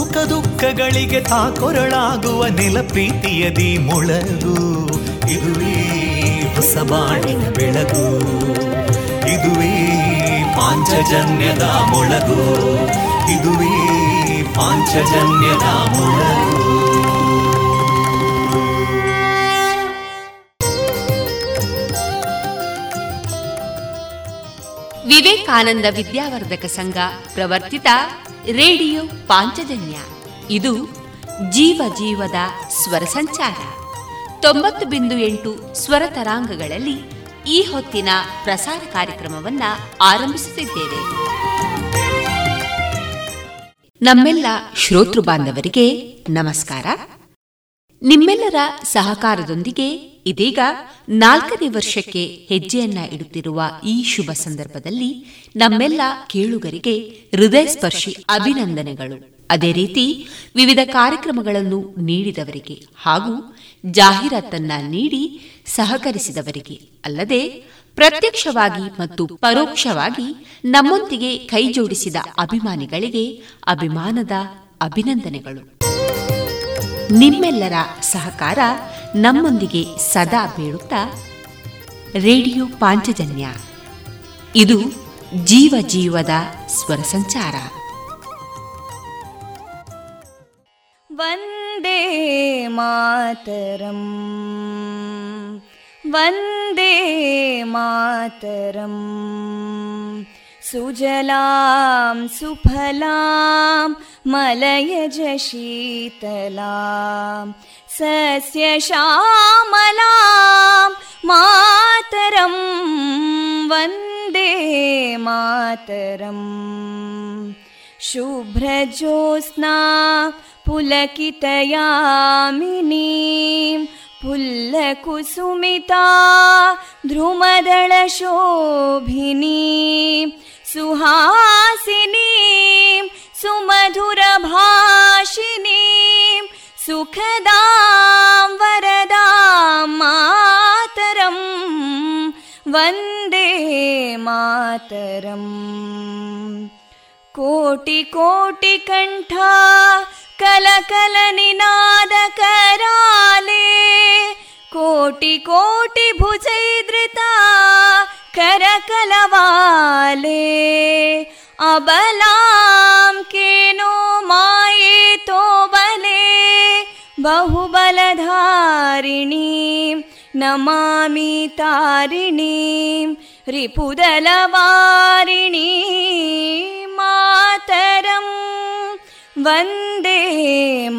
ಸುಖ ದುಃಖಗಳಿಗೆ ತಾಕೊರಳಾಗುವ ನೆಲ ಪ್ರೀತಿಯದಿ ಮೊಳಗು. ಇದುವೇ ಹೊಸ ಬಾಣಿನ ಬೆಳಗು. ಇದುವೇ ಪಾಂಚಜನ್ಯದ ಮೊಳಗು. ಇದುವೇ ಪಾಂಚಜನ್ಯದ ಮೊಳಗು. ವಿವೇಕಾನಂದ ವಿದ್ಯಾವರ್ಧಕ ಸಂಘ ಪ್ರವರ್ತಿತ ರೇಡಿಯೋ ಪಾಂಚಜನ್ಯ. ಇದು ಜೀವ ಜೀವದ ಸ್ವರ ಸಂಚಾರ. ತೊಂಬತ್ತು ಬಿಂದು ಎಂಟು ಸ್ವರ ತರಾಂಗಗಳಲ್ಲಿ ಈ ಹೊತ್ತಿನ ಪ್ರಸಾರ ಕಾರ್ಯಕ್ರಮವನ್ನ ಆರಂಭಿಸುತ್ತಿದ್ದೇವೆ. ನಮ್ಮೆಲ್ಲ ಶ್ರೋತೃ ಬಾಂಧವರಿಗೆ ನಮಸ್ಕಾರ. ನಿಮ್ಮೆಲ್ಲರ ಸಹಕಾರದೊಂದಿಗೆ ಇದೀಗ ನಾಲ್ಕನೇ ವರ್ಷಕ್ಕೆ ಹೆಜ್ಜೆಯನ್ನ ಇಡುತ್ತಿರುವ ಈ ಶುಭ ಸಂದರ್ಭದಲ್ಲಿ ನಮ್ಮೆಲ್ಲ ಕೇಳುಗರಿಗೆ ಹೃದಯ ಸ್ಪರ್ಶಿ ಅಭಿನಂದನೆಗಳು. ಅದೇ ರೀತಿ ವಿವಿಧ ಕಾರ್ಯಕ್ರಮಗಳನ್ನು ನೀಡಿದವರಿಗೆ ಹಾಗೂ ಜಾಹೀರಾತನ್ನ ನೀಡಿ ಸಹಕರಿಸಿದವರಿಗೆ ಅಲ್ಲದೆ ಪ್ರತ್ಯಕ್ಷವಾಗಿ ಮತ್ತು ಪರೋಕ್ಷವಾಗಿ ನಮ್ಮೊಂದಿಗೆ ಕೈಜೋಡಿಸಿದ ಅಭಿಮಾನಿಗಳಿಗೆ ಅಭಿಮಾನದ ಅಭಿನಂದನೆಗಳು. ನಿಮ್ಮೆಲ್ಲರ ಸಹಕಾರ ನಮ್ಮೊಂದಿಗೆ ಸದಾ ಬೇಡುತ್ತಾ ರೇಡಿಯೋ ಪಾಂಚಜನ್ಯ ಇದು ಜೀವ ಜೀವದ ಸ್ವರ ಸಂಚಾರ ವಂದೇ ಮಾತರಂ ವಂದೇ ಮಾತರಂ सुजलां सुफलां मलयजशीतलां सस्यश्यामलां मातरं वन्दे मातरम् शुभ्रज्योत्स्ना पुलकितयामिनीं पुल्लकुसुमिता ध्रुमदळशोभिनी सुहासिनीं सुमधुरभाषिणीं सुखदां वरदां मातरं वन्दे मातरम् कोटिकोटिकण्ठा कलकलनिनादकराले कोटिकोटिभुजैदृता करकलवाले ಅಬಲಾಂ ಕೇನೋ ಮಾಯೇತೋ ಬಲೆ ಬಹುಬಲಧಾರಿಣಿ ನಮಾಮಿ ತಾರಿಣಿ ರಿಪುದಲವಾರಿಣಿ ಮಾತರಂ ವಂದೇ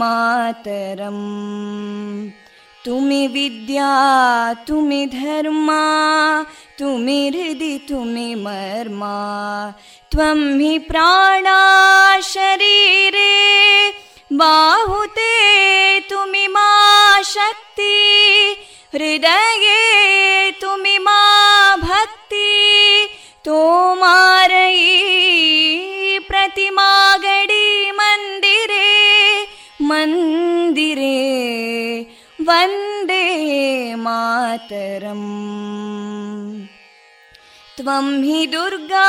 ಮಾತರಂ ತುಮಿ ವಿದ್ಯಾ ತುಮಿ ಧರ್ಮ ತುಮಿ ಹೃದಿ ತುಮಿ ಮರ್ಮ त्वं हि प्राणा शरीरे बाहुते तुमि मा शक्ति हृदये तुमि मा भक्ति तोमारयी प्रतिमागडी मन्दिरे मन्दिरे वन्दे मातरम् त्वं हि दुर्गा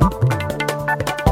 あっ!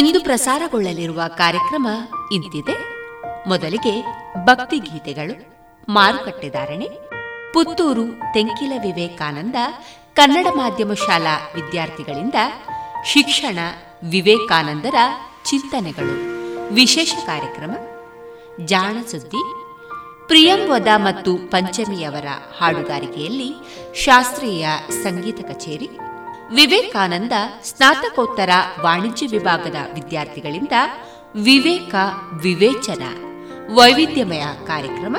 ಇಂದು ಪ್ರಸಾರಗೊಳ್ಳಲಿರುವ ಕಾರ್ಯಕ್ರಮ ಇಂತಿದೆ. ಮೊದಲಿಗೆ ಭಕ್ತಿ ಗೀತೆಗಳು ಮಾರುಕಟ್ಟೆದಾರಣೆ ಪುತ್ತೂರು ತೆಂಕಿಲ ವಿವೇಕಾನಂದ ಕನ್ನಡ ಮಾಧ್ಯಮ ಶಾಲಾ ವಿದ್ಯಾರ್ಥಿಗಳಿಂದ ಶಿಕ್ಷಣ ವಿವೇಕಾನಂದರ ಚಿಂತನೆಗಳು. ವಿಶೇಷ ಕಾರ್ಯಕ್ರಮ, ಜಾಣ ಸುದ್ದಿ, ಪ್ರಿಯಂವದ ಮತ್ತು ಪಂಚಮಿಯವರ ಹಾಡುಗಾರಿಕೆಯಲ್ಲಿ ಶಾಸ್ತ್ರೀಯ ಸಂಗೀತ ಕಚೇರಿ ವಿವೇಕಾನಂದ ಸ್ನಾತಕೋತ್ತರ ವಾಣಿಜ್ಯ ವಿಭಾಗದ ವಿದ್ಯಾರ್ಥಿಗಳಿಂದ ವಿವೇಕ ವಿವೇಚನ, ವೈವಿಧ್ಯಮಯ ಕಾರ್ಯಕ್ರಮ,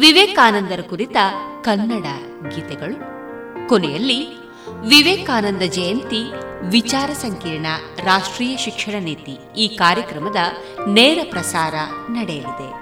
ವಿವೇಕಾನಂದರ ಕುರಿತ ಕನ್ನಡ ಗೀತೆಗಳು. ಕೊನೆಯಲ್ಲಿ ವಿವೇಕಾನಂದ ಜಯಂತಿ ವಿಚಾರ ಸಂಕಿರಣ ರಾಷ್ಟ್ರೀಯ ಶಿಕ್ಷಣ ನೀತಿ ಈ ಕಾರ್ಯಕ್ರಮದ ನೇರ ಪ್ರಸಾರ ನಡೆಯಲಿದೆ.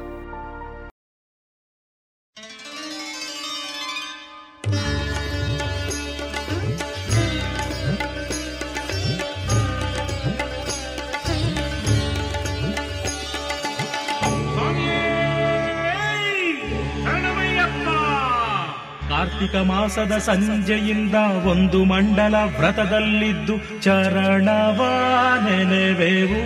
ಕಾರ್ತಿಕ ಮಾಸದ ಸಂಜೆಯಿಂದ ಒಂದು ಮಂಡಲ ವ್ರತದಲ್ಲಿದ್ದು ಚರಣವ ನೆನೆವೆವು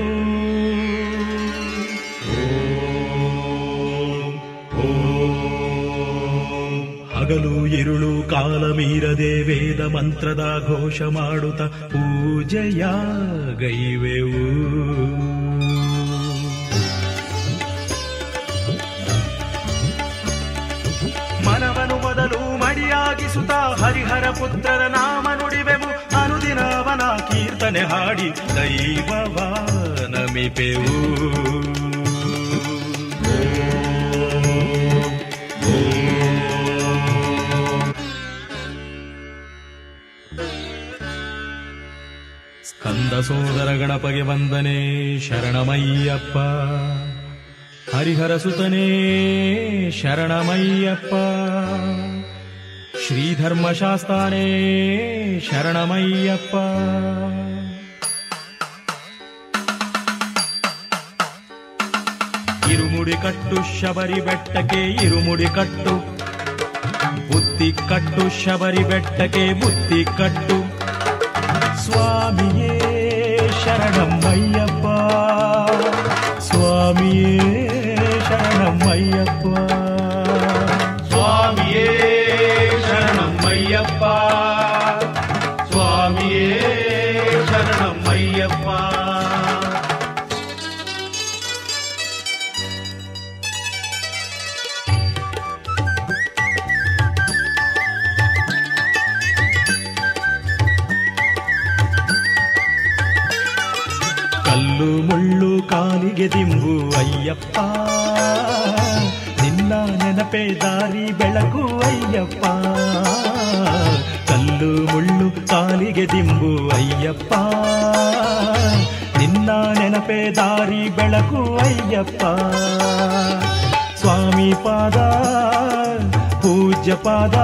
ಹಗಲು ಇರುಳು ಕಾಲ ಮೀರದೆ ವೇದ ಮಂತ್ರದ ಘೋಷ ಮಾಡುತ್ತ ಪೂಜೆಯ ಗೈವೆವು ಮಡಿಯಾಗಿಸುತ್ತ ಹರಿಹರ ಪುತ್ರರ ನಾಮ ನುಡಿವೆವು. ಅನುದಿನವನ ಕೀರ್ತನೆ ಹಾಡಿ ದೈವವ ನಮಿಪೆವು ಸ್ಕಂದ ಸೋದರ ಗಣಪಗೆ ವಂದನೆ ಶರಣಮಯ್ಯಪ್ಪ. ಹರಿಹರ ಸುತನೇ ಶರಣಮಯ್ಯಪ್ಪ. ಶ್ರೀಧರ್ಮಶಾಸ್ತಾನೇ ಶರಣಮಯ್ಯಪ್ಪ. ಇರುಮುಡಿ ಕಟ್ಟು ಶಬರಿ ಬೆಟ್ಟಕ್ಕೆ ಇರುಮುಡಿ ಕಟ್ಟು. ಬುದ್ಧಿ ಕಟ್ಟು ಶಬರಿ ಬೆಟ್ಟಕ್ಕೆ ಬುದ್ಧಿ ಕಟ್ಟು. ಸ್ವಾಮಿಯೇ ಶರಣಮ್ಮಯ್ಯಪ್ಪ ಸ್ವಾಮಿಯೇ ಶರಣಮ್ಮಯ್ಯಪ್ಪ ಸ್ವಾಮಿಯೇ ಶರಣಮ್ಮಯ್ಯಪ್ಪ ಸ್ವಾಮಿಯೇ ಶರಣಮಯ್ಯಪ್ಪ ಕಲ್ಲು ಮುಳ್ಳು ಕಾಲಿಗೆ ದಿಂಬು ಅಯ್ಯಪ್ಪ. ನಿನ್ನ ನೆನಪೆ ದಾರಿ ಬೆಳಕು ಅಯ್ಯಪ್ಪ. ಕಲ್ಲು ಮುಳ್ಳು ಕಾಲಿಗೆ ದಿಂಬು ಅಯ್ಯಪ್ಪ ನಿನ್ನ ನೆನಪೆ ದಾರಿ ಬೆಳಕು ಅಯ್ಯಪ್ಪ ಸ್ವಾಮಿ ಪಾದ ಪೂಜ್ಯ ಪಾದ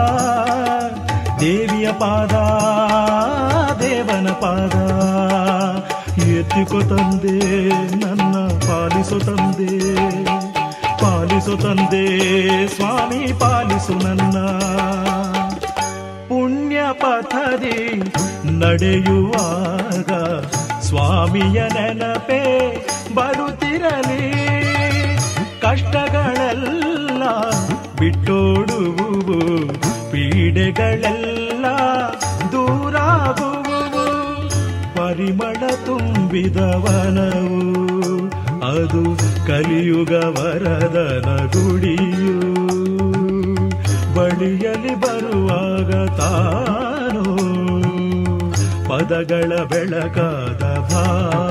ದೇವಿಯ ಪಾದ ದೇವನ ಪಾದ ಎತ್ತಿಕೊ ತಂದೆ ನನ್ನ ಪಾಲಿಸು ತಂದೆ ಪಾಲಿಸು ತಂದೆ ಸ್ವಾಮಿ ಪಾಲಿಸು ನನ್ನ ಪುಣ್ಯ ಪಥದಿ ನಡೆಯುವಾಗ ಸ್ವಾಮಿಯ ನೆನಪೇ ಬರುತ್ತಿರಲಿ. ಕಷ್ಟಗಳೆಲ್ಲ ಬಿಟ್ಟೋಡುವು ಪೀಡೆಗಳೆಲ್ಲ ದೂರಾಗುವು ಪರಿಮಳ ತುಂಬಿದವನವು, ಅದು ಕಲಿಯುಗ ವರದನ ಗುಡಿಯು ಬಳಿಯಲಿ ಬರುವಾಗ ತಾನು ಪದಗಳ ಬೆಳಕಾದ ಭಾನು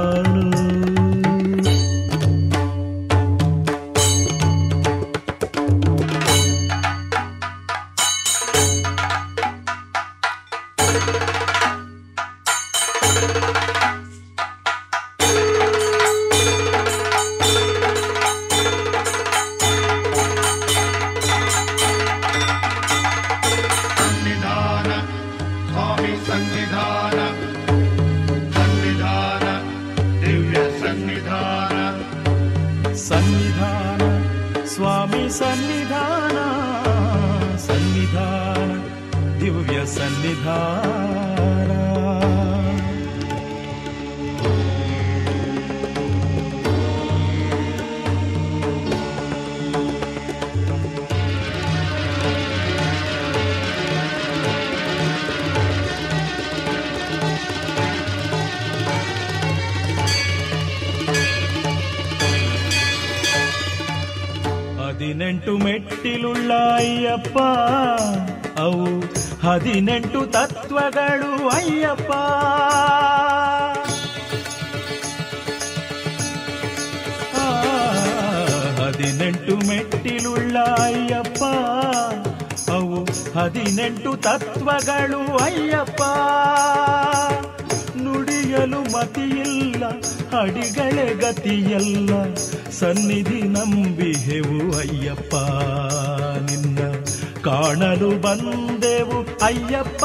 ಹದಿನೆಂಟು ತತ್ವಗಳು, ಅಯ್ಯಪ್ಪ. ಹದಿನೆಂಟು ಮೆಟ್ಟಿಲುಳ್ಳ ಅಯ್ಯಪ್ಪ. ಅವು ಹದಿನೆಂಟು ತತ್ವಗಳು, ಅಯ್ಯಪ್ಪ. ನುಡಿಯಲು ಮತಿಯಿಲ್ಲ, ಅಡಿಗಳೇ ಗತಿಯಲ್ಲ. ಸನ್ನಿಧಿ ನಂಬಿಹೆವು ಅಯ್ಯಪ್ಪ. ನಿನ್ನ ಕಾಣಲು ಬಂದೆವು ಅಯ್ಯಪ್ಪ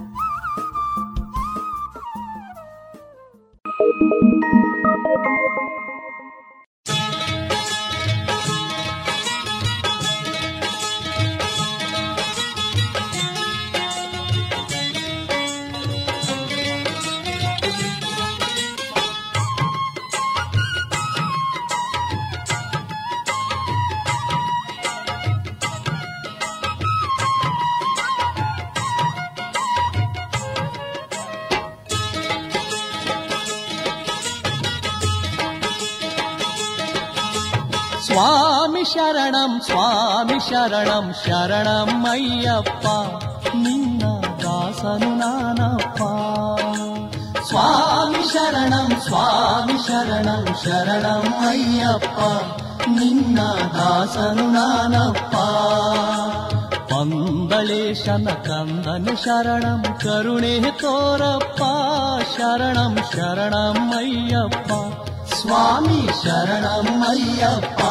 ಶರಣಂ ಶರಣಂ ಅಯ್ಯಪ್ಪ. ನಿನ್ನ ದಾಸನು ನಾನಪ್ಪ. ಸ್ವಾಮಿ ಶರಣಂ ಸ್ವಾಮಿ ಶರಣಂ ಶರಣಂ ಅಯ್ಯಪ್ಪ. ನಿನ್ನ ದಾಸನು ನಾನಪ್ಪ. ಪಂದಳೇಶನ ಕಂದನು ಶರಣಂ, ಕರುಣೆ ತೋರಪ್ಪ. ಶರಣಂ ಶರಣಂ ಅಯ್ಯಪ್ಪ. ಸ್ವಾಮಿ ಶರಣಂ ಅಯ್ಯಪ್ಪ.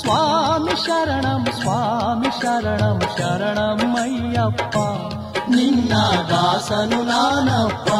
ಸ್ವಾಮಿ ಶರಣಂ ಸ್ವಾಮಿ ಶರಣಂ ಶರಣಂ ಮಯ್ಯಪ್ಪ ನಿನ್ನ ದಾಸನು ನಾನಪ್ಪ.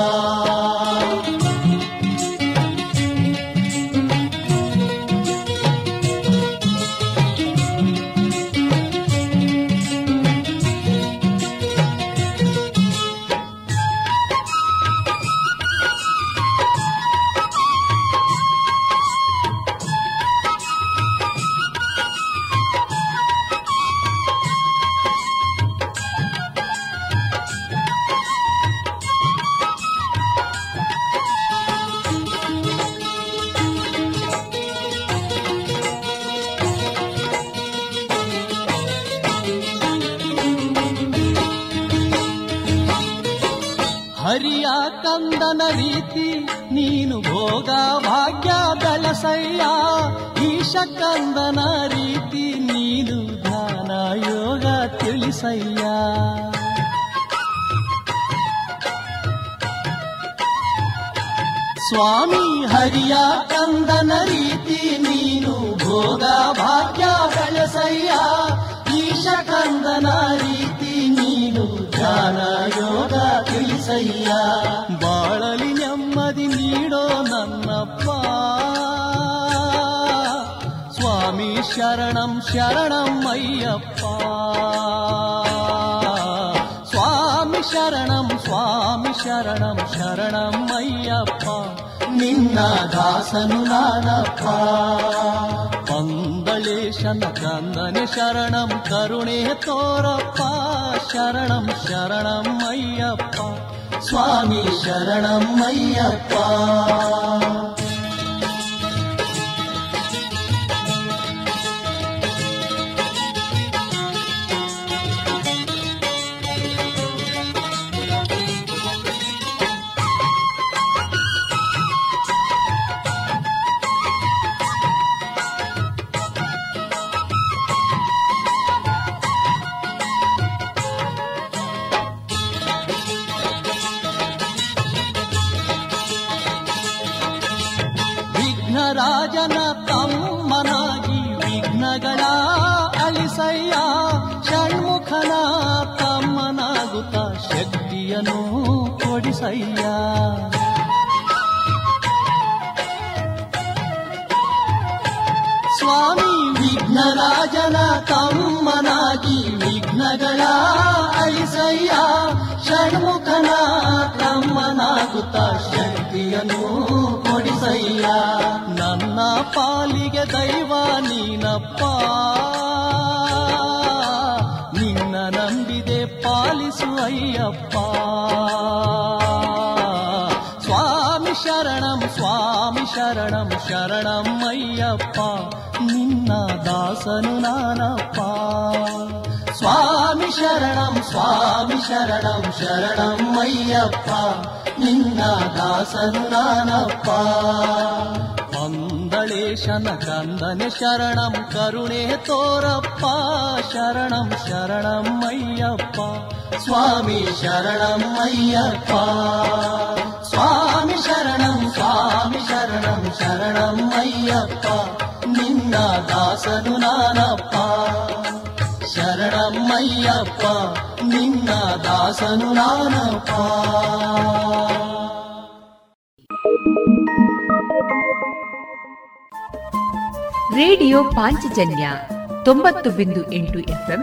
ಕಂದನ ರೀತಿ ನೀನು ಭೋಗ ಭಾಗ್ಯ ಬೆಳಸಯ್ಯ ಈಶ ಕಂದನ ರೀತಿ ನೀನು ಧ್ಯಾನ ಯೋಗ ತಿಳಿಸಯ್ಯ ಸ್ವಾಮಿ ಹರಿಯ ಕಂದನ ರೀತಿ ನೀನು ಭೋಗ ಭಾಗ್ಯ ಬೆಳಸಯ್ಯ ಈಶ ಕಂದನ ರೀತಿ ನೀನು ಧ್ಯಾನ ಯೋಗ ತಿಳಿಸಯ್ಯ ಸ್ವಾಮಿ ಶರಣಂ ಶರಣಂ ಅಯ್ಯಪ್ಪ ಸ್ವಾಮಿ ಶರಣಂ ಸ್ವಾಮಿ ಶರಣಂ ಶರಣಂ ಅಯ್ಯಪ್ಪ ನಿನ್ನ ದಾಸನು ನಾನಪ್ಪ ಪಂದಳೇಶನ ಕಂದನೆ ಶರಣಂ ಕರುಣೆ ತೋರಪ್ಪ ಶರಣಂ ಶರಣಂ ಅಯ್ಯಪ್ಪ ಸ್ವಾಮಿ ಶರಣಂ ಕೊಡಿಸಯ್ಯ ಸ್ವಾಮಿ ವಿಘ್ನರಾಜನ ತಮ್ಮನಾಗಿ ವಿಘ್ನಗಳ ಅಳಿಸಯ್ಯ ಷಣ್ಮುಖನ ತಮ್ಮನಾಗುತ್ತ ಶಕ್ತಿಯನ್ನು ಕೊಡಿಸಯ್ಯ ನನ್ನ ಪಾಲಿಗೆ ದೈವ ನೀನಪ್ಪ ಶರಣಂ ಶರಣಂ ಅಯ್ಯಪ್ಪ, ನಿನ್ನ ದಾಸನು ನಾನಪ್ಪ. ಸ್ವಾಮಿ ಶರಣಂ ಸ್ವಾಮಿ ಶರಣಂ ಶರಣಂ ಅಯ್ಯಪ್ಪ, ನಿನ್ನ ದಾಸನು ನಾನಪ್ಪ. ಪಂದಳೇಶನ ಕಂದನೆ ಶರಣಂ, ಕರುಣೆ ತೋರಪ್ಪ. ಶರಣಂ ಶರಣಂ ಅಯ್ಯಪ್ಪ ಸ್ವಾಮಿ ಶರಣಂ అయ్యప్ప ಸ್ವಾಮಿ ಶರಣಂ ಸ್ವಾಮಿ ಶರಣಂ ಶರಣಂ అయ్యప్ప నిన్న ದಾಸನು నానప్ప ಶರಣಂ అయ్యప్ప నిన్న ದಾಸನು నానప్ప ರೇಡಿಯೋ ಪಾಂಚಜನ್ಯ ತೊಂಬತ್ತು ಬಿಂದು ಎಂಟು ಎಫ್ಎಂ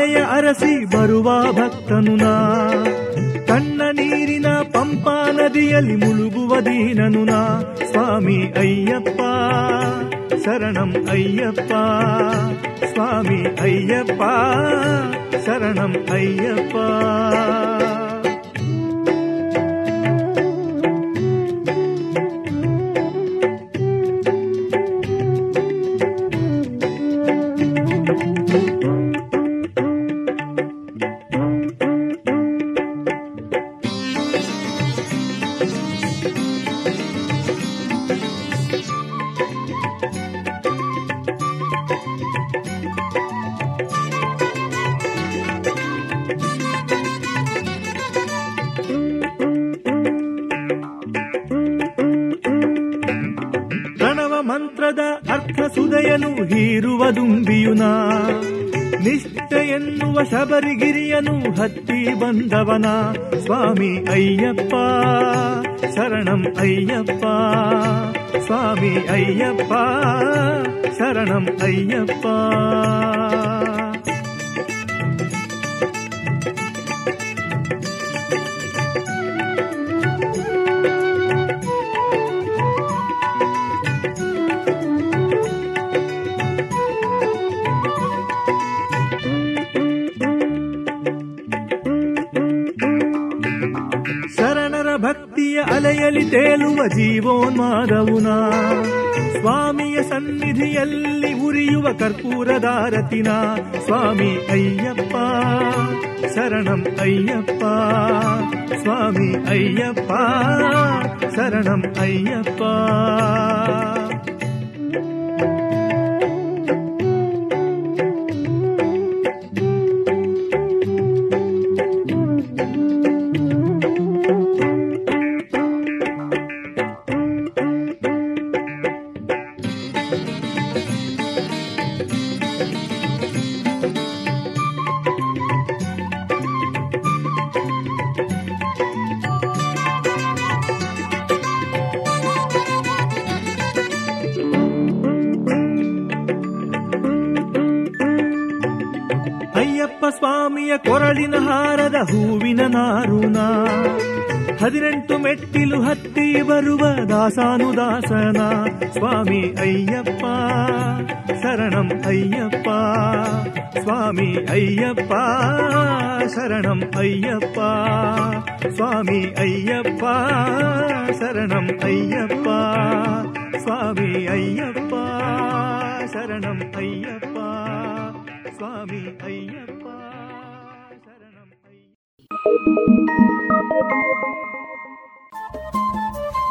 ಸ್ವಾಮಿಯ ಆಲಯ ಅರಸಿ ಬರುವ ಭಕ್ತನು ನಾ ಕಣ್ಣ ನೀರಿನ ಪಂಪಾ ನದಿಯಲ್ಲಿ ಮುಳುಗುವ ದೀನನು ನಾ ಸ್ವಾಮಿ ಅಯ್ಯಪ್ಪ, ಶರಣಂ ಅಯ್ಯಪ್ಪ, ಸ್ವಾಮಿ ಅಯ್ಯಪ್ಪ, ಶರಣಂ ಅಯ್ಯಪ್ಪ. ಶಬರಿಗಿರಿಯನು ಹತ್ತಿ ಬಂದವನ ಸ್ವಾಮಿ ಅಯ್ಯಪ್ಪ ಶರಣಂ ಅಯ್ಯಪ್ಪ ಸ್ವಾಮಿ ಅಯ್ಯಪ್ಪ ಶರಣಂ ಭಕ್ತಿಯ ಅಲೆಯಲಿ ತೇಲುವ ಜೀವೋನ್ಮಾದವುನ ಸ್ವಾಮಿಯ ಸನ್ನಿಧಿಯಲ್ಲಿ ಉರಿಯುವ ಕರ್ಪೂರದಾರತಿನ ಸ್ವಾಮಿ ಅಯ್ಯಪ್ಪ ಶರಣಂ ಅಯ್ಯಪ್ಪ ಸ್ವಾಮಿ ಅಯ್ಯಪ್ಪ ಶರಣಂ ಅಯ್ಯಪ್ಪ ಅಯ್ಯಪ್ಪ ಹದಿನೆಂಟು ಮೆಟ್ಟಿಲು ಹತ್ತಿ ಬರುವ ದಾಸಾನುದಾಸನ ಸ್ವಾಮಿ ಅಯ್ಯಪ್ಪ ಶರಣಂ ಅಯ್ಯಪ್ಪ ಸ್ವಾಮಿ ಅಯ್ಯಪ್ಪ ಶರಣಂ ಅಯ್ಯಪ್ಪ ಸ್ವಾಮಿ ಅಯ್ಯಪ್ಪ ಶರಣಂ ಅಯ್ಯಪ್ಪ ಸ್ವಾಮಿ ಅಯ್ಯಪ್ಪ ಶರಣಂ ಅಯ್ಯಪ್ಪ ಸ್ವಾಮಿ ಅಯ್ಯಪ್ಪ ಶರಣಂ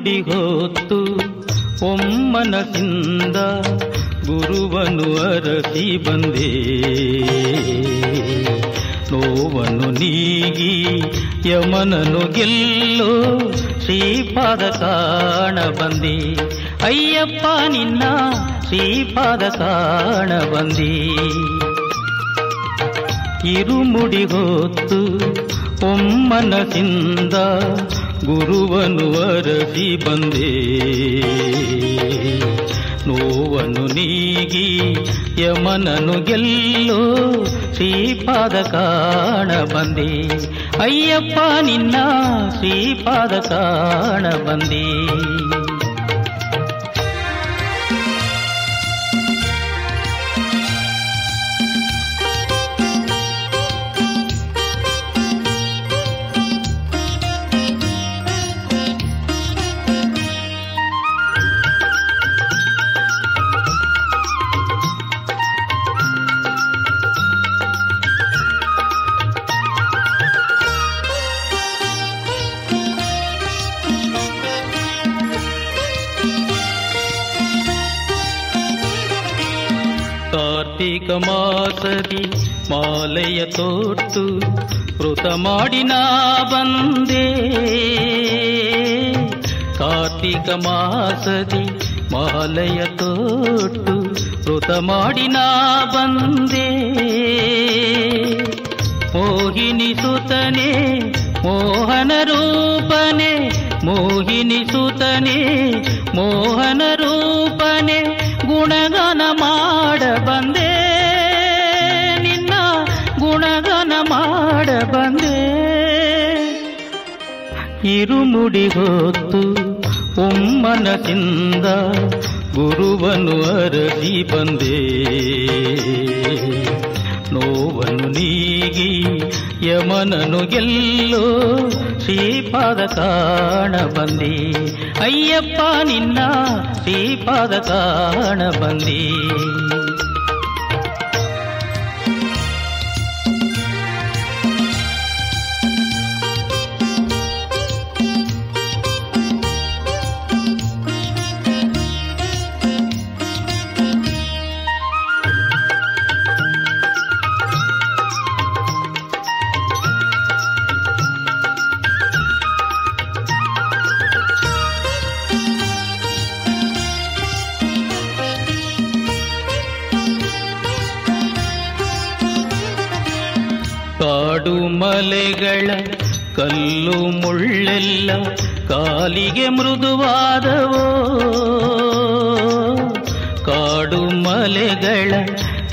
ಇರುಮುಡಿ ಹೊತ್ತು ಒಮ್ಮನದಿಂದ ಗುರುವನು ಅರಸಿ ಬಂದೆ. ನೋವನು ನೀಗಿ ಯಮನನು ಗೆಲ್ಲೋ ಶ್ರೀಪಾದ ಕಾಣ ಬಂದಿ. ಅಯ್ಯಪ್ಪ ನಿನ್ನ ಶ್ರೀಪಾದ ಕಾಣ ಬಂದಿ. ಇರುಮುಡಿ ಹೊತ್ತು ಒಮ್ಮನದಿಂದ ಗುರುವನು ವರದಿ ಬಂದೆ. ನೋವನ್ನು ನೀಗಿ ಯಮನನು ಗೆಲ್ಲೋ ಶ್ರೀಪಾದ ಕಾಣ ಬಂದೆ. ಅಯ್ಯಪ್ಪ ನಿನ್ನ ಶ್ರೀಪಾದ ಕಾಣ ಬಂದೆ. ಮಾಲೆಯ ತೋರ್ತು ಕೃತ ಮಾಡಿನ ಬಂದೆ ಕಾರ್ತಿಕ ಮಾಸದಿ ಮಾಲೆಯ ತೋಟು ಕೃತ ಮಾಡಿನ ಬಂದೆ ಮೋಹಿನಿ ಸುತನೆ ಮೋಹನ ರೂಪನೆ ಮೋಹಿನಿ ಸುತನೆ ಮೋಹನ ರೂಪನೆ ಇರುಮುಡಿ ಹೊತ್ತು ಒಮ್ಮನದಿಂದ ಗುರುವನು ಅರಸಿ ಬಂದೆ. ನೋವನು ನೀಗಿ ಯಮನನು ಗೆಲ್ಲೋ ಶ್ರೀಪಾದ ಕಾಣ ಬಂದಿ. ಅಯ್ಯಪ್ಪ ನಿನ್ನ ಶ್ರೀಪಾದ ಕಾಣ ಬಂದಿ. ಕಾಲಿಗೆ ಮೃದುವಾದವೋ? ಕಾಡು ಮಲೆಗಳ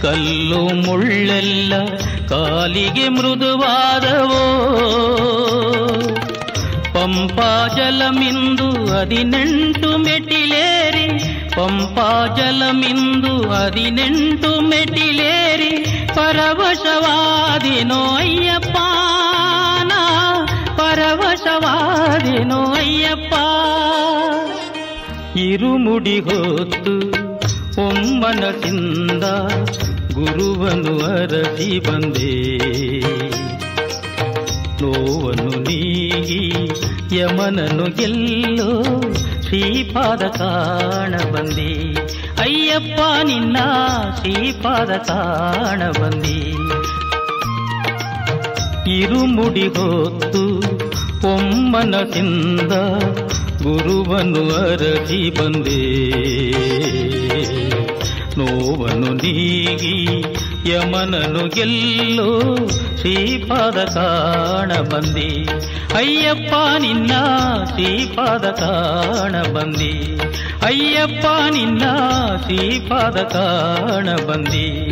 ಕಲ್ಲು ಮುಳ್ಳೆಲ್ಲ ಕಾಲಿಗೆ ಮೃದುವಾದವೋ? ಪಂಪಾ ಜಲಮಿಂದು ಹದಿನೆಂಟು ಮೆಟ್ಟಿಲೇರಿ, ಪಂಪಾ ಜಲಮಿಂದು ಹದಿನೆಂಟು ಮೆಟ್ಟಿಲೇರಿ ಪರವಶವಾದಿನೋ ಅಯ್ಯಪ್ಪ ನಾ ಪರವಶವಾದಿನೋ ಅಯ್ಯಪ್ಪ. ಇರುಮುಡಿ ಹೊತ್ತು ಒಮ್ಮನದಿಂದ ಗುರುವನು ಅರಸಿ ಬಂದೆ. ನೋವನು ನೀಗಿ ಯಮನನು ಗೆಲ್ಲೋ ಶ್ರೀಪಾದ ಕಾಣ ಬಂದಿ. ಅಯ್ಯಪ್ಪ, ನಿನ್ನ ಶ್ರೀಪಾದ ಕಾಣ ಬಂದಿ. ಇರುಮುಡಿ ಹೊತ್ತು ಒಮ್ಮನದಿಂದ ಗುರುವನು ಅರಸಿ ಬಂದೆ. ನೋವನು ನೀಗಿ ಯಮನನು ಗೆಲ್ಲೋ ಶ್ರೀಪಾದ ಕಾಣ ಬಂದಿ. ಅಯ್ಯಪ್ಪ ನಿನ್ನ ಶ್ರೀಪಾದ ಕಾಣ ಬಂದಿ. ಅಯ್ಯಪ್ಪ ನಿನ್ನ ಶ್ರೀಪಾದ ಕಾಣ ಬಂದಿ.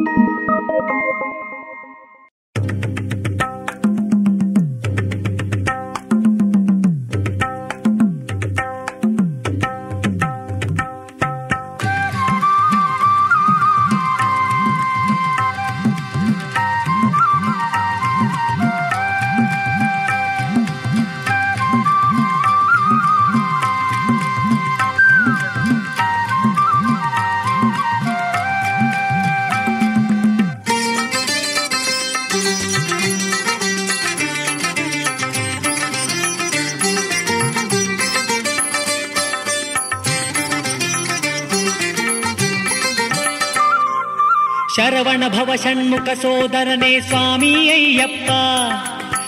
ಶರವಣ ಭವ ಷಣ್ಮುಖ ಸೋದರನೇ ಸ್ವಾಮಿ ಅಯ್ಯಪ್ಪ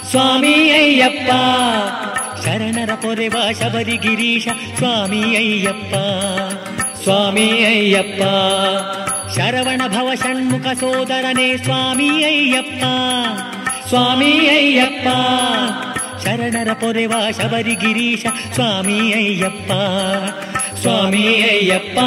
ಸ್ವಾಮಿ ಅಯ್ಯಪ್ಪ ಶರಣರ ಪೊರೆವ ಶಬರಿ ಗಿರೀಶ ಸ್ವಾಮಿ ಅಯ್ಯಪ್ಪ ಸ್ವಾಮಿ ಅಯ್ಯಪ್ಪ ಶರವಣ ಭವ ಷಣ್ಮುಖ ಸೋದರನೇ ಸ್ವಾಮಿ ಅಯ್ಯಪ್ಪ ಸ್ವಾಮಿ ಅಯ್ಯಪ್ಪ ಶರಣರ ಪೊರೆವ ಶಬರಿ ಗಿರೀಶ ಸ್ವಾಮಿ ಅಯ್ಯಪ್ಪ ಸ್ವಾಮಿ ಅಯ್ಯಪ್ಪ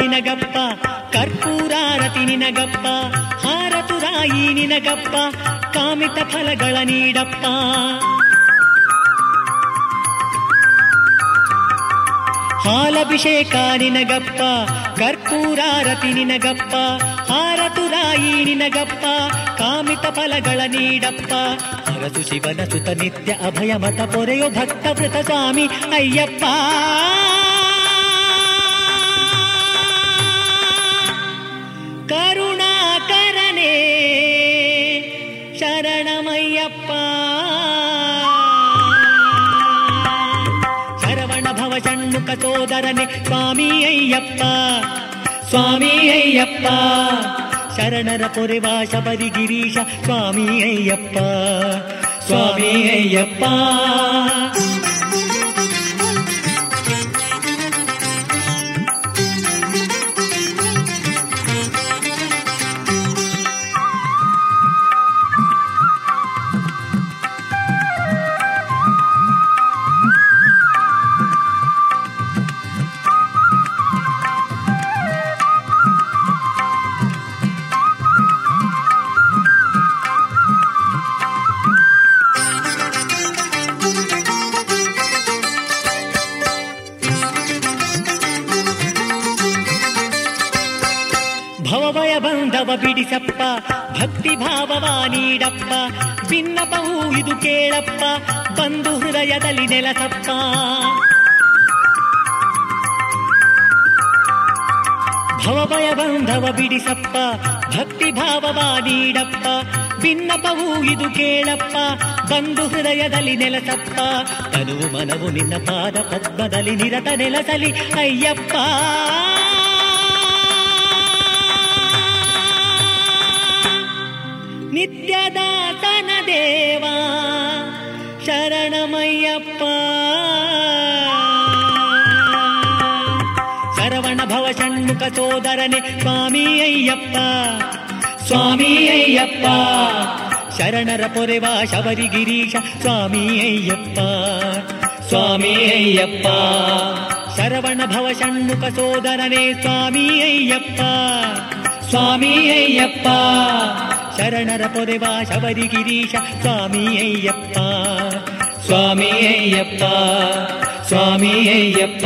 ನಿನಗಪ್ಪ ಕರ್ಪೂರಾರತಿ ನಿನಗಪ್ಪ ಹಾರತುರಾಯಿ ನಿನಗಪ್ಪ, ಕಾಮಿತ ಫಲಗಳ ನೀಡಪ್ಪ. ಹಾಲಭಿಷೇಕ ನಿನಗಪ್ಪ ಕರ್ಪೂರಾರತಿ ನಿನಗಪ್ಪ ಹಾರತುರಾಯಿ ನಿನಗಪ್ಪ, ಕಾಮಿತ ಫಲಗಳ ನೀಡಪ್ಪ. ಹರಸು ಶಿವನ ಸುತ ನಿತ್ಯ ಅಭಯ ಮತ ಪೊರೆಯೋ ಭಕ್ತ ವೃತ ಸ್ವಾಮಿ ಅಯ್ಯಪ್ಪ. ಸೋದರನೆ ಸ್ವಾಮಿ ಅಯ್ಯಪ್ಪ ಸ್ವಾಮಿ ಅಯ್ಯಪ್ಪ ಶರಣರ ಪೊರೆವ ಶಬರಿ ಗಿರೀಶ ಸ್ವಾಮಿ ಅಯ್ಯಪ್ಪ ಸ್ವಾಮಿ ಅಯ್ಯಪ್ಪ ನೀಡಪ್ಪ ಭಿನ್ನಪವು ಇದು ಕೇಳಪ್ಪ, ಬಂದು ಹೃದಯದಲ್ಲಿ ನೆಲಸಪ್ಪ. ಭವಭಯ ಬಂಧವ ಬಿಡಿಸಪ್ಪ, ಭಕ್ತಿ ಭಾವವ ನೀಡಪ್ಪ. ಭಿನ್ನಪವು ಇದು ಕೇಳಪ್ಪ, ಬಂದು ಹೃದಯದಲ್ಲಿ ನೆಲಸಪ್ಪ. ತನುವು ಮನವು ನಿನ್ನ ಪಾದ ಪದ್ಮದಲ್ಲಿ ನಿರತ ನೆಲಸಲಿ, ಅಯ್ಯಪ್ಪ. ಷಣ್ಮುಖ ಸೋದರನೆ ಸ್ವಾಮಿ ಅಯ್ಯಪ್ಪ ಸ್ವಾಮಿ ಅಯ್ಯಪ್ಪ ಶರಣರ ಪೊರೆವ ಶಬರಿ ಗಿರೀಶ ಸ್ವಾಮಿ ಅಯ್ಯಪ್ಪ ಸ್ವಾಮಿ ಅಯ್ಯಪ್ಪ ಶರವಣ ಭವ ಷಣ್ಮುಖ ಸೋದರನೆ ಸ್ವಾಮಿ ಅಯ್ಯಪ್ಪ ಸ್ವಾಮಿ ಅಯ್ಯಪ್ಪ ಶರಣರ ಪೊರೆವ ಶಬರಿ ಗಿರೀಶ ಸ್ವಾಮಿ ಅಯ್ಯಪ್ಪ ಸ್ವಾಮಿ ಅಯ್ಯಪ್ಪ ಸ್ವಾಮಿ ಅಯ್ಯಪ್ಪ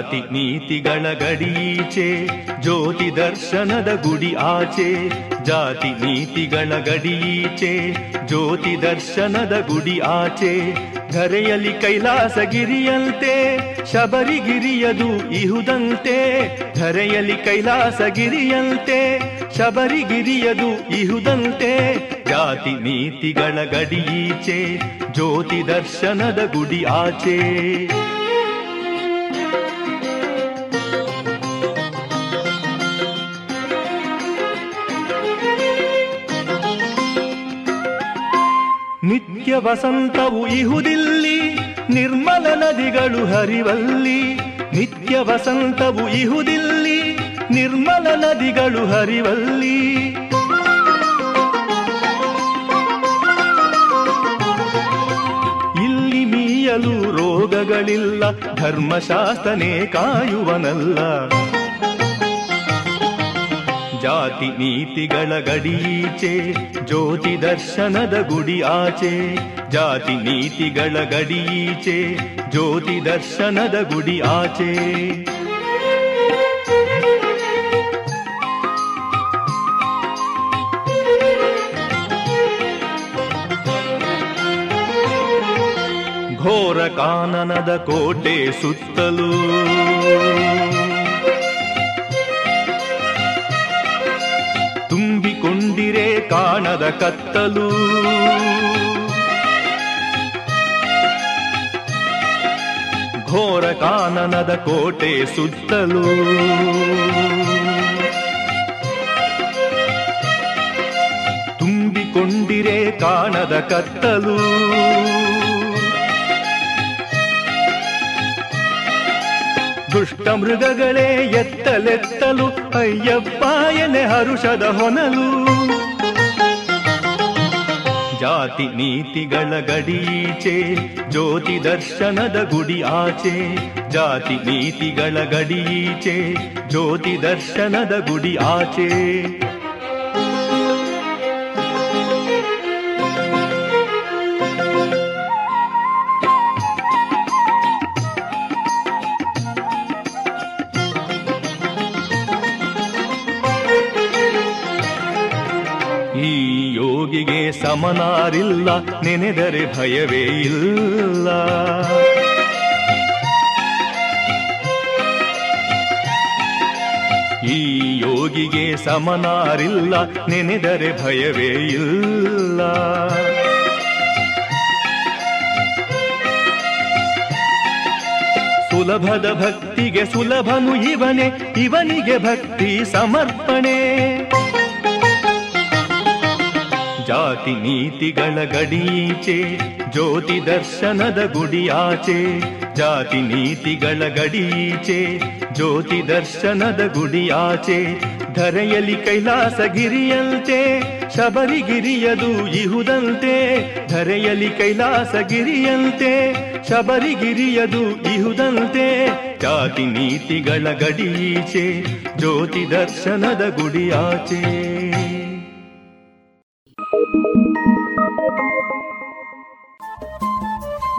ಜಾತಿ ನೀತಿಗಳ ಗಡಿಯೀಚೆ ಜ್ಯೋತಿ ದರ್ಶನದ ಗುಡಿ ಆಚೆ, ಜಾತಿ ನೀತಿಗಳ ಗಡಿಯೀಚೆ ಜ್ಯೋತಿ ದರ್ಶನದ ಗುಡಿ ಆಚೆ, ಧರೆಯಲ್ಲಿ ಕೈಲಾಸಗಿರಿಯಂತೆ, ಶಬರಿಗಿರಿಯದು ಇಹುದಂತೆ, ಧರೆಯಲ್ಲಿ ಕೈಲಾಸಗಿರಿಯಂತೆ, ಶಬರಿಗಿರಿಯದು ಇಹುದಂತೆ, ಜಾತಿ ನೀತಿಗಳ ಗಡಿಯೀಚೆ ಜ್ಯೋತಿ ದರ್ಶನದ ಗುಡಿ ಆಚೆ. ವಸಂತವು ಇಹುದಿಲ್ಲಿ, ನಿರ್ಮಲ ನದಿಗಳು ಹರಿವಲ್ಲಿ. ನಿತ್ಯ ವಸಂತವು ಇಹುದಿಲ್ಲಿ, ನಿರ್ಮಲ ನದಿಗಳು ಹರಿವಲ್ಲಿ. ಇಲ್ಲಿ ಮೀಯಲು ರೋಗಗಳಿಲ್ಲ, ಧರ್ಮಶಾಸ್ತ್ರನೇ ಕಾಯುವನಲ್ಲ. ಜಾತಿ ನೀತಿಗಳ ಗಡೀಚೆ ಜ್ಯೋತಿ ದರ್ಶನದ ಗುಡಿ ಆಚೆ, ಜಾತಿ ನೀತಿಗಳ ಗಡೀಚೆ ಜ್ಯೋತಿ ದರ್ಶನದ ಗುಡಿ ಆಚೆ. ಘೋರ ಕಾನನದ ಕೋಟೆ ಸುತ್ತಲೂ ಕಾಣದ ಕತ್ತಲು. ಘೋರ ಕಾನನದ ಕೋಟೆ ಸುತ್ತಲೂ. ತುಂಬಿಕೊಂಡಿರೆ ಕಾಣದ ಕತ್ತಲು. ದುಷ್ಟ ಮೃಗಗಳೇ ಎತ್ತಲೆತ್ತಲು, ಅಯ್ಯಪ್ಪ ಎನೆ ಹರುಷದ ಹೊನಲು. ಜಾತಿ ನೀತಿಗಳ ಗಡೀಚೆ ಜ್ಯೋತಿ ದರ್ಶನದ ಗುಡಿ ಆಚೆ ಜಾತಿ ನೀತಿಗಳ ಗಡೀಚೆ ಜ್ಯೋತಿ ದರ್ಶನದ ಗುಡಿ ಆಚೆ. ಸಮನಾರಿಲ್ಲ ನೆನೆದರೆ ಭಯವೇ ಇಲ್ಲ. ಈ ಯೋಗಿಗೆ ಸಮನಾರಿಲ್ಲ, ನೆನೆದರೆ ಭಯವೇ ಇಲ್ಲ. ಸುಲಭದ ಭಕ್ತಿಗೆ ಸುಲಭನು ಇವನೇ, ಇವನಿಗೆ ಭಕ್ತಿ ಸಮರ್ಪಣೆ. ಜಾತಿ ನೀತಿಗಳ ಗಡೀಚೆ, ಜ್ಯೋತಿ ದರ್ಶನದ ಗುಡಿಯಾಚೆ, ಜಾತಿ ನೀತಿಗಳ ಗಡೀಚೆ, ಜ್ಯೋತಿ ದರ್ಶನದ ಗುಡಿಯಾಚೆ, ಧರೆಯಲಿ ಕೈಲಾಸ ಗಿರಿಯಂತೆ ಶಬರಿಗಿರಿಯದು ಇಹುದಂತೆ ಧರೆಯಲ್ಲಿ ಕೈಲಾಸಗಿರಿಯಂತೆ, ಶಬರಿಗಿರಿಯದು ಇಹುದಂತೆ, ಜಾತಿ ನೀತಿಗಳ ಗಡೀಚೆ, ಜ್ಯೋತಿ ದರ್ಶನದ ಗುಡಿ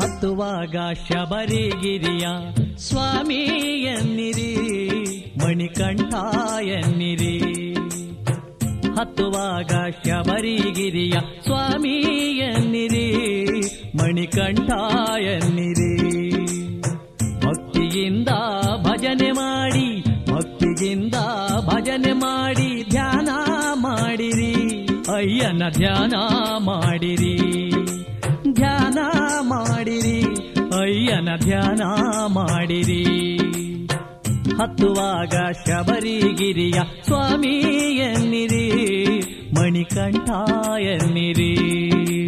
ಹತ್ತುವಾಗ ಶಬರಿಗಿರಿಯ ಸ್ವಾಮಿ ಎನ್ನಿರಿ ಮಣಿಕಂಠ ಎನ್ನಿರಿ ಹತ್ತುವಾಗ ಶಬರಿಗಿರಿಯ ಸ್ವಾಮಿ ಎನ್ನಿರಿ ಮಣಿಕಂಠ ಎನ್ನಿರಿ ಭಕ್ತಿಯಿಂದ ಭಜನೆ ಮಾಡಿ, ಭಕ್ತಿಯಿಂದ ಭಜನೆ ಮಾಡಿ ಧ್ಯಾನ ಮಾಡಿರಿ, ಅಯ್ಯನ ಧ್ಯಾನ ಮಾಡಿರಿ. ಅಯ್ಯನ ಧ್ಯಾನ ಮಾಡಿರಿ. ಹತ್ತುವಾಗ ಶಬರಿಗಿರಿಯ ಸ್ವಾಮಿ ಎನ್ನಿರಿ ಮಣಿಕಂಠ ಎನ್ನಿರಿ.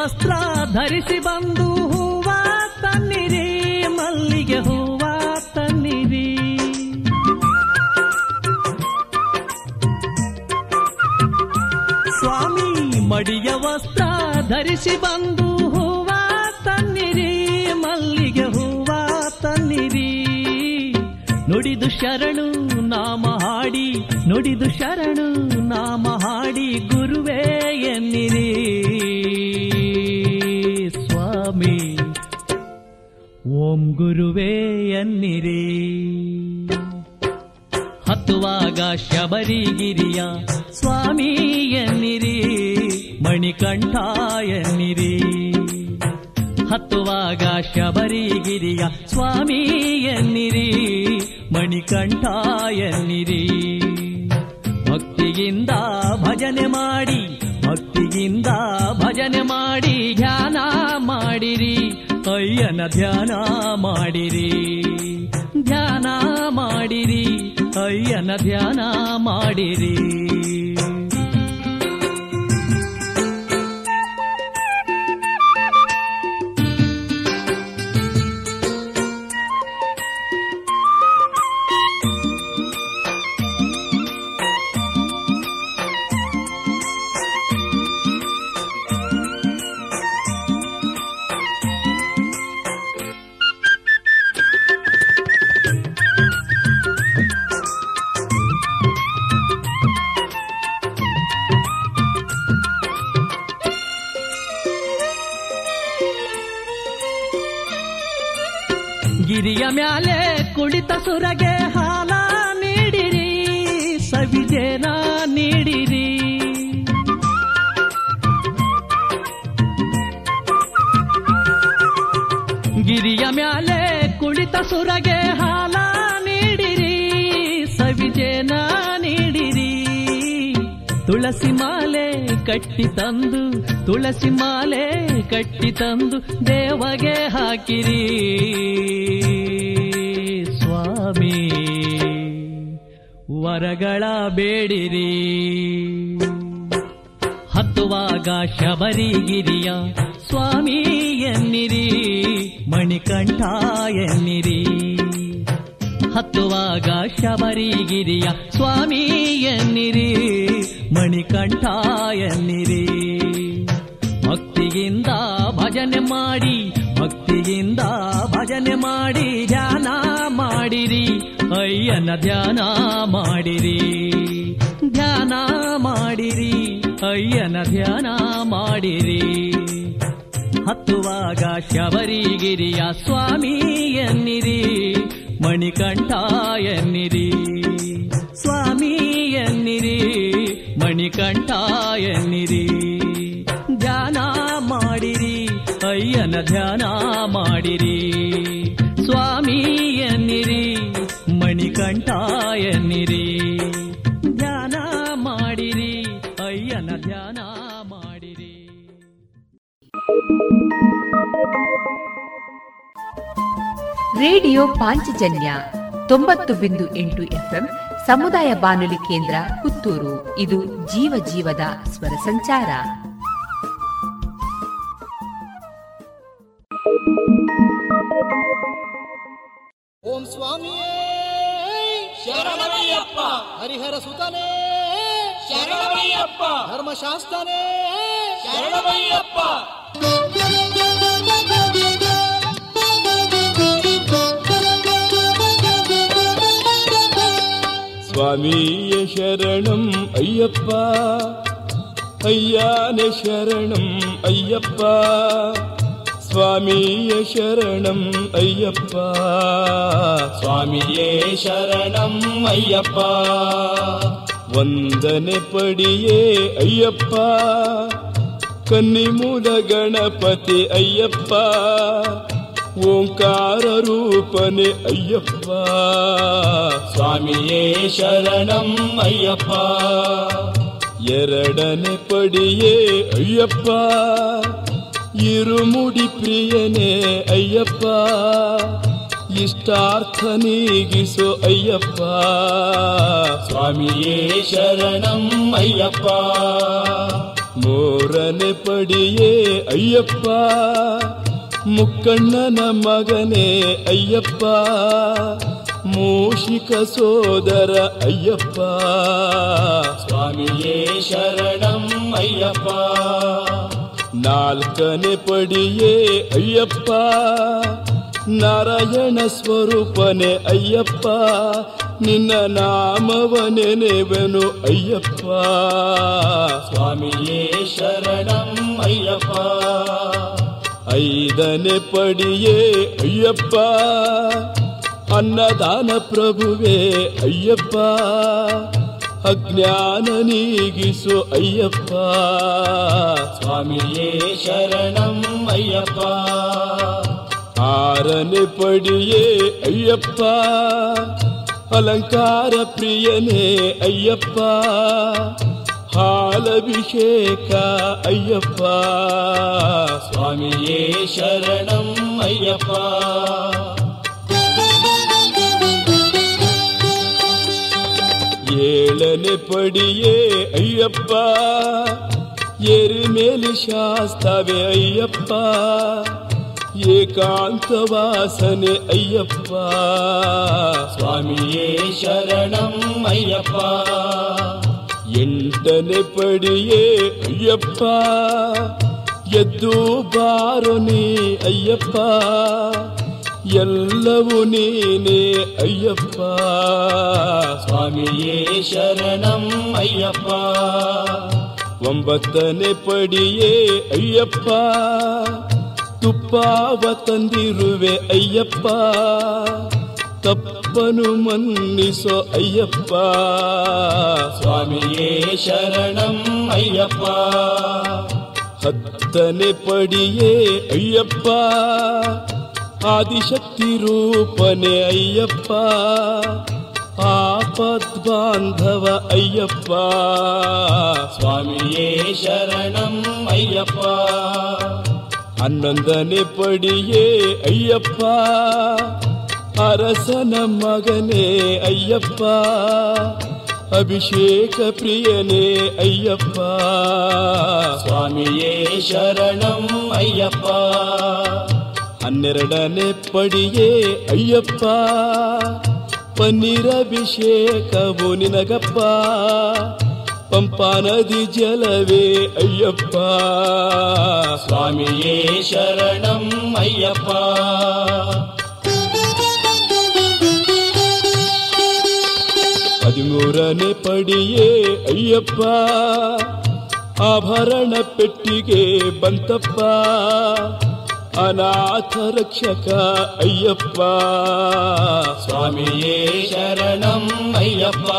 ವಸ್ತ್ರ ಧರಿಸಿ ಬಂದು ಹೂವ ತನ್ನಿರಿ ಮಲ್ಲಿಗೆ ಹೂವ ತನ್ನಿರಿ ಸ್ವಾಮಿ ಮಡಿಯ ವಸ್ತ್ರ ಧರಿಸಿ ಬಂದು ಹೂವ ತನ್ನಿರಿ ಮಲ್ಲಿಗೆ ಹೂವ ತನ್ನಿರಿ ನುಡಿದು ಶರಣು ನಾಮ ಹಾಡಿ ನುಡಿದು ಶರಣು ನಾಮ ಹಾಡಿ ಗುರುವೇ ಎನ್ನಿರಿ ಗುರುವೇ ಎನ್ನಿರಿ ಹತ್ತುವಾಗ ಶಬರಿಗಿರಿಯ ಸ್ವಾಮಿ ಎನ್ನಿರಿ ಮಣಿಕಂಠ ಎನ್ನಿರಿ ಹತ್ತುವಾಗ ಶಬರಿಗಿರಿಯ ಸ್ವಾಮಿ ಎನ್ನಿರಿ ಮಣಿಕಂಠ ಎನ್ನಿರಿ ಭಕ್ತಿಯಿಂದ ಭಜನೆ ಮಾಡಿ ಭಕ್ತಿಗಿಂದ ಭಜನೆ ಮಾಡಿ, ಧ್ಯಾನ ಮಾಡಿರಿ. ಅಯ್ಯನ ಧ್ಯಾನ ಮಾಡಿರಿ. ಧ್ಯಾನ ಮಾಡಿರಿ ಅಯ್ಯನ ಧ್ಯಾನ ಮಾಡಿರಿ. ಮ್ಯಾಲೆ ಕುಡಿತ ಸುರಗೆ ಹಾಲ ನೀಡಿರಿ, ಸವಿಜೇನ ನೀಡಿರಿ. ಗಿರಿಯ ಮ್ಯಾಲೆ ಕುಳಿತ ಸುರಗೆ ಹಾಲ ನೀಡಿರಿ, ಸವಿಜೇನ ನೀಡಿರಿ. ತುಳಸಿ ಮಾಲೆ ಕಟ್ಟಿ ತಂದು, ತುಳಸಿ ಮಾಲೆ ಕಟ್ಟಿ ತಂದು ದೇವಗೆ ಹಾಕಿರಿ. ಸ್ವಾಮಿ, ವರಗಳ ಬೇಡಿರಿ. ಹತ್ತುವಾಗ ಶಬರಿಗಿರಿಯ ಸ್ವಾಮಿ ಎನ್ನಿರಿ, ಮಣಿಕಂಠ ಎನ್ನಿರಿ. ಹತ್ತುವಾಗ ಶಬರಿಗಿರಿಯ ಸ್ವಾಮಿ ಎನ್ನಿರಿ, ಮಣಿಕಂಠ ಎನ್ನಿರಿ. ಭಕ್ತಿಯಿಂದ ಭಜನೆ ಮಾಡಿ, ಭಕ್ತಿಯಿಂದ ಭಜನೆ ಮಾಡಿ ಧ್ಯಾನ ಮಾಡಿರಿ. ಅಯ್ಯನ ಧ್ಯಾನ ಮಾಡಿರಿ. ಧ್ಯಾನ ಮಾಡಿರಿ. ಅಯ್ಯನ ಧ್ಯಾನ ಮಾಡಿರಿ. ಹತ್ತುವಾಗ ಶಬರಿಗಿರಿಯ ಸ್ವಾಮಿ ಎನ್ನಿರಿ. ಮಣಿಕಂಠ ಎನ್ನಿರಿ. ಸ್ವಾಮಿ ಎನ್ನಿರಿ. ಮಣಿಕಂಠ ಎನ್ನಿರಿ. ಧ್ಯಾನ ಮಾಡಿರಿ. ಅಯ್ಯನ ಧ್ಯಾನ ಮಾಡಿರಿ. ಮಣಿಕಂಠ ನಿರಿ ಧ್ಯಾನ ಮಾಡಿರಿ ಅಯ್ಯನ ಧ್ಯಾನ ಮಾಡಿರಿ. ರೇಡಿಯೋ ಪಾಂಚಜನ್ಯ ತೊಂಬತ್ತು ಬಿಂದು ಎಂಟು ಎಫ್ಎಂ ಸಮುದಾಯ ಬಾನುಲಿ ಕೇಂದ್ರ ಪುತ್ತೂರು. ಇದು ಜೀವ ಜೀವದ ಸ್ವರ ಸಂಚಾರ. ಓಂ ಸ್ವಾಮಿಯೇ. ಶರಣಮಯ್ಯಪ್ಪ ಹರಿಹರ ಸುತನೇ ಶರಣಮಯ್ಯಪ್ಪ ಧರ್ಮಶಾಸ್ತ್ರನೇ ಶರಣಮಯ್ಯಪ್ಪ ಸ್ವಾಮಿಯ ಶರಣಂ ಅಯ್ಯಪ್ಪ ಅಯ್ಯಾನೆ ಶರಣಂ ಅಯ್ಯಪ್ಪ ಸ್ವಾಮಿಯ ಶರಣಂ ಅಯ್ಯಪ್ಪ ಸ್ವಾಮಿಯೇ ಶರಣಂ ಅಯ್ಯಪ್ಪ ವಂದನೆ ಪಡಿಯೇ ಅಯ್ಯಪ್ಪ ಕನ್ನಿಮೂಲ ಗಣಪತಿ ಅಯ್ಯಪ್ಪ ಓಂಕಾರ ರೂಪನೆ ಅಯ್ಯಪ್ಪ ಸ್ವಾಮಿಯೇ ಶರಣಂ ಅಯ್ಯಪ್ಪ ಎರಡನೆ ಪಡಿಯೇ ಅಯ್ಯಪ್ಪ ಇರುಮುಡಿ ಪ್ರಿಯನೇ ಅಯ್ಯಪ್ಪ, ಇಷ್ಟಾರ್ಥ ನೀಗಿಸೋ ಅಯ್ಯಪ್ಪ. ಸ್ವಾಮಿಯೇ ಶರಣಂ ಅಯ್ಯಪ್ಪ ಮೂರ ಮೂರನೆ ಪಡಿಯೇ ಅಯ್ಯಪ್ಪ, ಮುಕ್ಕಣ್ಣನ ಮಗನೇ ಅಯ್ಯಪ್ಪ, ಮೂಷಿಕ ಸೋದರ ಅಯ್ಯಪ್ಪ. ಸ್ವಾಮಿಯೇ ಶರಣಂ ಅಯ್ಯಪ್ಪ. ನಾಲ್ಕನೆ ಪಡಿಯೇ ಅಯ್ಯಪ್ಪ. ನಾರಾಯಣ ಸ್ವರೂಪನೆ ಅಯ್ಯಪ್ಪ. ನಿನ್ನ ನಾಮವ ನೆನೆವೆನು ಅಯ್ಯಪ್ಪ. ಸ್ವಾಮಿಯೇ ಶರಣಂ ಅಯ್ಯಪ್ಪ. ಐದನೆ ಪಡಿಯೇ ಅಯ್ಯಪ್ಪ. ಅನ್ನದಾನ ಪ್ರಭುವೇ ಅಯ್ಯಪ್ಪ. ಅಜ್ಞಾನ ನೀಗಿಸು ಅಯ್ಯಪ್ಪ. ಸ್ವಾಮಿಯೇ ಶರಣಂ ಅಯ್ಯಪ್ಪ. ಆರನೆ ಪಡಿಯೇ ಅಯ್ಯಪ್ಪ. ಅಲಂಕಾರ ಪ್ರಿಯನೇ ಅಯ್ಯಪ್ಪ. ಹಾಲಭಿಷೇಕ ಅಯ್ಯಪ್ಪ. ಸ್ವಾಮಿಯೇ ಶರಣಂ ಅಯ್ಯಪ್ಪ. ಏಳನೆ ಪಡಿಯೇ ಅಯ್ಯಪ್ಪ ಎರಿಮೇಲಿ ಶಾಸ್ತವೆ ಅಯ್ಯಪ್ಪ ಏಕಾಂತ ವಾಸನೆ ಅಯ್ಯಪ್ಪ ಸ್ವಾಮಿಯೇ ಶರಣಂ ಅಯ್ಯಪ್ಪ ಎಂಟನೆ ಪಡಿಯೇ ಅಯ್ಯಪ್ಪ ಎದ್ದು ಬಾರೋ ನೀ ಅಯ್ಯಪ್ಪ ಎಲ್ಲವೂ ನೀನೇ ಅಯ್ಯಪ್ಪ. ಸ್ವಾಮಿಯೇ ಶರಣಂ ಅಯ್ಯಪ್ಪ. ಒಂಬತ್ತನೆ ಪಡಿಯೇ ಅಯ್ಯಪ್ಪ. ತುಪ್ಪಾವ ತಂದಿರುವೆ ಅಯ್ಯಪ್ಪ. ತಪ್ಪನು ಮನ್ನಿಸೋ ಅಯ್ಯಪ್ಪ. ಸ್ವಾಮಿಯೇ ಶರಣಂ ಅಯ್ಯಪ್ಪ. ಹತ್ತನೆ ಪಡಿಯೇ ಅಯ್ಯಪ್ಪ. ಆದಿಶಕ್ತಿ ರೂಪನೆ ಅಯ್ಯಪ್ಪ ಆಪದ್ಬಾಂಧವ ಅಯ್ಯಪ್ಪ ಸ್ವಾಮಿಯೇ ಶರಣಂ ಅಯ್ಯಪ್ಪ ಹನ್ನೊಂದನೆ ಪಡಿಯೇ ಅಯ್ಯಪ್ಪ ಅರಸನ ಮಗನೇ ಅಯ್ಯಪ್ಪ ಅಭಿಷೇಕ ಪ್ರಿಯನೇ ಅಯ್ಯಪ್ಪ ಸ್ವಾಮಿಯೇ ಶರಣಂ ಅಯ್ಯಪ್ಪ ಹನ್ನೆರಡನೆ ಪಡಿಯೇ ಅಯ್ಯಪ್ಪ ಪನ್ನೀರಭಿಷೇಕವು ನಿನಗಪ್ಪ ಪಂಪಾ ನದಿ ಜಲವೇ ಅಯ್ಯಪ್ಪ ಸ್ವಾಮಿಯೇ ಶರಣಂ ಅಯ್ಯಪ್ಪ ಹದಿಮೂರನೆ ಪಡಿಯೇ ಅಯ್ಯಪ್ಪ ಆಭರಣ ಪೆಟ್ಟಿಗೆ ಬಂತಪ್ಪ ಅನಾಥ ರಕ್ಷಕ ಅಯ್ಯಪ್ಪ ಸ್ವಾಮಿಯೇ ಶರಣಂ ಅಯ್ಯಪ್ಪ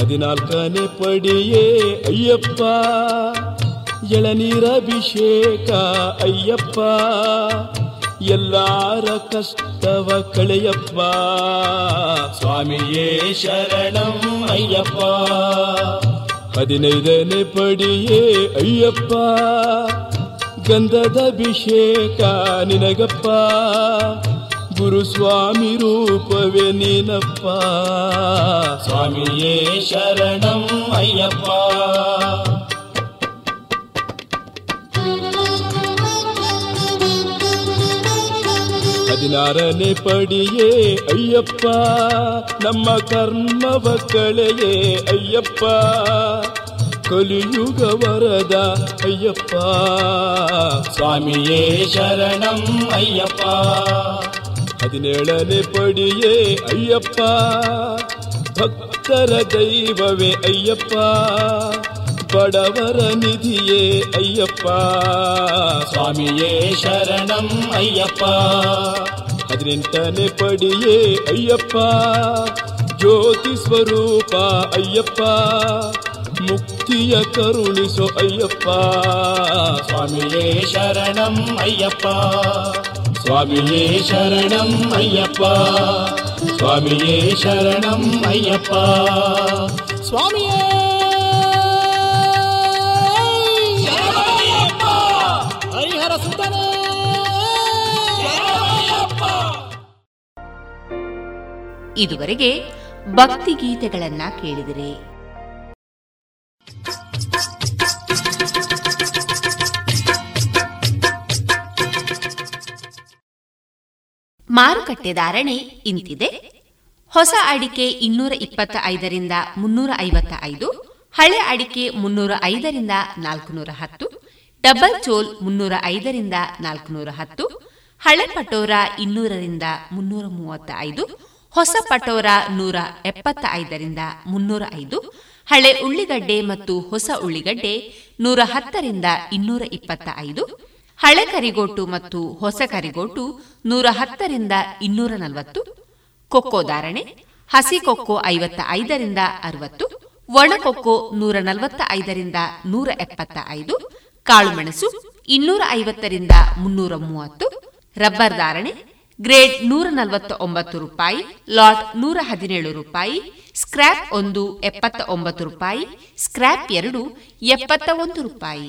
ಹದಿನಾಲ್ಕನೆ ಪಡಿಯೇ ಅಯ್ಯಪ್ಪ। ಎಳನೀರಭಿಷೇಕ ಅಯ್ಯಪ್ಪ। ಎಲ್ಲಾರ ಕಷ್ಟವ ಕಳೆಯಪ್ಪ। ಸ್ವಾಮಿಯೇ ಶರಣಂ ಅಯ್ಯಪ್ಪ। ಹದಿನೈದನೇ ಪಡಿಯೇ ಅಯ್ಯಪ್ಪ। ಗಂಧದ ಅಭಿಷೇಕ ನಿನಗಪ್ಪ ಗುರುಸ್ವಾಮಿ ರೂಪವೇ ನೀನಪ್ಪ. ಸ್ವಾಮಿಯೇ ಶರಣಂ ಅಯ್ಯಪ್ಪ. ಹದಿನಾರನೇ ಪಡಿಯೇ ಅಯ್ಯಪ್ಪ. ನಮ್ಮ ಕರ್ಮವ ಕಳೆಯೇ ಅಯ್ಯಪ್ಪ. ಕಲಿಯುಗ ವರದ ಅಯ್ಯಪ್ಪ ಸ್ವಾಮಿಯೇ ಶರಣಂ ಅಯ್ಯಪ್ಪ ಹದಿನೇಳನೇ ಪಡಿಯೇ ಅಯ್ಯಪ್ಪ ಭಕ್ತರ ದೈವವೇ ಅಯ್ಯಪ್ಪ ಬಡವರ ನಿಧಿಯೇ ಅಯ್ಯಪ್ಪ ಸ್ವಾಮಿಯೇ ಶರಣಂ ಅಯ್ಯಪ್ಪ ಹದಿನೆಂಟನೇ ಪಡಿಯೇ ಅಯ್ಯಪ್ಪ ಜ್ಯೋತಿ ಸ್ವರೂಪ ಅಯ್ಯಪ್ಪ ಮುಕ್ತಿಯ ಕರುಣಿಸೋ ಅಯ್ಯಪ್ಪ. ಸ್ವಾಮಿಯೇ ಶರಣಂ ಅಯ್ಯಪ್ಪ. ಸ್ವಾಮಿಯೇ ಶರಣಂ ಅಯ್ಯಪ್ಪ. ಸ್ವಾಮಿಯೇ ಶರಣಂ ಅಯ್ಯಪ್ಪ. ಸ್ವಾಮಿಯೇ. ಹರಿಹರ ಸುತನೇ. ಇದುವರೆಗೆ ಭಕ್ತಿ ಗೀತೆಗಳನ್ನ ಕೇಳಿದಿರಿ. ಮಾರುಕಟ್ಟೆ ಧಾರಣೆ ಇಂತಿದೆ. ಹೊಸ ಅಡಿಕೆ ಇನ್ನೂರ ಇಪ್ಪತ್ತ ಐದರಿಂದ ಮುನ್ನೂರ ಐವತ್ತ ಐದು ಹಳೆ ಅಡಿಕೆ ಮುನ್ನೂರ ಐದರಿಂದ ನಾಲ್ಕುನೂರ ಹತ್ತು, ಡಬಲ್ ಚೋಲ್ ಮುನ್ನೂರ ಐದರಿಂದ ನಾಲ್ಕುನೂರ ಹತ್ತು, ಹಳೆ ಪಟೋರ ಇನ್ನೂರರಿಂದ ಮುನ್ನೂರ ಮೂವತ್ತ ಐದು ಹೊಸ ಪಟೋರ ನೂರ ಎಪ್ಪತ್ತ ಐದರಿಂದ ಮುನ್ನೂರ ಐದು, ಹಳೆ ಉಳ್ಳಿಗಡ್ಡೆ ಮತ್ತು ಹೊಸ ಉಳ್ಳಿಗಡ್ಡೆ ನೂರ ಹತ್ತರಿಂದ ಇನ್ನೂರ ಇಪ್ಪತ್ತ ಐದು ಹಳೆ ಕರಿಗೋಟು ಮತ್ತು ಹೊಸ ಕರಿಗೋಟು ನೂರ ಹತ್ತರಿಂದ ಇನ್ನೂರ ನಲವತ್ತು, ಕೊಕ್ಕೋ ಧಾರಣೆ, ಹಸಿ ಕೊಕ್ಕೋ ಐವತ್ತ ಐದರಿಂದ ಅರವತ್ತು ಒಣಕೊಕ್ಕೋ ನೂರ ನಲವತ್ತ ಐದರಿಂದ ನೂರ ಎಪ್ಪತ್ತ ಐದು ಕಾಳುಮೆಣಸು ಇನ್ನೂರ ಐವತ್ತರಿಂದ ಮುನ್ನೂರ ಮೂವತ್ತು, ರಬ್ಬರ್ ಧಾರಣೆ, ಗ್ರೇಡ್ ನೂರ ನಲವತ್ತ ಒಂಬತ್ತು ರೂಪಾಯಿ, ಲಾಟ್ ನೂರ ಹದಿನೇಳು ರೂಪಾಯಿ, ಸ್ಕ್ರ್ಯಾಪ್ ಒಂದು ಎಪ್ಪತ್ತ ಒಂಬತ್ತು ರೂಪಾಯಿ, ಸ್ಕ್ರ್ಯಾಪ್ ಎರಡು ಎಪ್ಪತ್ತ ಒಂದು ರೂಪಾಯಿ.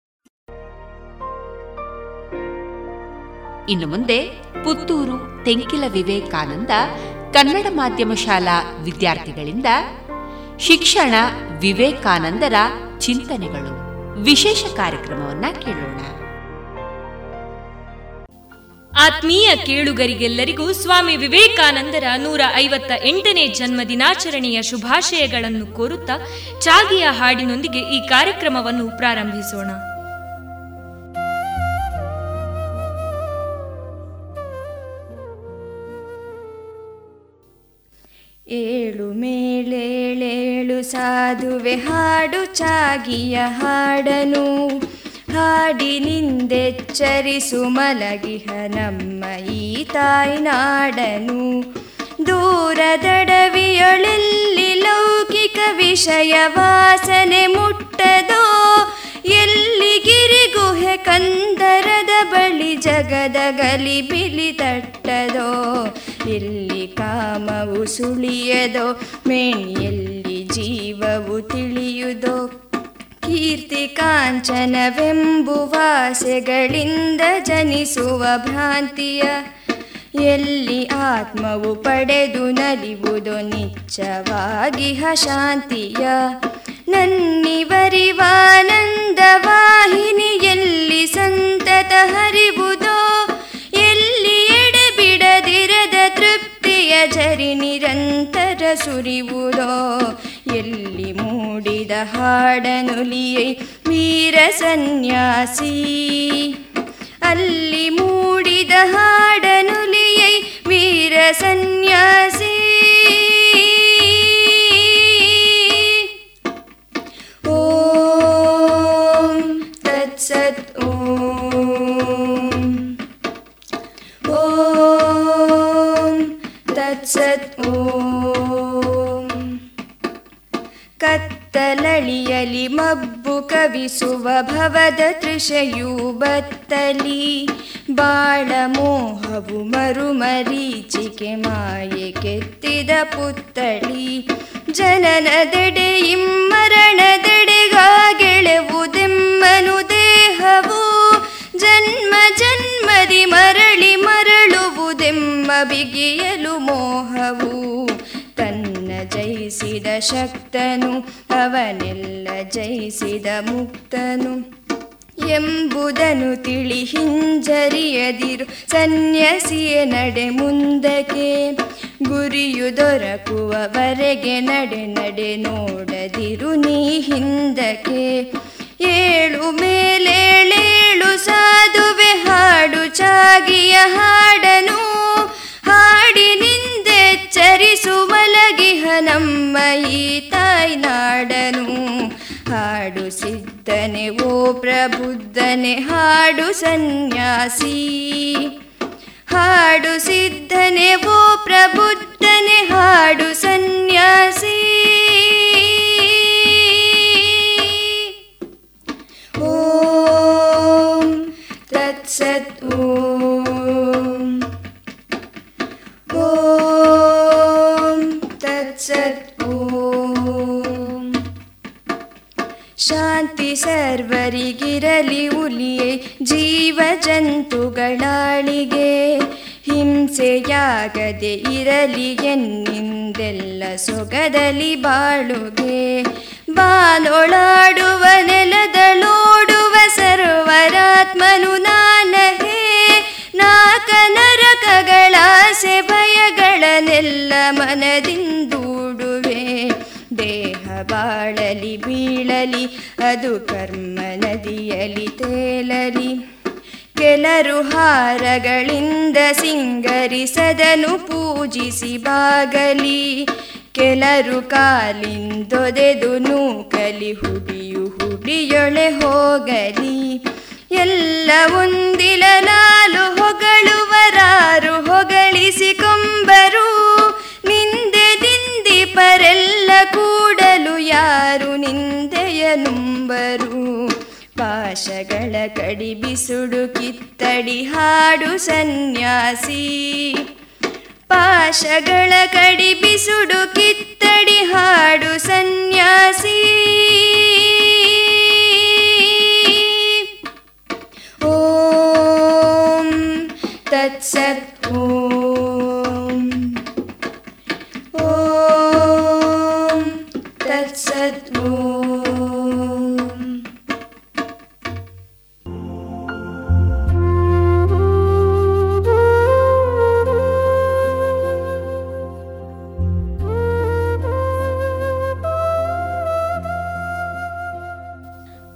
ಇನ್ನು ಮುಂದೆ ಪುತ್ತೂರು ತೆಂಕಿಲ ವಿವೇಕಾನಂದ ಕನ್ನಡ ಮಾಧ್ಯಮ ಶಾಲಾ ವಿದ್ಯಾರ್ಥಿಗಳಿಂದ ಶಿಕ್ಷಣ ವಿವೇಕಾನಂದರ ಚಿಂತನೆಗಳು. ವಿಶೇಷ ಕಾರ್ಯಕ್ರಮವನ್ನ ಕೇಳೋಣ. ಆತ್ಮೀಯ ಕೇಳುಗರಿಗೆಲ್ಲರಿಗೂ ಸ್ವಾಮಿ ವಿವೇಕಾನಂದರ ನೂರ ಐವತ್ತ ಎಂಟನೇ ಜನ್ಮ ದಿನಾಚರಣೆಯ ಶುಭಾಶಯಗಳನ್ನು ಕೋರುತ್ತಾ ಚಾಗಿಯ ಹಾಡಿನೊಂದಿಗೆ ಈ ಕಾರ್ಯಕ್ರಮವನ್ನು ಪ್ರಾರಂಭಿಸೋಣ. ಏಳು ಮೇಳೇಳೇಳು ಸಾಧುವೆ ಹಾಡು ಚಾಗಿಯ ಹಾಡನು. ಹಾಡಿನಿಂದೆಚ್ಚರಿಸು ಮಲಗಿಹ ನಮ್ಮ ಈ ತಾಯ್ನಾಡನು ದೂರದಡವಿಯೊಳೆಲ್ಲಿ ಲೌಕಿಕ ವಿಷಯ ವಾಸನೆ ಮುಟ್ಟದೋ ಎಲ್ಲಿ ಗಿರಿಗುಹೆ ಕಂದರದ ಬಳಿ ಜಗದ ಗಲಿ ಬಿಲಿ ತಟ್ಟದೋ, ಎಲ್ಲಿ ಕಾಮವು ಸುಳಿಯದೋ, ಮೇಣಿಯಲ್ಲಿ ಜೀವವು ತಿಳಿಯುವುದೋ ಕೀರ್ತಿ ಕಾಂಚನವೆಂಬುವಾಸೆಗಳಿಂದ ಜನಿಸುವ ಭ್ರಾಂತಿಯ ಎಲ್ಲಿ ಆತ್ಮವು ಪಡೆದು ನಲಿವುದು ನಿಚ್ಚವಾಗಿ ಶಾಂತಿಯ ನನ್ನಿವರಿವಾನಂದ ವಾಹಿನಿಯಲ್ಲಿ ಸಂತತ ಹರಿವುದೋ. ಎಲ್ಲಿ ಎಡೆಬಿಡದಿರದ ತೃಪ್ತಿಯ ಜರಿ ನಿರಂತರ ಸುರಿವುದೋ. ಎಲ್ಲಿ ಮೂಡಿದ ಹಾಡನುಲಿಯೈ ವೀರ ಸನ್ಯಾಸಿ. ಅಲ್ಲಿ ಮೂಡಿದ ಹಾಡನುಲಿಯೈ ವೀರ ಸನ್ಯಾಸಿ. ಓಂ ತತ್ಸತ್ ಓಂ. ಓಂ ತತ್ಸತ್ ಓಂ. ಕತ್ತಲಳಿಯಲಿ ಮಬ್ಬು ಕವಿಸುವ ಭವದ ತೃಷೆಯು ಬತ್ತಲಿ. ಬಾಳ ಮೋಹವು ಮರುಮರೀಚಿಕೆ ಮಾಯೆ ಕೆತ್ತಿದ ಪುತ್ತಳಿ ಜನನದೆಡೆ ಇಮ್ಮರಣದೆಡೆಗಾಗೆಳೆವುದೆಮ್ಮನು ದೇಹವು. ಜನ್ಮ ಜನ್ಮದಿ ಮರಳಿ ಮರಳುವುದೆಮ್ಮ ಬಿಗಿಯಲು ಮೋಹವು. ಜಯಿಸಿದ ಶಕ್ತನು, ಅವನೆಲ್ಲ ಜಯಿಸಿದ ಮುಕ್ತನು. ಎಂಬುದನು ತಿಳಿ ಹಿಂಜರಿಯದಿರು, ಸನ್ಯಾಸಿಯ ನಡೆ ಮುಂದಕ್ಕೆ. ಗುರಿಯು ದೊರಕುವವರೆಗೆ ನಡೆ ನಡೆ ನೋಡದಿರು ನೀ ಹಿಂದಕ್ಕೆ. ಏಳು ಮೇಲೇಳೇಳು ಸಾಧುವೆ ಹಾಡು, ಚಾಗಿಯ ಹಾಡನು. ನಮ್ಮ ಈ ತಾಯ್ನಾಡನು ಹಾಡ ಸಿದ್ಧನೆ, ಓ ಪ್ರಬುದ್ಧನೆ, ಹಾಡು ಸನ್ಯಾಸಿ. ಹಾಡು ಸಿದ್ಧನೆ, ಓ ಪ್ರಬುದ್ಧನೆ, ಹಾಡು ಸನ್ಯಾಸಿ. ಓಂ ತತ್ಸತ್, ಓಂ ಶಾಂತಿ ಸರ್ವರಿಗಿರಲಿ ಉಲಿಯೇ ಜೀವ ಜಂತುಗಳಾಳಿಗೆ ಹಿಂಸೆಯಾಗದೆ ಇರಲಿ ಎನ್ನಿಂದೆಲ್ಲ ಸೊಗದಲಿ ಬಾಳುಗೆ. ಬಾನೊಳಾಡುವ ನೆಲದಳೋಡುವ ಸರ್ವರಾತ್ಮನು ನಾನಹೇ. ನಾಕ ನರಕಗಳಾಸೆ ಭಯಗಳನ್ನೆಲ್ಲ ಮನದಿಂದೂಡುವೆ ಬೀಳಲಿ ಅದು ಕರ್ಮ ನದಿಯಲಿ ತೇಲಲಿ. ಕೆಲರು ಹಾರಗಳಿಂದ ಸಿಂಗರಿಸದನು ಪೂಜಿಸಿ ಬಾಗಲಿ. ಕೆಲರು ಕಾಲಿಂದೊದೆದು ನೂಕಲಿ, ಹುಡಿಯು ಹುಡಿಯೊಳೆ ಹೋಗಲಿ. ಎಲ್ಲ ಒಂದಿಲ ನಾಲು ಹೊಗಳುವರಾರು ಹೊಗಳಿಸಿಕೊಂಬರು ನಿಂದಿಪರೆಲ್ಲ ಕೂಡಲು ಯಾರು ನಿಂದೆಯ ನುಂಬರು? ಪಾಶಗಳ ಕಡಿಬಿಸುಡು ಕಿತ್ತಡಿ ಹಾಡು ಸನ್ಯಾಸಿ. ಪಾಶಗಳ ಕಡಿಬಿಸುಡು ಕಿತ್ತಡಿ ಹಾಡು ಸನ್ಯಾಸಿ. ಓಂ ತತ್ಸತ್, ಓಂ ತತ್ಸತ್ moon.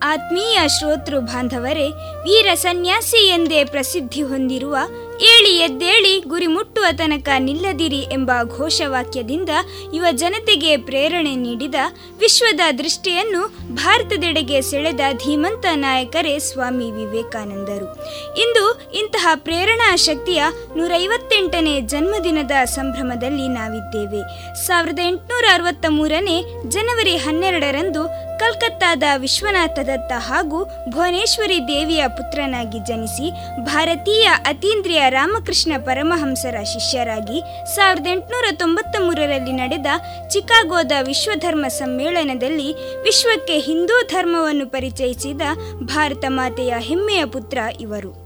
ಆತ್ಮೀಯ ಶ್ರೋತೃ ಬಾಂಧವರೇ ವೀರ ಸನ್ಯಾಸಿ ಎಂದೇ ಪ್ರಸಿದ್ಧಿ ಹೊಂದಿರುವ ಏಳಿ ಎದ್ದೇಳಿ ಗುರಿ ಮುಟ್ಟುವ ತನಕ ನಿಲ್ಲದಿರಿ ಎಂಬ ಘೋಷವಾಕ್ಯದಿಂದ ಯುವ ಜನತೆಗೆ ಪ್ರೇರಣೆ ನೀಡಿದ ವಿಶ್ವದ ದೃಷ್ಟಿಯನ್ನು ಭಾರತದೆಡೆಗೆ ಸೆಳೆದ ಧೀಮಂತ ನಾಯಕರೇ ಸ್ವಾಮಿ ವಿವೇಕಾನಂದರು. ಇಂದು ಇಂತಹ ಪ್ರೇರಣಾ ಶಕ್ತಿಯ ನೂರೈವತ್ತೆಂಟನೇ ಜನ್ಮದಿನದ ಸಂಭ್ರಮದಲ್ಲಿ ನಾವಿದ್ದೇವೆ. ಸಾವಿರದ ಎಂಟುನೂರ ಅರವತ್ತ ಮೂರನೇ ಜನವರಿ ಹನ್ನೆರಡರಂದು ಕಲ್ಕತ್ತಾದ ವಿಶ್ವನಾಥ ದತ್ತ ಹಾಗೂ ಭುವನೇಶ್ವರಿ ದೇವಿಯ ಪುತ್ರನಾಗಿ ಜನಿಸಿ ಭಾರತೀಯ ಅತೀಂದ್ರಿಯ ರಾಮಕೃಷ್ಣ ಪರಮಹಂಸರ ಶಿಷ್ಯರಾಗಿ ಸಾವಿರದ ಎಂಟುನೂರ ತೊಂಬತ್ತ ಮೂರರಲ್ಲಿ ನಡೆದ ಚಿಕಾಗೋದ ವಿಶ್ವಧರ್ಮ ಸಮ್ಮೇಳನದಲ್ಲಿ ವಿಶ್ವಕ್ಕೆ ಹಿಂದೂ ಧರ್ಮವನ್ನು ಪರಿಚಯಿಸಿದ ಭಾರತ ಮಾತೆಯ ಹೆಮ್ಮೆಯ ಪುತ್ರ ಇವರು.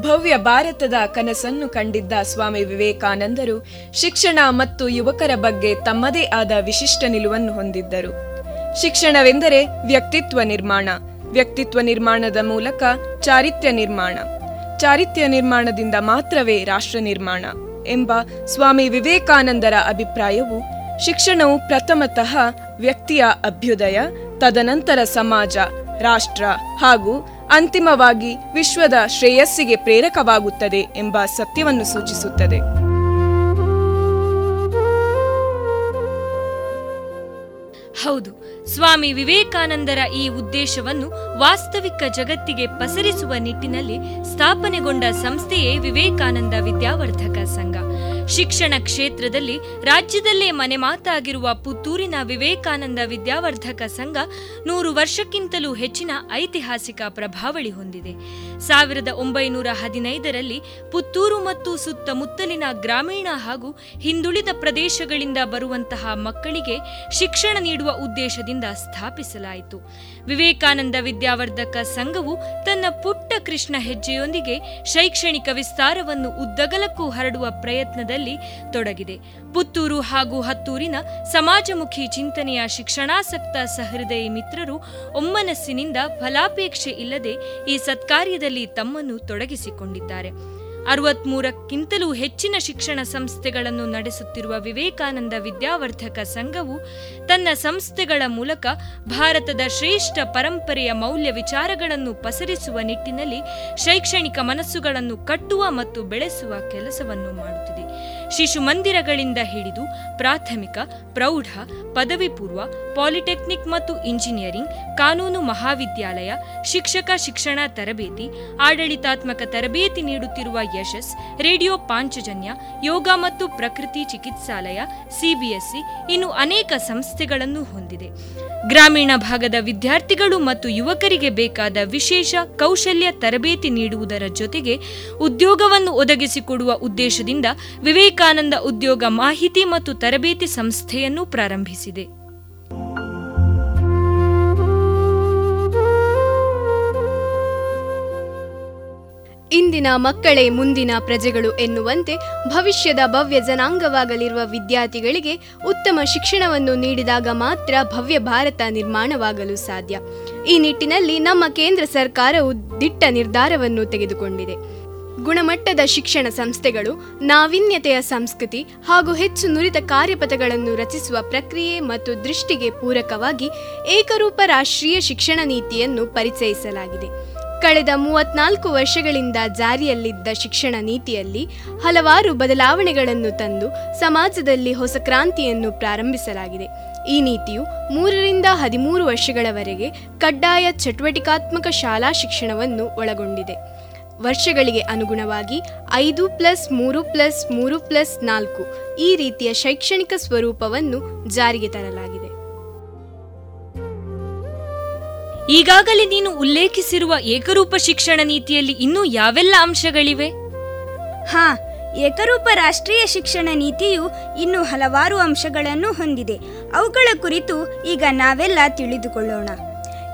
ಭವ್ಯ ಭಾರತದ ಕನಸನ್ನು ಕಂಡಿದ್ದ ಸ್ವಾಮಿ ವಿವೇಕಾನಂದರು ಶಿಕ್ಷಣ ಮತ್ತು ಯುವಕರ ಬಗ್ಗೆ ತಮ್ಮದೇ ಆದ ವಿಶಿಷ್ಟ ನಿಲುವನ್ನು ಹೊಂದಿದ್ದರು. ಶಿಕ್ಷಣವೆಂದರೆ ವ್ಯಕ್ತಿತ್ವ ನಿರ್ಮಾಣ. ವ್ಯಕ್ತಿತ್ವ ನಿರ್ಮಾಣದ ಮೂಲಕ ಚಾರಿತ್ರ್ಯ ನಿರ್ಮಾಣ. ಚಾರಿತ್ರ್ಯ ನಿರ್ಮಾಣದಿಂದ ಮಾತ್ರವೇ ರಾಷ್ಟ್ರ ನಿರ್ಮಾಣ ಎಂಬ ಸ್ವಾಮಿ ವಿವೇಕಾನಂದರ ಅಭಿಪ್ರಾಯವು ಶಿಕ್ಷಣವು ಪ್ರಥಮತಃ ವ್ಯಕ್ತಿಯ ಅಭ್ಯುದಯ, ತದನಂತರ ಸಮಾಜ, ರಾಷ್ಟ್ರ ಹಾಗೂ ಅಂತಿಮವಾಗಿ ವಿಶ್ವದ ಶ್ರೇಯಸ್ಸಿಗೆ ಪ್ರೇರಕವಾಗುತ್ತದೆ ಎಂಬ ಸತ್ಯವನ್ನು ಸೂಚಿಸುತ್ತದೆ. ಹೌದು. ಸ್ವಾಮಿ ವಿವೇಕಾನಂದರ ಈ ಉದ್ದೇಶವನ್ನು ವಾಸ್ತವಿಕ ಜಗತ್ತಿಗೆ ಪಸರಿಸುವ ನಿಟ್ಟಿನಲ್ಲಿ ಸ್ಥಾಪನೆಗೊಂಡ ಸಂಸ್ಥೆಯೇ ವಿವೇಕಾನಂದ ವಿದ್ಯಾವರ್ಧಕ ಸಂಘ. ಶಿಕ್ಷಣ ಕ್ಷೇತ್ರದಲ್ಲಿ ರಾಜ್ಯದಲ್ಲೇ ಮನೆ ಮಾತಾಗಿರುವ ಪುತ್ತೂರಿನ ವಿವೇಕಾನಂದ ವಿದ್ಯಾವರ್ಧಕ ಸಂಘ ನೂರು ವರ್ಷಕ್ಕಿಂತಲೂ ಹೆಚ್ಚಿನ ಐತಿಹಾಸಿಕ ಪ್ರಭಾವಳಿ ಹೊಂದಿದೆ. ಸಾವಿರದ ಒಂಬೈನೂರ ಹದಿನೈದರಲ್ಲಿ ಪುತ್ತೂರು ಮತ್ತು ಸುತ್ತಮುತ್ತಲಿನ ಗ್ರಾಮೀಣ ಹಾಗೂ ಹಿಂದುಳಿದ ಪ್ರದೇಶಗಳಿಂದ ಬರುವಂತಹ ಮಕ್ಕಳಿಗೆ ಶಿಕ್ಷಣ ನೀಡುವ ಉದ್ದೇಶದಿಂದ ಸ್ಥಾಪಿಸಲಾಯಿತು. ವಿವೇಕಾನಂದ ವಿದ್ಯಾವರ್ಧಕ ಸಂಘವು ತನ್ನ ಪುಟ್ಟ ಕೃಷ್ಣ ಹೆಜ್ಜೆಯೊಂದಿಗೆ ಶೈಕ್ಷಣಿಕ ವಿಸ್ತಾರವನ್ನು ಉದ್ದಗಲಕ್ಕೂ ಹರಡುವ ಪ್ರಯತ್ನದಲ್ಲಿ ತೊಡಗಿದೆ. ಪುತ್ತೂರು ಹಾಗೂ ಹತ್ತೂರಿನ ಸಮಾಜಮುಖಿ ಚಿಂತನೆಯ ಶಿಕ್ಷಣಾಸಕ್ತ ಸಹೃದಯಿ ಮಿತ್ರರು ಒಮ್ಮನಸ್ಸಿನಿಂದ ಫಲಾಪೇಕ್ಷೆ ಇಲ್ಲದೆ ಈ ಸತ್ಕಾರ್ಯದಲ್ಲಿ ತಮ್ಮನ್ನು ತೊಡಗಿಸಿಕೊಂಡಿದ್ದಾರೆ. ಅರವತ್ಮೂರಕ್ಕಿಂತಲೂ ಹೆಚ್ಚಿನ ಶಿಕ್ಷಣ ಸಂಸ್ಥೆಗಳನ್ನು ನಡೆಸುತ್ತಿರುವ ವಿವೇಕಾನಂದ ವಿದ್ಯಾವರ್ಧಕ ಸಂಘವು ತನ್ನ ಸಂಸ್ಥೆಗಳ ಮೂಲಕ ಭಾರತದ ಶ್ರೇಷ್ಠ ಪರಂಪರೆಯ ಮೌಲ್ಯ ವಿಚಾರಗಳನ್ನು ಪಸರಿಸುವ ನಿಟ್ಟಿನಲ್ಲಿ ಶೈಕ್ಷಣಿಕ ಮನಸ್ಸುಗಳನ್ನು ಕಟ್ಟುವ ಮತ್ತು ಬೆಳೆಸುವ ಕೆಲಸವನ್ನು ಮಾಡುತ್ತಿದೆ. ಶಿಶು ಮಂದಿರಗಳಿಂದ ಹಿಡಿದು ಪ್ರಾಥಮಿಕ, ಪ್ರೌಢ ಪದವಿ ಪೂರ್ವ ಪಾಲಿಟೆಕ್ನಿಕ್ ಮತ್ತು ಇಂಜಿನಿಯರಿಂಗ್, ಕಾನೂನು ಮಹಾವಿದ್ಯಾಲಯ, ಶಿಕ್ಷಕ ಶಿಕ್ಷಣ ತರಬೇತಿ, ಆಡಳಿತಾತ್ಮಕ ತರಬೇತಿ ನೀಡುತ್ತಿರುವ ಯಶಸ್, ರೇಡಿಯೋ ಪಾಂಚಜನ್ಯ, ಯೋಗ ಮತ್ತು ಪ್ರಕೃತಿ ಚಿಕಿತ್ಸಾಲಯ, ಸಿಬಿಎಸ್ಇ ಇನ್ನು ಅನೇಕ ಸಂಸ್ಥೆಗಳನ್ನು ಹೊಂದಿದೆ. ಗ್ರಾಮೀಣ ಭಾಗದ ವಿದ್ಯಾರ್ಥಿಗಳು ಮತ್ತು ಯುವಕರಿಗೆ ಬೇಕಾದ ವಿಶೇಷ ಕೌಶಲ್ಯ ತರಬೇತಿ ನೀಡುವುದರ ಜೊತೆಗೆ ಉದ್ಯೋಗವನ್ನು ಒದಗಿಸಿಕೊಡುವ ಉದ್ದೇಶದಿಂದ ವಿವೇಕಾನಂದ ಉದ್ಯೋಗ ಮಾಹಿತಿ ಮತ್ತು ತರಬೇತಿ ಸಂಸ್ಥೆಯನ್ನು ಪ್ರಾರಂಭಿಸಿದೆ. ಇಂದಿನ ಮಕ್ಕಳೇ ಮುಂದಿನ ಪ್ರಜೆಗಳು ಎನ್ನುವಂತೆ ಭವಿಷ್ಯದ ಭವ್ಯ ಜನಾಂಗವಾಗಲಿರುವ ವಿದ್ಯಾರ್ಥಿಗಳಿಗೆ ಉತ್ತಮ ಶಿಕ್ಷಣವನ್ನು ನೀಡಿದಾಗ ಮಾತ್ರ ಭವ್ಯ ಭಾರತ ನಿರ್ಮಾಣವಾಗಲು ಸಾಧ್ಯ. ಈ ನಿಟ್ಟಿನಲ್ಲಿ ನಮ್ಮ ಕೇಂದ್ರ ಸರ್ಕಾರವು ದಿಟ್ಟ ನಿರ್ಧಾರವನ್ನು ತೆಗೆದುಕೊಂಡಿದೆ. ಗುಣಮಟ್ಟದ ಶಿಕ್ಷಣ ಸಂಸ್ಥೆಗಳು, ನಾವೀನ್ಯತೆಯ ಸಂಸ್ಕೃತಿ ಹಾಗೂ ಹೆಚ್ಚು ನುರಿತ ಕಾರ್ಯಪಥಗಳನ್ನು ರಚಿಸುವ ಪ್ರಕ್ರಿಯೆ ಮತ್ತು ದೃಷ್ಟಿಗೆ ಪೂರಕವಾಗಿ ಏಕರೂಪ ರಾಷ್ಟ್ರೀಯ ಶಿಕ್ಷಣ ನೀತಿಯನ್ನು ಪರಿಚಯಿಸಲಾಗಿದೆ. ಕಳೆದ ಮೂವತ್ನಾಲ್ಕು ವರ್ಷಗಳಿಂದ ಜಾರಿಯಲ್ಲಿದ್ದ ಶಿಕ್ಷಣ ನೀತಿಯಲ್ಲಿ ಹಲವಾರು ಬದಲಾವಣೆಗಳನ್ನು ತಂದು ಸಮಾಜದಲ್ಲಿ ಹೊಸ ಕ್ರಾಂತಿಯನ್ನು ಪ್ರಾರಂಭಿಸಲಾಗಿದೆ. ಈ ನೀತಿಯು ಮೂರರಿಂದ ಹದಿಮೂರು ವರ್ಷಗಳವರೆಗೆ ಕಡ್ಡಾಯ ಚಟುವಟಿಕಾತ್ಮಕ ಶಾಲಾ ಶಿಕ್ಷಣವನ್ನು ಒಳಗೊಂಡಿದೆ. ವರ್ಷಗಳಿಗೆ ಅನುಗುಣವಾಗಿ ಐದು ಪ್ಲಸ್ ಮೂರು ಪ್ಲಸ್ ಮೂರು ಪ್ಲಸ್ ನಾಲ್ಕು ಈ ರೀತಿಯ ಶೈಕ್ಷಣಿಕ ಸ್ವರೂಪವನ್ನು ಜಾರಿಗೆ ತರಲಾಗಿದೆ. ಈಗಾಗಲೇ ನೀನು ಉಲ್ಲೇಖಿಸಿರುವ ಏಕರೂಪ ಶಿಕ್ಷಣ ನೀತಿಯಲ್ಲಿ ಇನ್ನೂ ಯಾವೆಲ್ಲ ಅಂಶಗಳಿವೆ? ಹಾ, ಏಕರೂಪ ರಾಷ್ಟ್ರೀಯ ಶಿಕ್ಷಣ ನೀತಿಯು ಇನ್ನು ಹಲವಾರು ಅಂಶಗಳನ್ನು ಹೊಂದಿದೆ. ಅವುಗಳ ಕುರಿತು ಈಗ ನಾವೆಲ್ಲ ತಿಳಿದುಕೊಳ್ಳೋಣ.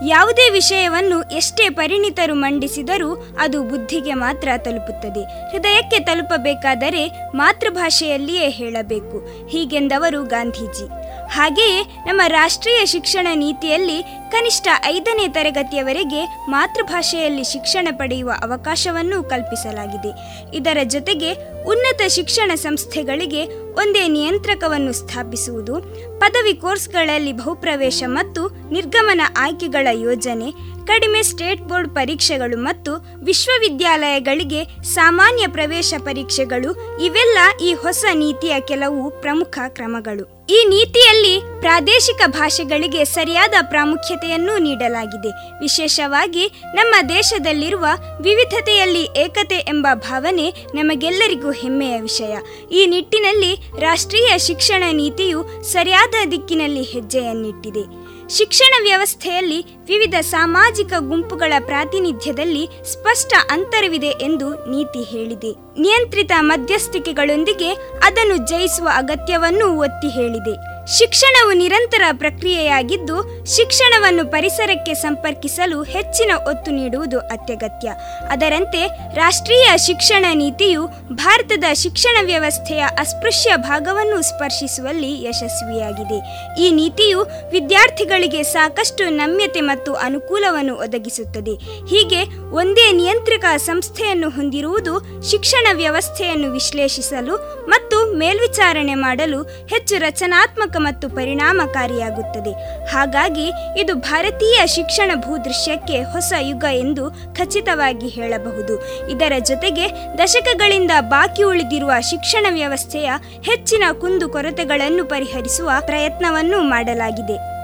ಯಾವುದೇ ವಿಷಯವನ್ನು ಎಷ್ಟೇ ಪರಿಣಿತರು ಮಂಡಿಸಿದರೂ ಅದು ಬುದ್ಧಿಗೆ ಮಾತ್ರ ತಲುಪುತ್ತದೆ. ಹೃದಯಕ್ಕೆ ತಲುಪಬೇಕಾದರೆ ಮಾತೃಭಾಷೆಯಲ್ಲಿಯೇ ಹೇಳಬೇಕು. ಹೀಗೆಂದವರು ಗಾಂಧೀಜಿ. ಹಾಗೆಯೇ ನಮ್ಮ ರಾಷ್ಟ್ರೀಯ ಶಿಕ್ಷಣ ನೀತಿಯಲ್ಲಿ ಕನಿಷ್ಠ ಐದನೇ ತರಗತಿಯವರೆಗೆ ಮಾತೃಭಾಷೆಯಲ್ಲಿ ಶಿಕ್ಷಣ ಪಡೆಯುವ ಅವಕಾಶವನ್ನು ಕಲ್ಪಿಸಲಾಗಿದೆ. ಇದರ ಜೊತೆಗೆ ಉನ್ನತ ಶಿಕ್ಷಣ ಸಂಸ್ಥೆಗಳಿಗೆ ಒಂದೇ ನಿಯಂತ್ರಕವನ್ನು ಸ್ಥಾಪಿಸುವುದು, ಪದವಿ ಕೋರ್ಸ್ಗಳಲ್ಲಿ ಬಹುಪ್ರವೇಶ ಮತ್ತು ನಿರ್ಗಮನ ಆಯ್ಕೆಗಳ ಯೋಜನೆ ಕಡಿಮೆ ಸ್ಟೇಟ್ ಬೋರ್ಡ್ ಪರೀಕ್ಷೆಗಳು ಮತ್ತು ವಿಶ್ವವಿದ್ಯಾಲಯಗಳಿಗೆ ಸಾಮಾನ್ಯ ಪ್ರವೇಶ ಪರೀಕ್ಷೆಗಳು, ಇವೆಲ್ಲ ಈ ಹೊಸ ನೀತಿಯ ಕೆಲವು ಪ್ರಮುಖ ಕ್ರಮಗಳು. ಈ ನೀತಿಯಲ್ಲಿ ಪ್ರಾದೇಶಿಕ ಭಾಷೆಗಳಿಗೆ ಸರಿಯಾದ ಪ್ರಾಮುಖ್ಯತೆಯನ್ನು ನೀಡಲಾಗಿದೆ. ವಿಶೇಷವಾಗಿ ನಮ್ಮ ದೇಶದಲ್ಲಿರುವ ವಿವಿಧತೆಯಲ್ಲಿ ಏಕತೆ ಎಂಬ ಭಾವನೆ ನಮಗೆಲ್ಲರಿಗೂ ಹೆಮ್ಮೆಯ ವಿಷಯ. ಈ ನಿಟ್ಟಿನಲ್ಲಿ ರಾಷ್ಟ್ರೀಯ ಶಿಕ್ಷಣ ನೀತಿಯು ಸರಿಯಾದ ದಿಕ್ಕಿನಲ್ಲಿ ಹೆಜ್ಜೆಯನ್ನಿಟ್ಟಿದೆ. ಶಿಕ್ಷಣ ವ್ಯವಸ್ಥೆಯಲ್ಲಿ ವಿವಿಧ ಸಾಮಾಜಿಕ ಗುಂಪುಗಳ ಪ್ರಾತಿನಿಧ್ಯದಲ್ಲಿ ಸ್ಪಷ್ಟ ಅಂತರವಿದೆ ಎಂದು ನೀತಿ ಹೇಳಿದೆ. ನಿಯಂತ್ರಿತ ಮಧ್ಯಸ್ಥಿಕೆಗಳೊಂದಿಗೆ ಅದನ್ನು ಜಯಿಸುವ ಅಗತ್ಯವನ್ನು ಒತ್ತಿ ಹೇಳಿದೆ. ಶಿಕ್ಷಣವು ನಿರಂತರ ಪ್ರಕ್ರಿಯೆಯಾಗಿದ್ದು, ಶಿಕ್ಷಣವನ್ನು ಪರಿಸರಕ್ಕೆ ಸಂಪರ್ಕಿಸಲು ಹೆಚ್ಚಿನ ಒತ್ತು ನೀಡುವುದು ಅತ್ಯಗತ್ಯ. ಅದರಂತೆ, ರಾಷ್ಟ್ರೀಯ ಶಿಕ್ಷಣ ನೀತಿಯು ಭಾರತದ ಶಿಕ್ಷಣ ವ್ಯವಸ್ಥೆಯ ಅಸ್ಪೃಶ್ಯ ಭಾಗವನ್ನು ಸ್ಪರ್ಶಿಸುವಲ್ಲಿ ಯಶಸ್ವಿಯಾಗಿದೆ. ಈ ನೀತಿಯು ವಿದ್ಯಾರ್ಥಿಗಳಿಗೆ ಸಾಕಷ್ಟು ನಮ್ಯತೆ ಮತ್ತು ಅನುಕೂಲವನ್ನು ಒದಗಿಸುತ್ತದೆ. ಹೀಗೆ, ಒಂದೇ ನಿಯಂತ್ರಕ ಸಂಸ್ಥೆಯನ್ನು ಹೊಂದಿರುವುದು ಶಿಕ್ಷಣ ವ್ಯವಸ್ಥೆಯನ್ನು ವಿಶ್ಲೇಷಿಸಲು ಮತ್ತು ಮೇಲ್ವಿಚಾರಣೆ ಮಾಡಲು ಹೆಚ್ಚು ರಚನಾತ್ಮಕ ಮತ್ತು ಪರಿಣಾಮಕಾರಿಯಾಗುತ್ತದೆ. ಹಾಗಾಗಿ ಇದು ಭಾರತೀಯ ಶಿಕ್ಷಣ ಭೂದೃಶ್ಯಕ್ಕೆ ಹೊಸ ಯುಗ ಎಂದು ಖಚಿತವಾಗಿ ಹೇಳಬಹುದು. ಇದರ ಜೊತೆಗೆ ದಶಕಗಳಿಂದ ಬಾಕಿ ಉಳಿದಿರುವ ಶಿಕ್ಷಣ ವ್ಯವಸ್ಥೆಯ ಹೆಚ್ಚಿನ ಕುಂದುಕೊರತೆಗಳನ್ನು ಪರಿಹರಿಸುವ ಪ್ರಯತ್ನವನ್ನು ಮಾಡಲಾಗಿದೆ.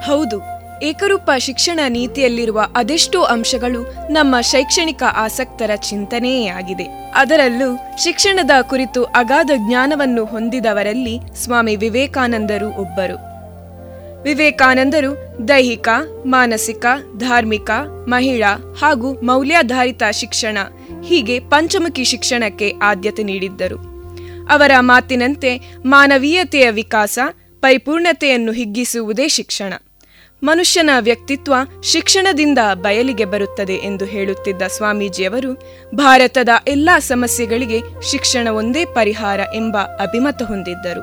ಹೌದು. ಏಕರೂಪ ಶಿಕ್ಷಣ ನೀತಿಯಲ್ಲಿರುವ ಅದೆಷ್ಟೋ ಅಂಶಗಳು ನಮ್ಮ ಶೈಕ್ಷಣಿಕ ಆಸಕ್ತರ ಚಿಂತನೆಯೇ ಆಗಿದೆ. ಅದರಲ್ಲೂ ಶಿಕ್ಷಣದ ಕುರಿತು ಅಗಾಧ ಜ್ಞಾನವನ್ನು ಹೊಂದಿದವರಲ್ಲಿ ಸ್ವಾಮಿ ವಿವೇಕಾನಂದರು ಒಬ್ಬರು. ವಿವೇಕಾನಂದರು ದೈಹಿಕ, ಮಾನಸಿಕ, ಧಾರ್ಮಿಕ, ಮಹಿಳಾ ಹಾಗೂ ಮೌಲ್ಯಾಧಾರಿತ ಶಿಕ್ಷಣ, ಹೀಗೆ ಪಂಚಮುಖಿ ಶಿಕ್ಷಣಕ್ಕೆ ಆದ್ಯತೆ ನೀಡಿದ್ದರು. ಅವರ ಮಾತಿನಂತೆ ಮಾನವೀಯತೆಯ ವಿಕಾಸ, ಪರಿಪೂರ್ಣತೆಯನ್ನು ಹಿಗ್ಗಿಸುವುದೇ ಶಿಕ್ಷಣ. ಮನುಷ್ಯನ ವ್ಯಕ್ತಿತ್ವ ಶಿಕ್ಷಣದಿಂದ ಬಯಲಿಗೆ ಬರುತ್ತದೆ ಎಂದು ಹೇಳುತ್ತಿದ್ದ ಸ್ವಾಮೀಜಿಯವರು, ಭಾರತದ ಎಲ್ಲ ಸಮಸ್ಯೆಗಳಿಗೆ ಶಿಕ್ಷಣ ಒಂದೇ ಪರಿಹಾರ ಎಂಬ ಅಭಿಮತ ಹೊಂದಿದ್ದರು.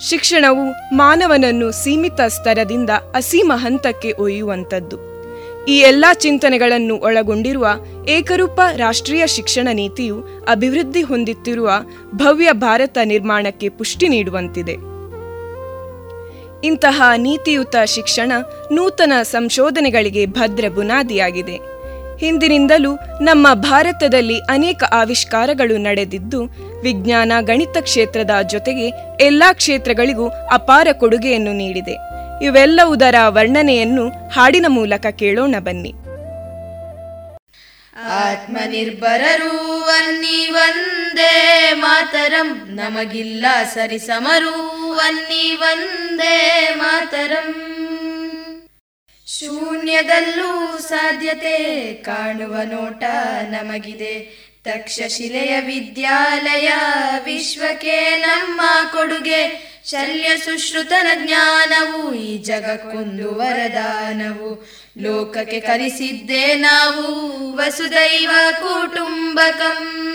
ಶಿಕ್ಷಣವು ಮಾನವನನ್ನು ಸೀಮಿತ ಸ್ತರದಿಂದ ಅಸೀಮ ಹಂತಕ್ಕೆ ಒಯ್ಯುವಂಥದ್ದು. ಈ ಎಲ್ಲ ಚಿಂತನೆಗಳನ್ನು ಒಳಗೊಂಡಿರುವ ಏಕರೂಪ ರಾಷ್ಟ್ರೀಯ ಶಿಕ್ಷಣ ನೀತಿಯು ಅಭಿವೃದ್ಧಿ ಹೊಂದುತ್ತಿರುವ ಭವ್ಯ ಭಾರತ ನಿರ್ಮಾಣಕ್ಕೆ ಪುಷ್ಟಿ ನೀಡುವಂತಿದೆ. ಇಂತಹ ನೀತಿಯುತ ಶಿಕ್ಷಣ ನೂತನ ಸಂಶೋಧನೆಗಳಿಗೆ ಭದ್ರ ಬುನಾದಿಯಾಗಿದೆ. ಹಿಂದಿನಿಂದಲೂ ನಮ್ಮ ಭಾರತದಲ್ಲಿ ಅನೇಕ ಆವಿಷ್ಕಾರಗಳು ನಡೆದಿದ್ದು, ವಿಜ್ಞಾನ ಗಣಿತ ಕ್ಷೇತ್ರದ ಜೊತೆಗೆ ಎಲ್ಲಾ ಕ್ಷೇತ್ರಗಳಿಗೂ ಅಪಾರ ಕೊಡುಗೆಯನ್ನು ನೀಡಿದೆ. ಇವೆಲ್ಲವುದರ ವರ್ಣನೆಯನ್ನು ಹಾಡಿನ ಮೂಲಕ ಕೇಳೋಣ ಬನ್ನಿ. ಆತ್ಮನಿರ್ಭರರು ಅನ್ನಿ ಒಂದೇ ಮಾತರಂ, ನಮಗಿಲ್ಲ ಸರಿಸಮರು ಅನ್ನಿ ಒಂದೇ ಮಾತರಂ. ಶೂನ್ಯದಲ್ಲೂ ಸಾಧ್ಯತೆ ಕಾಣುವ ನೋಟ ನಮಗಿದೆ. ತಕ್ಷಶಿಲೆಯ ವಿದ್ಯಾಲಯ ವಿಶ್ವಕ್ಕೆ ನಮ್ಮ ಕೊಡುಗೆ. ಶಲ್ಯ ಸುಶ್ರುತನ ಜ್ಞಾನವು ಈ ಜಗಕ್ಕೊಂದು ವರದಾನವು. ಲೋಕಕ್ಕೆ ಕರೆಸಿದ್ದೆ ನಾವು ವಸುದೈವ ಕುಟುಂಬಕಂ.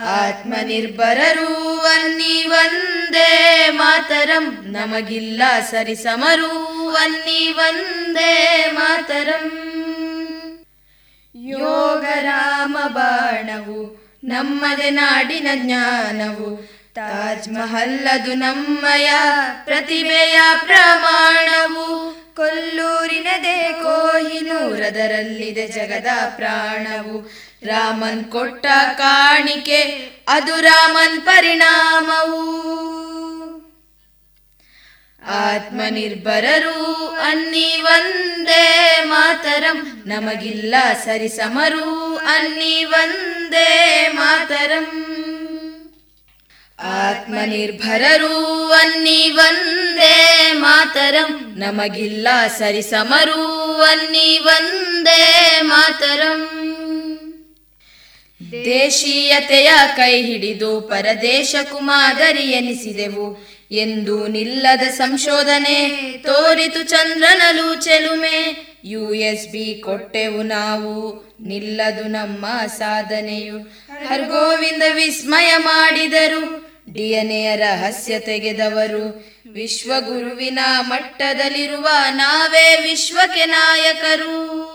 ಆತ್ಮನಿರ್ಭರರು ಅನ್ನಿ ವಂದೇ ಮಾತರಂ. ನಮಗಿಲ್ಲ ಸರಿಸಮರು ಅನ್ನಿ ವಂದೇ ಮಾತರಂ. ಯೋಗ ರಾಮ ಬಾಣವು, ನಮ್ಮದೆ ನಾಡಿನ ಜ್ಞಾನವು. ತಾಜ್ ಮಹಲ್ಲದು ನಮ್ಮಯ ಪ್ರತಿಭೆಯ ಪ್ರಮಾಣವು. ಕೊಲ್ಲೂರಿನದೇ ಕೋಹಿನೂರದರಲ್ಲಿದೆ ಜಗದ ಪ್ರಾಣವು. ರಾಮನ್ ಕೊಟ್ಟ ಕಾಣಿಕೆ, ಅದು ರಾಮನ್ ಪರಿಣಾಮವು. ಆತ್ಮನಿರ್ಭರರು ಅನ್ನಿ ಒಂದೇ ಮಾತರಂ, ನಮಗಿಲ್ಲ ಸರಿಸಮರು ಅನ್ನಿ ಒಂದೇ ಮಾತರಂ. ಆತ್ಮನಿರ್ಭರರು ಅನ್ನಿ ವಂದೇ ಮಾತರಂ. ನಮಗಿಲ್ಲ ಸರಿಸಮರು ಅನ್ನಿ ವಂದೇ ಮಾತರಂ. ದೇಶೀಯತೆಯ ಕೈ ಹಿಡಿದು ಪರದೇಶಕ್ಕೂ ಮಾದರಿ ಎನಿಸಿದೆವು. ಎಂದು ನಿಲ್ಲದ ಸಂಶೋಧನೆ ತೋರಿತು ಚಂದ್ರನಲು ಚೆಲುಮೆ. ಯು ಎಸ್ ಬಿ ಕೊಟ್ಟೆವು ನಾವು, ನಿಲ್ಲದು ನಮ್ಮ ಸಾಧನೆಯು. ಹರ್ಗೋವಿಂದ ವಿಸ್ಮಯ ಮಾಡಿದರು. ಡಿಎನ್ಎಯ ರಹಸ್ಯ ತೆಗೆದವರು. ವಿಶ್ವಗುರುವಿನ ಮಟ್ಟದಲ್ಲಿರುವ ನಾವೇ ವಿಶ್ವಕ್ಕೆ ನಾಯಕರು.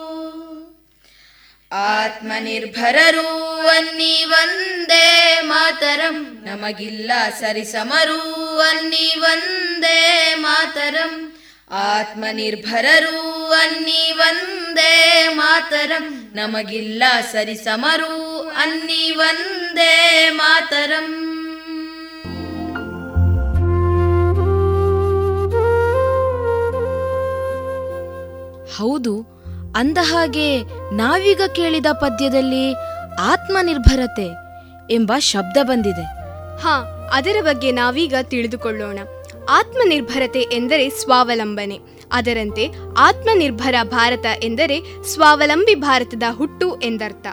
ಆತ್ಮನಿರ್ಭರರು ಅನ್ನಿ ಒಂದೇ ಮಾತರಂ. ನಮಗಿಲ್ಲ ಸರಿಸಮರು ಅನ್ನಿ ಒಂದೇ ಮಾತರಂ. ಆತ್ಮನಿರ್ಭರರು ಅನ್ನಿ ವಂದೇ ಮಾತರಂ. ನಮಗಿಲ್ಲ ಸರಿಸಮರು ಅನ್ನಿ ಒಂದೇ ಮಾತರಂ. ಹೌದು ಅಂದಹಾಗೆ ನಾವೀಗ ಕೇಳಿದ ಪದ್ಯದಲ್ಲಿ ಆತ್ಮನಿರ್ಭರತೆ ಎಂಬ ಶಬ್ದ ಬಂದಿದೆ. ಹಾ, ಅದರ ಬಗ್ಗೆ ನಾವೀಗ ತಿಳಿದುಕೊಳ್ಳೋಣ. ಆತ್ಮನಿರ್ಭರತೆ ಎಂದರೆ ಸ್ವಾವಲಂಬನೆ, ಅದರಂತೆ ಆತ್ಮನಿರ್ಭರ ಭಾರತ ಎಂದರೆ ಸ್ವಾವಲಂಬಿ ಭಾರತದ ಹುಟ್ಟು ಎಂದರ್ಥ.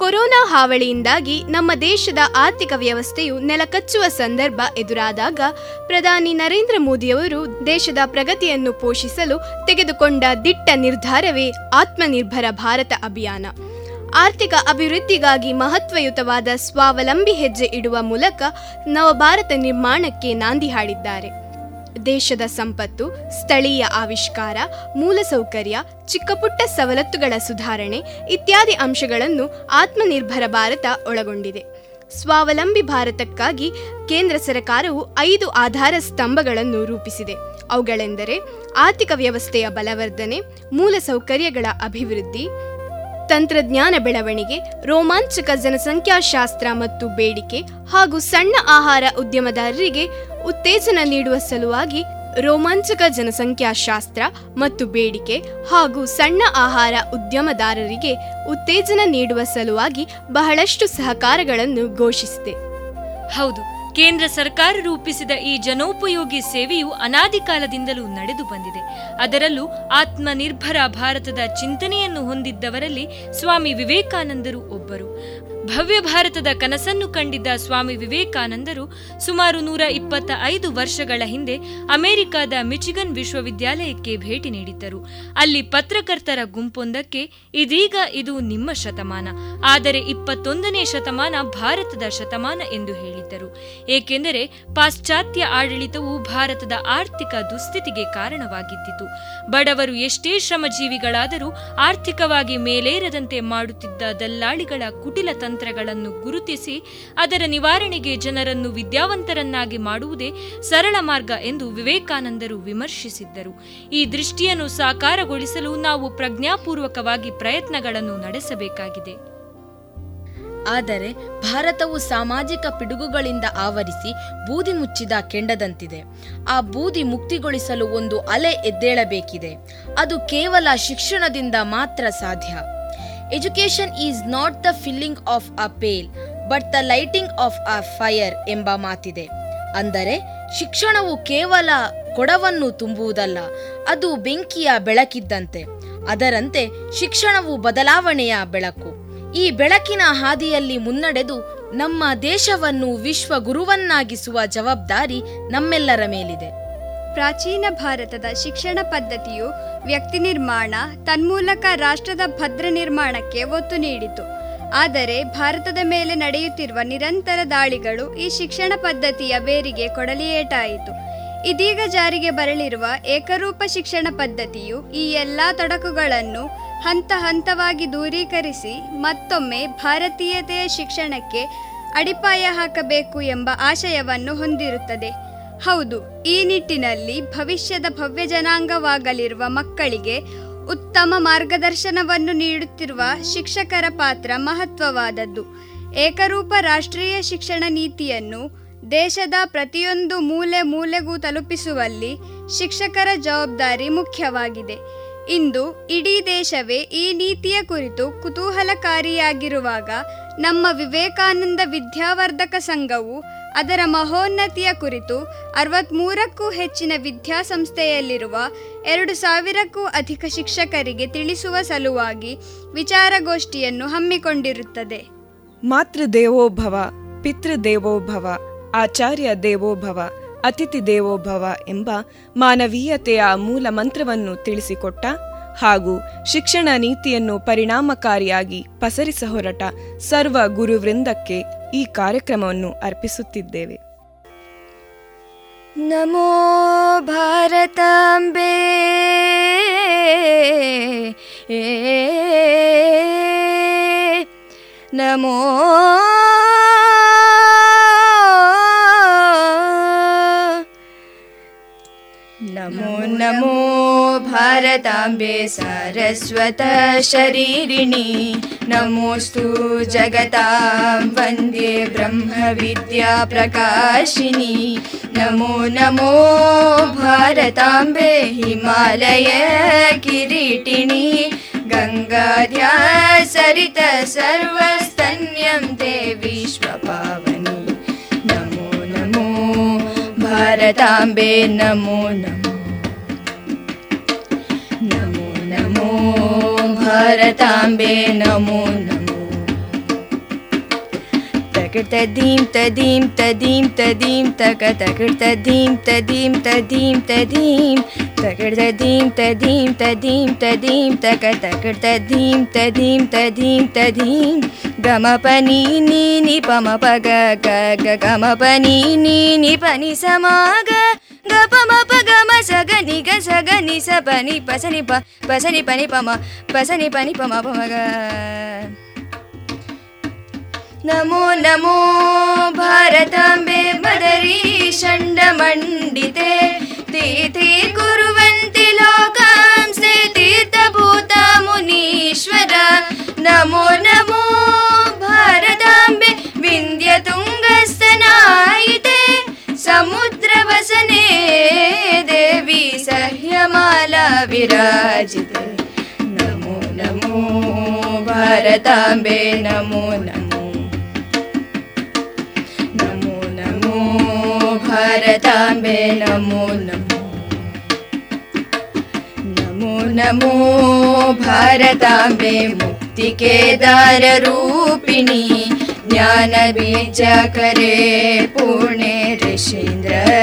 ಕೊರೋನಾ ಹಾವಳಿಯಿಂದಾಗಿ ನಮ್ಮ ದೇಶದ ಆರ್ಥಿಕ ವ್ಯವಸ್ಥೆಯು ನೆಲಕಚ್ಚುವ ಸಂದರ್ಭ ಎದುರಾದಾಗ ಪ್ರಧಾನಿ ನರೇಂದ್ರ ಮೋದಿಯವರು ದೇಶದ ಪ್ರಗತಿಯನ್ನು ಪೋಷಿಸಲು ತೆಗೆದುಕೊಂಡ ದಿಟ್ಟ ನಿರ್ಧಾರವೇ ಆತ್ಮನಿರ್ಭರ ಭಾರತ ಅಭಿಯಾನ. ಆರ್ಥಿಕ ಅಭಿವೃದ್ಧಿಗಾಗಿ ಮಹತ್ವಯುತವಾದ ಸ್ವಾವಲಂಬಿ ಹೆಜ್ಜೆ ಇಡುವ ಮೂಲಕ ನವಭಾರತ ನಿರ್ಮಾಣಕ್ಕೆ ನಾಂದಿ ಹಾಡಿದ್ದಾರೆ. ದೇಶದ ಸಂಪತ್ತು, ಸ್ಥಳೀಯ ಆವಿಷ್ಕಾರ ಮೂಲಸೌಕರ್ಯ ಚಿಕ್ಕಪುಟ್ಟ ಸವಲತ್ತುಗಳ ಸುಧಾರಣೆ ಇತ್ಯಾದಿ ಅಂಶಗಳನ್ನು ಆತ್ಮನಿರ್ಭರ ಭಾರತ ಒಳಗೊಂಡಿದೆ. ಸ್ವಾವಲಂಬಿ ಭಾರತಕ್ಕಾಗಿ ಕೇಂದ್ರ ಸರ್ಕಾರವು ಐದು ಆಧಾರ ಸ್ತಂಭಗಳನ್ನು ರೂಪಿಸಿದೆ. ಅವುಗಳೆಂದರೆ ಆರ್ಥಿಕ ವ್ಯವಸ್ಥೆಯ ಬಲವರ್ಧನೆ ಮೂಲಸೌಕರ್ಯಗಳ ಅಭಿವೃದ್ಧಿ ತಂತ್ರಜ್ಞಾನ ಬೆಳವಣಿಗೆ, ರೋಮಾಂಚಕ ಜನಸಂಖ್ಯಾಶಾಸ್ತ್ರ ಮತ್ತು ಬೇಡಿಕೆ ಹಾಗೂ ಸಣ್ಣ ಆಹಾರ ಉದ್ಯಮದಾರರಿಗೆ ಉತ್ತೇಜನ ನೀಡುವ ಸಲುವಾಗಿ ರೋಮಾಂಚಕ ಜನಸಂಖ್ಯಾಶಾಸ್ತ್ರ ಮತ್ತು ಬೇಡಿಕೆ ಹಾಗೂ ಸಣ್ಣ ಆಹಾರ ಉದ್ಯಮದಾರರಿಗೆ ಉತ್ತೇಜನ ನೀಡುವ ಸಲುವಾಗಿ ಬಹಳಷ್ಟು ಸಹಕಾರಗಳನ್ನು ಘೋಷಿಸಿದೆ. ಹೌದು. ಕೇಂದ್ರ ಸರ್ಕಾರ ರೂಪಿಸಿದ ಈ ಜನೋಪಯೋಗಿ ಸೇವೆಯು ಅನಾದಿ ಕಾಲದಿಂದಲೂ ನಡೆದು ಬಂದಿದೆ. ಅದರಲ್ಲೂ ಆತ್ಮನಿರ್ಭರ ಭಾರತದ ಚಿಂತನೆಯನ್ನು ಹೊಂದಿದ್ದವರಲ್ಲಿ ಸ್ವಾಮಿ ವಿವೇಕಾನಂದರು ಒಬ್ಬರು. ಭವ್ಯ ಭಾರತದ ಕನಸನ್ನು ಕಂಡಿದ್ದ ಸ್ವಾಮಿ ವಿವೇಕಾನಂದರು ಸುಮಾರು ನೂರ ಇಪ್ಪತ್ತ ಐದು ವರ್ಷಗಳ ಹಿಂದೆ ಅಮೆರಿಕದ ಮಿಚಿಗನ್ ವಿಶ್ವವಿದ್ಯಾಲಯಕ್ಕೆ ಭೇಟಿ ನೀಡಿದ್ದರು. ಅಲ್ಲಿ ಪತ್ರಕರ್ತರ ಗುಂಪೊಂದಕ್ಕೆ ಇದೀಗ ಇದು ನಿಮ್ಮ ಶತಮಾನ. ಆದರೆ ಇಪ್ಪತ್ತೊಂದನೇ ಶತಮಾನ ಭಾರತದ ಶತಮಾನ ಎಂದು ಹೇಳಿದ್ದರು. ಏಕೆಂದರೆ ಪಾಶ್ಚಾತ್ಯ ಆಡಳಿತವು ಭಾರತದ ಆರ್ಥಿಕ ದುಸ್ಥಿತಿಗೆ ಕಾರಣವಾಗಿದ್ದಿತು. ಬಡವರು ಎಷ್ಟೇ ಶ್ರಮಜೀವಿಗಳಾದರೂ ಆರ್ಥಿಕವಾಗಿ ಮೇಲೇರದಂತೆ ಮಾಡುತ್ತಿದ್ದ ದಲ್ಲಾಳಿಗಳ ಕುಟಿಲ ತಂತ್ರಗಳನ್ನು ಗುರುತಿಸಿ ಅದರ ನಿವಾರಣೆಗೆ ಜನರನ್ನು ವಿದ್ಯಾವಂತರನ್ನಾಗಿ ಮಾಡುವುದೇ ಸರಳ ಮಾರ್ಗ ಎಂದು ವಿವೇಕಾನಂದರು ವಿಮರ್ಶಿಸಿದ್ದರು. ಈ ದೃಷ್ಟಿಯನ್ನು ಸಾಕಾರಗೊಳಿಸಲು ನಾವು ಪ್ರಜ್ಞಾಪೂರ್ವಕವಾಗಿ ಪ್ರಯತ್ನಗಳನ್ನು ನಡೆಸಬೇಕಾಗಿದೆ. ಆದರೆ ಭಾರತವು ಸಾಮಾಜಿಕ ಪಿಡುಗುಗಳಿಂದ ಆವರಿಸಿ ಬೂದಿ ಮುಚ್ಚಿದ ಕೆಂಡದಂತಿದೆ. ಆ ಬೂದಿ ಮುಕ್ತಿಗೊಳಿಸಲು ಒಂದು ಅಲೆ ಎದ್ದೇಳಬೇಕಿದೆ. ಅದು ಕೇವಲ ಶಿಕ್ಷಣದಿಂದ ಮಾತ್ರ ಸಾಧ್ಯ. Education is not the filling of a pail but the lighting of a fire ಎಂಬ ಮಾತಿದೆ. ಅಂದರೆ, ಶಿಕ್ಷಣವು ಕೇವಲ ಕೊಡವನ್ನು ತುಂಬುವುದಲ್ಲ, ಅದು ಬೆಂಕಿಯ ಬೆಳಕಿದ್ದಂತೆ. ಅದರಂತೆ ಶಿಕ್ಷಣವು ಬದಲಾವಣೆಯ ಬೆಳಕು. ಈ ಬೆಳಕಿನ ಹಾದಿಯಲ್ಲಿ ಮುನ್ನಡೆದು ನಮ್ಮ ದೇಶವನ್ನು ವಿಶ್ವ ಗುರುವನ್ನಾಗಿಸುವ ಜವಾಬ್ದಾರಿ ನಮ್ಮೆಲ್ಲರ ಮೇಲಿದೆ. ಪ್ರಾಚೀನ ಭಾರತದ ಶಿಕ್ಷಣ ಪದ್ಧತಿಯು ವ್ಯಕ್ತಿ ನಿರ್ಮಾಣ, ತನ್ಮೂಲಕ ರಾಷ್ಟ್ರದ ಭದ್ರ ನಿರ್ಮಾಣಕ್ಕೆ ಒತ್ತು ನೀಡಿತು. ಆದರೆ ಭಾರತದ ಮೇಲೆ ನಡೆಯುತ್ತಿರುವ ನಿರಂತರ ದಾಳಿಗಳು ಈ ಶಿಕ್ಷಣ ಪದ್ಧತಿಯ ಬೇರಿಗೆ ಕೊಡಲಿಯೇಟಾಯಿತು. ಇದೀಗ ಜಾರಿಗೆ ಬರಲಿರುವ ಏಕರೂಪ ಶಿಕ್ಷಣ ಪದ್ಧತಿಯು ಈ ಎಲ್ಲ ತೊಡಕುಗಳನ್ನು ಹಂತ ಹಂತವಾಗಿ ದೂರೀಕರಿಸಿ ಮತ್ತೊಮ್ಮೆ ಭಾರತೀಯತೆಯ ಶಿಕ್ಷಣಕ್ಕೆ ಅಡಿಪಾಯ ಹಾಕಬೇಕು ಎಂಬ ಆಶಯವನ್ನು ಹೊಂದಿರುತ್ತದೆ. ಹೌದು, ಈ ನಿಟ್ಟಿನಲ್ಲಿ ಭವಿಷ್ಯದ ಭವ್ಯ ಜನಾಂಗವಾಗಲಿರುವ ಮಕ್ಕಳಿಗೆ ಉತ್ತಮ ಮಾರ್ಗದರ್ಶನವನ್ನು ನೀಡುತ್ತಿರುವ ಶಿಕ್ಷಕರ ಪಾತ್ರ ಮಹತ್ವವಾದದ್ದು. ಏಕರೂಪ ರಾಷ್ಟ್ರೀಯ ಶಿಕ್ಷಣ ನೀತಿಯನ್ನು ದೇಶದ ಪ್ರತಿಯೊಂದು ಮೂಲೆ ಮೂಲೆಗೂ ತಲುಪಿಸುವಲ್ಲಿ ಶಿಕ್ಷಕರ ಜವಾಬ್ದಾರಿ ಮುಖ್ಯವಾಗಿದೆ. ಇಂದು ಇಡೀ ದೇಶವೇ ಈ ನೀತಿಯ ಕುರಿತು ಕುತೂಹಲಕಾರಿಯಾಗಿರುವಾಗ ನಮ್ಮ ವಿವೇಕಾನಂದ ವಿದ್ಯಾವರ್ಧಕ ಸಂಘವು ಅದರ ಮಹೋನ್ನತಿಯ ಕುರಿತು ಅರವತ್ಮೂರಕ್ಕೂ ಹೆಚ್ಚಿನ ವಿದ್ಯಾಸಂಸ್ಥೆಯಲ್ಲಿರುವ ಎರಡು ಸಾವಿರಕ್ಕೂ ಅಧಿಕ ಶಿಕ್ಷಕರಿಗೆ ತಿಳಿಸುವ ಸಲುವಾಗಿ ವಿಚಾರಗೋಷ್ಠಿಯನ್ನು ಹಮ್ಮಿಕೊಂಡಿರುತ್ತದೆ. ಮಾತೃದೇವೋಭವ ಪಿತೃದೇವೋಭವ ಆಚಾರ್ಯ ದೇವೋಭವ, ಅತಿಥಿ ದೇವೋಭವ ಎಂಬ ಮಾನವೀಯತೆಯ ಮೂಲ ಮಂತ್ರವನ್ನು ತಿಳಿಸಿಕೊಟ್ಟ ಹಾಗೂ ಶಿಕ್ಷಣ ನೀತಿಯನ್ನು ಪರಿಣಾಮಕಾರಿಯಾಗಿ ಪಸರಿಸ ಹೊರಟ ಸರ್ವ ಗುರುವೃಂದಕ್ಕೆ ಈ ಕಾರ್ಯಕ್ರಮವನ್ನು ಅರ್ಪಿಸುತ್ತಿದ್ದೇವೆ. ನಮೋ ಭಾರತಾಂಬೆ. ನಮೋ नमो भारताम्बे सारस्वतशरीरिणि नमोऽस्तु जगतां वन्दे ब्रह्मविद्याप्रकाशिनि। नमो नमो भारताम्बे हिमालय किरीटिनि गङ्गाध्यासरितसर्वसैन्यं ते विश्वपावने। नमो नमो भारताम्बे नमो नमो। भरताम्बे नमो नमो तकृतदीं तदीं तदीं तदीं तक तकृतदीं तदीं तदीं तदीं तकृतदीं तदीं तदीं तदीं तक तकृतदीं तदीं तदीं तदीं गमपनी नीनि पमपग गमपनी नीनि पनि समाग ग पमप गगनि ग जगनि सपनि पसनि वसनि पनिपम वसनि पनिपमापमग नमो नमो भारतंदरी बदरी षण्डमण्डिते तिथि कुर्वन्ति लोकां स्थितिभूता मुनीश्वर। नमो नमो देवी सह्यमाला विराजिते नमो नमो नमो। नमोबे नमो नमो। नमो नमो भारताम्बे मुक्तिकेदाररूपिणी। ज्ञानबीजकरे पुणे ऋषीन्द्रततिसेविते।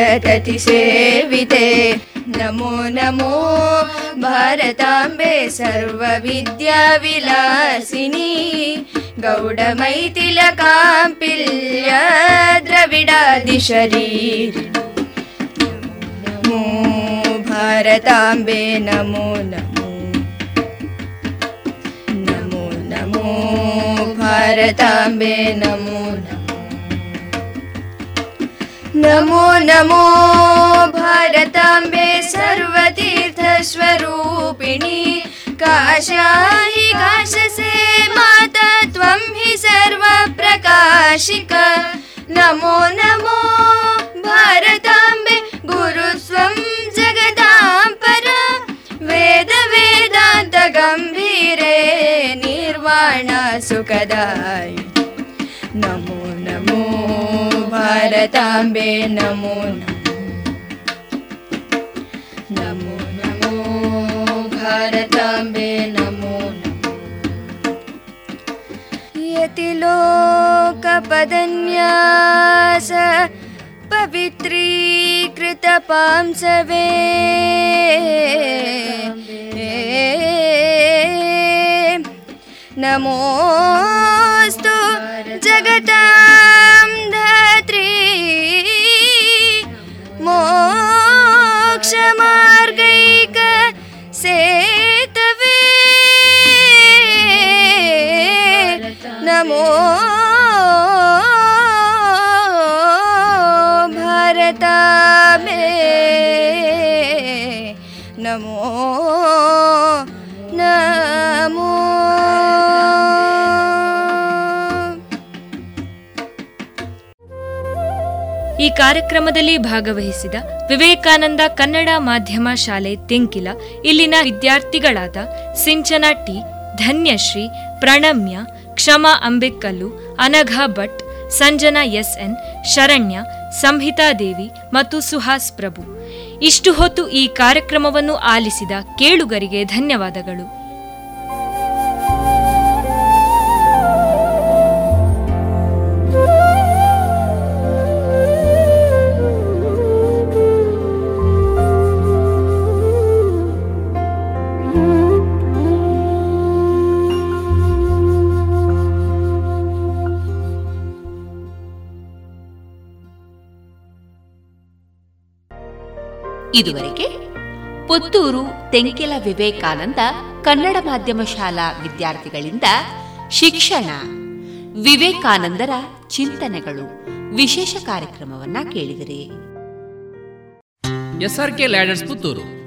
नमो नमो भारताम्बे सर्वविद्याविलासिनी। गौडमैथिलकाम्पिल द्रविडादिशरी नमो भारताम्बे नमो नमो। भारताम्बे नमो नमो नमो भारताम्बे सर्वतीर्थस्वरूपिणी। काशाहि काशसे माता त्वं हि सर्वप्रकाशिक। नमो नमो भारताम्बे गुरुस्वं गम्भीरे निर्वाण सुखदाय। नमो नमो भारताम्बे नमो नमो। नमो भारताम्बे नमो यतिलोकपदन्यास पवित्रीकृतपांसवे। नमोऽस्तु जगतां धात्री। मोक्षमार्गैक सेतवे। नमो भारता मे नमो नमो ಈ ಕಾರ್ಯಕ್ರಮದಲ್ಲಿ ಭಾಗವಹಿಸಿದ ವಿವೇಕಾನಂದ ಕನ್ನಡ ಮಾಧ್ಯಮ ಶಾಲೆ ತೆಂಕಿಲ ಇಲ್ಲಿನ ವಿದ್ಯಾರ್ಥಿಗಳಾದ ಸಿಂಚನ ಟಿ ಧನ್ಯಶ್ರೀ ಪ್ರಣಮ್ಯ ಕ್ಷಮಾ ಅಂಬೆಕ್ಕಲ್ಲು ಅನಘಾ ಭಟ್ ಸಂಜನಾ ಎಸ್ಎನ್ ಶರಣ್ಯ ಸಂಹಿತಾ ದೇವಿ ಮತ್ತು ಸುಹಾಸ್ ಪ್ರಭು. ಇಷ್ಟು ಹೊತ್ತು ಈ ಕಾರ್ಯಕ್ರಮವನ್ನು ಆಲಿಸಿದ ಕೇಳುಗರಿಗೆ ಧನ್ಯವಾದಗಳು. ಇದುವರೆಗೆ ಪುತ್ತೂರು ತೆಂಕೆಲ ವಿವೇಕಾನಂದ ಕನ್ನಡ ಮಾಧ್ಯಮ ಶಾಲಾ ವಿದ್ಯಾರ್ಥಿಗಳಿಂದ ಶಿಕ್ಷಣ, ವಿವೇಕಾನಂದರ ಚಿಂತನೆಗಳು ವಿಶೇಷ ಕಾರ್ಯಕ್ರಮವನ್ನ ಕೇಳಿದಿರಿ. S R K ladders Puttur.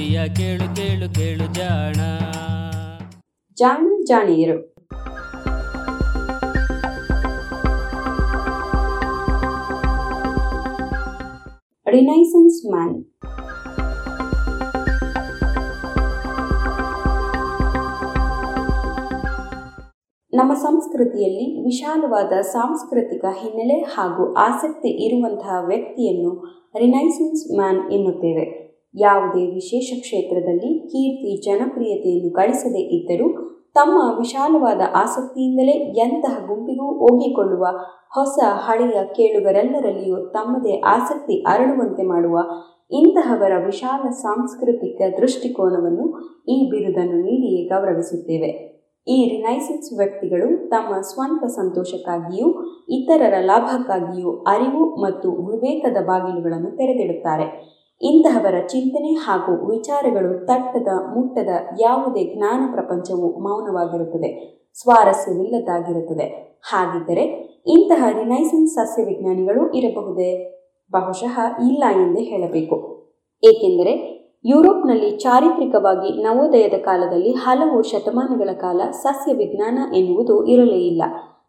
ಸುದ್ದಿಯ ಕೇಳು ಕೇಳು ಕೇಳು ಜಾಣ. ಜಾಣ, ಜಾಣಿಯರು. Renaissance man. ನಮ್ಮ ಸಂಸ್ಕೃತಿಯಲ್ಲಿ ವಿಶಾಲವಾದ ಸಾಂಸ್ಕೃತಿಕ ಹಿನ್ನೆಲೆ ಹಾಗೂ ಆಸಕ್ತಿ ಇರುವಂತಹ ವ್ಯಕ್ತಿಯನ್ನು ರಿನೈಸನ್ಸ್ ಮ್ಯಾನ್ ಎನ್ನುತ್ತೇವೆ. ಯಾವುದೇ ವಿಶೇಷ ಕ್ಷೇತ್ರದಲ್ಲಿ ಕೀರ್ತಿ, ಜನಪ್ರಿಯತೆಯನ್ನು ಗಳಿಸದೇ ಇದ್ದರೂ ತಮ್ಮ ವಿಶಾಲವಾದ ಆಸಕ್ತಿಯಿಂದಲೇ ಎಂತಹ ಗುಂಪಿಗೂ ಒಗ್ಗಿಕೊಳ್ಳುವ ಹೊಸ ಹಳೆಯ ಕೇಳುಗರೆಲ್ಲರಲ್ಲಿಯೂ ತಮ್ಮದೇ ಆಸಕ್ತಿ ಅರಳುವಂತೆ ಮಾಡುವ ಇಂತಹವರ ವಿಶಾಲ ಸಾಂಸ್ಕೃತಿಕ ದೃಷ್ಟಿಕೋನವನ್ನು ಈ ಬಿರುದನ್ನು ನೀಡಿಯೇ ಗೌರವಿಸುತ್ತೇವೆ. ಈ ರಿನೈಸೆನ್ಸ್ ವ್ಯಕ್ತಿಗಳು ತಮ್ಮ ಸ್ವಂತ ಸಂತೋಷಕ್ಕಾಗಿಯೂ, ಇತರರ ಲಾಭಕ್ಕಾಗಿಯೂ ಅರಿವು ಮತ್ತು ವಿವೇಕದ ಬಾಗಿಲುಗಳನ್ನು ತೆರೆದಿಡುತ್ತಾರೆ. ಇಂತಹವರ ಚಿಂತನೆ ಹಾಗೂ ವಿಚಾರಗಳು ತಟ್ಟದ ಮುಟ್ಟದ ಯಾವುದೇ ಜ್ಞಾನ ಪ್ರಪಂಚವು ಮೌನವಾಗಿರುತ್ತದೆ ಸ್ವಾರಸ್ಯವಿಲ್ಲದಾಗಿರುತ್ತದೆ ಹಾಗಿದ್ದರೆ ಇಂತಹ ರಿನೈಸೆನ್ಸ್ ಸಸ್ಯ ವಿಜ್ಞಾನಿಗಳು ಇರಬಹುದೇ? ಬಹುಶಃ ಇಲ್ಲ ಎಂದೇ ಹೇಳಬೇಕು. ಏಕೆಂದರೆ ಯುರೋಪ್ನಲ್ಲಿ ಚಾರಿತ್ರಿಕವಾಗಿ ನವೋದಯದ ಕಾಲದಲ್ಲಿ ಹಲವು ಶತಮಾನಗಳ ಕಾಲ ಸಸ್ಯ ವಿಜ್ಞಾನ ಎನ್ನುವುದು ಇರಲೇ ಇಲ್ಲ.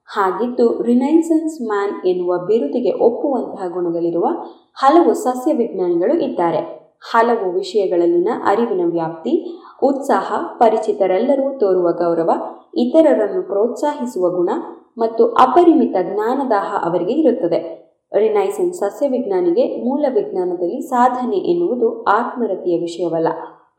ಹಾಗಿದ್ದು ರಿನೈಸನ್ಸ್ ಮ್ಯಾನ್ ಎನ್ನುವ ಬಿರುದಿಗೆ ಒಪ್ಪುವಂತಹ ಗುಣಗಳಿರುವ ಹಲವು ಸಸ್ಯ ವಿಜ್ಞಾನಿಗಳು ಇದ್ದಾರೆ. ಹಲವು ವಿಷಯಗಳಲ್ಲಿನ ಅರಿವಿನ ವ್ಯಾಪ್ತಿ, ಉತ್ಸಾಹ, ಪರಿಚಿತರೆಲ್ಲರೂ ತೋರುವ ಗೌರವ, ಇತರರನ್ನು ಪ್ರೋತ್ಸಾಹಿಸುವ ಗುಣ ಮತ್ತು ಅಪರಿಮಿತ ಜ್ಞಾನದಾಹ ಅವರಿಗೆ ಇರುತ್ತದೆ. ರಿನೈಸನ್ ಸಸ್ಯ ವಿಜ್ಞಾನಿಗೆ ಮೂಲ ವಿಜ್ಞಾನದಲ್ಲಿ ಸಾಧನೆ ಎನ್ನುವುದು ಆತ್ಮರತಿಯ ವಿಷಯವಲ್ಲ.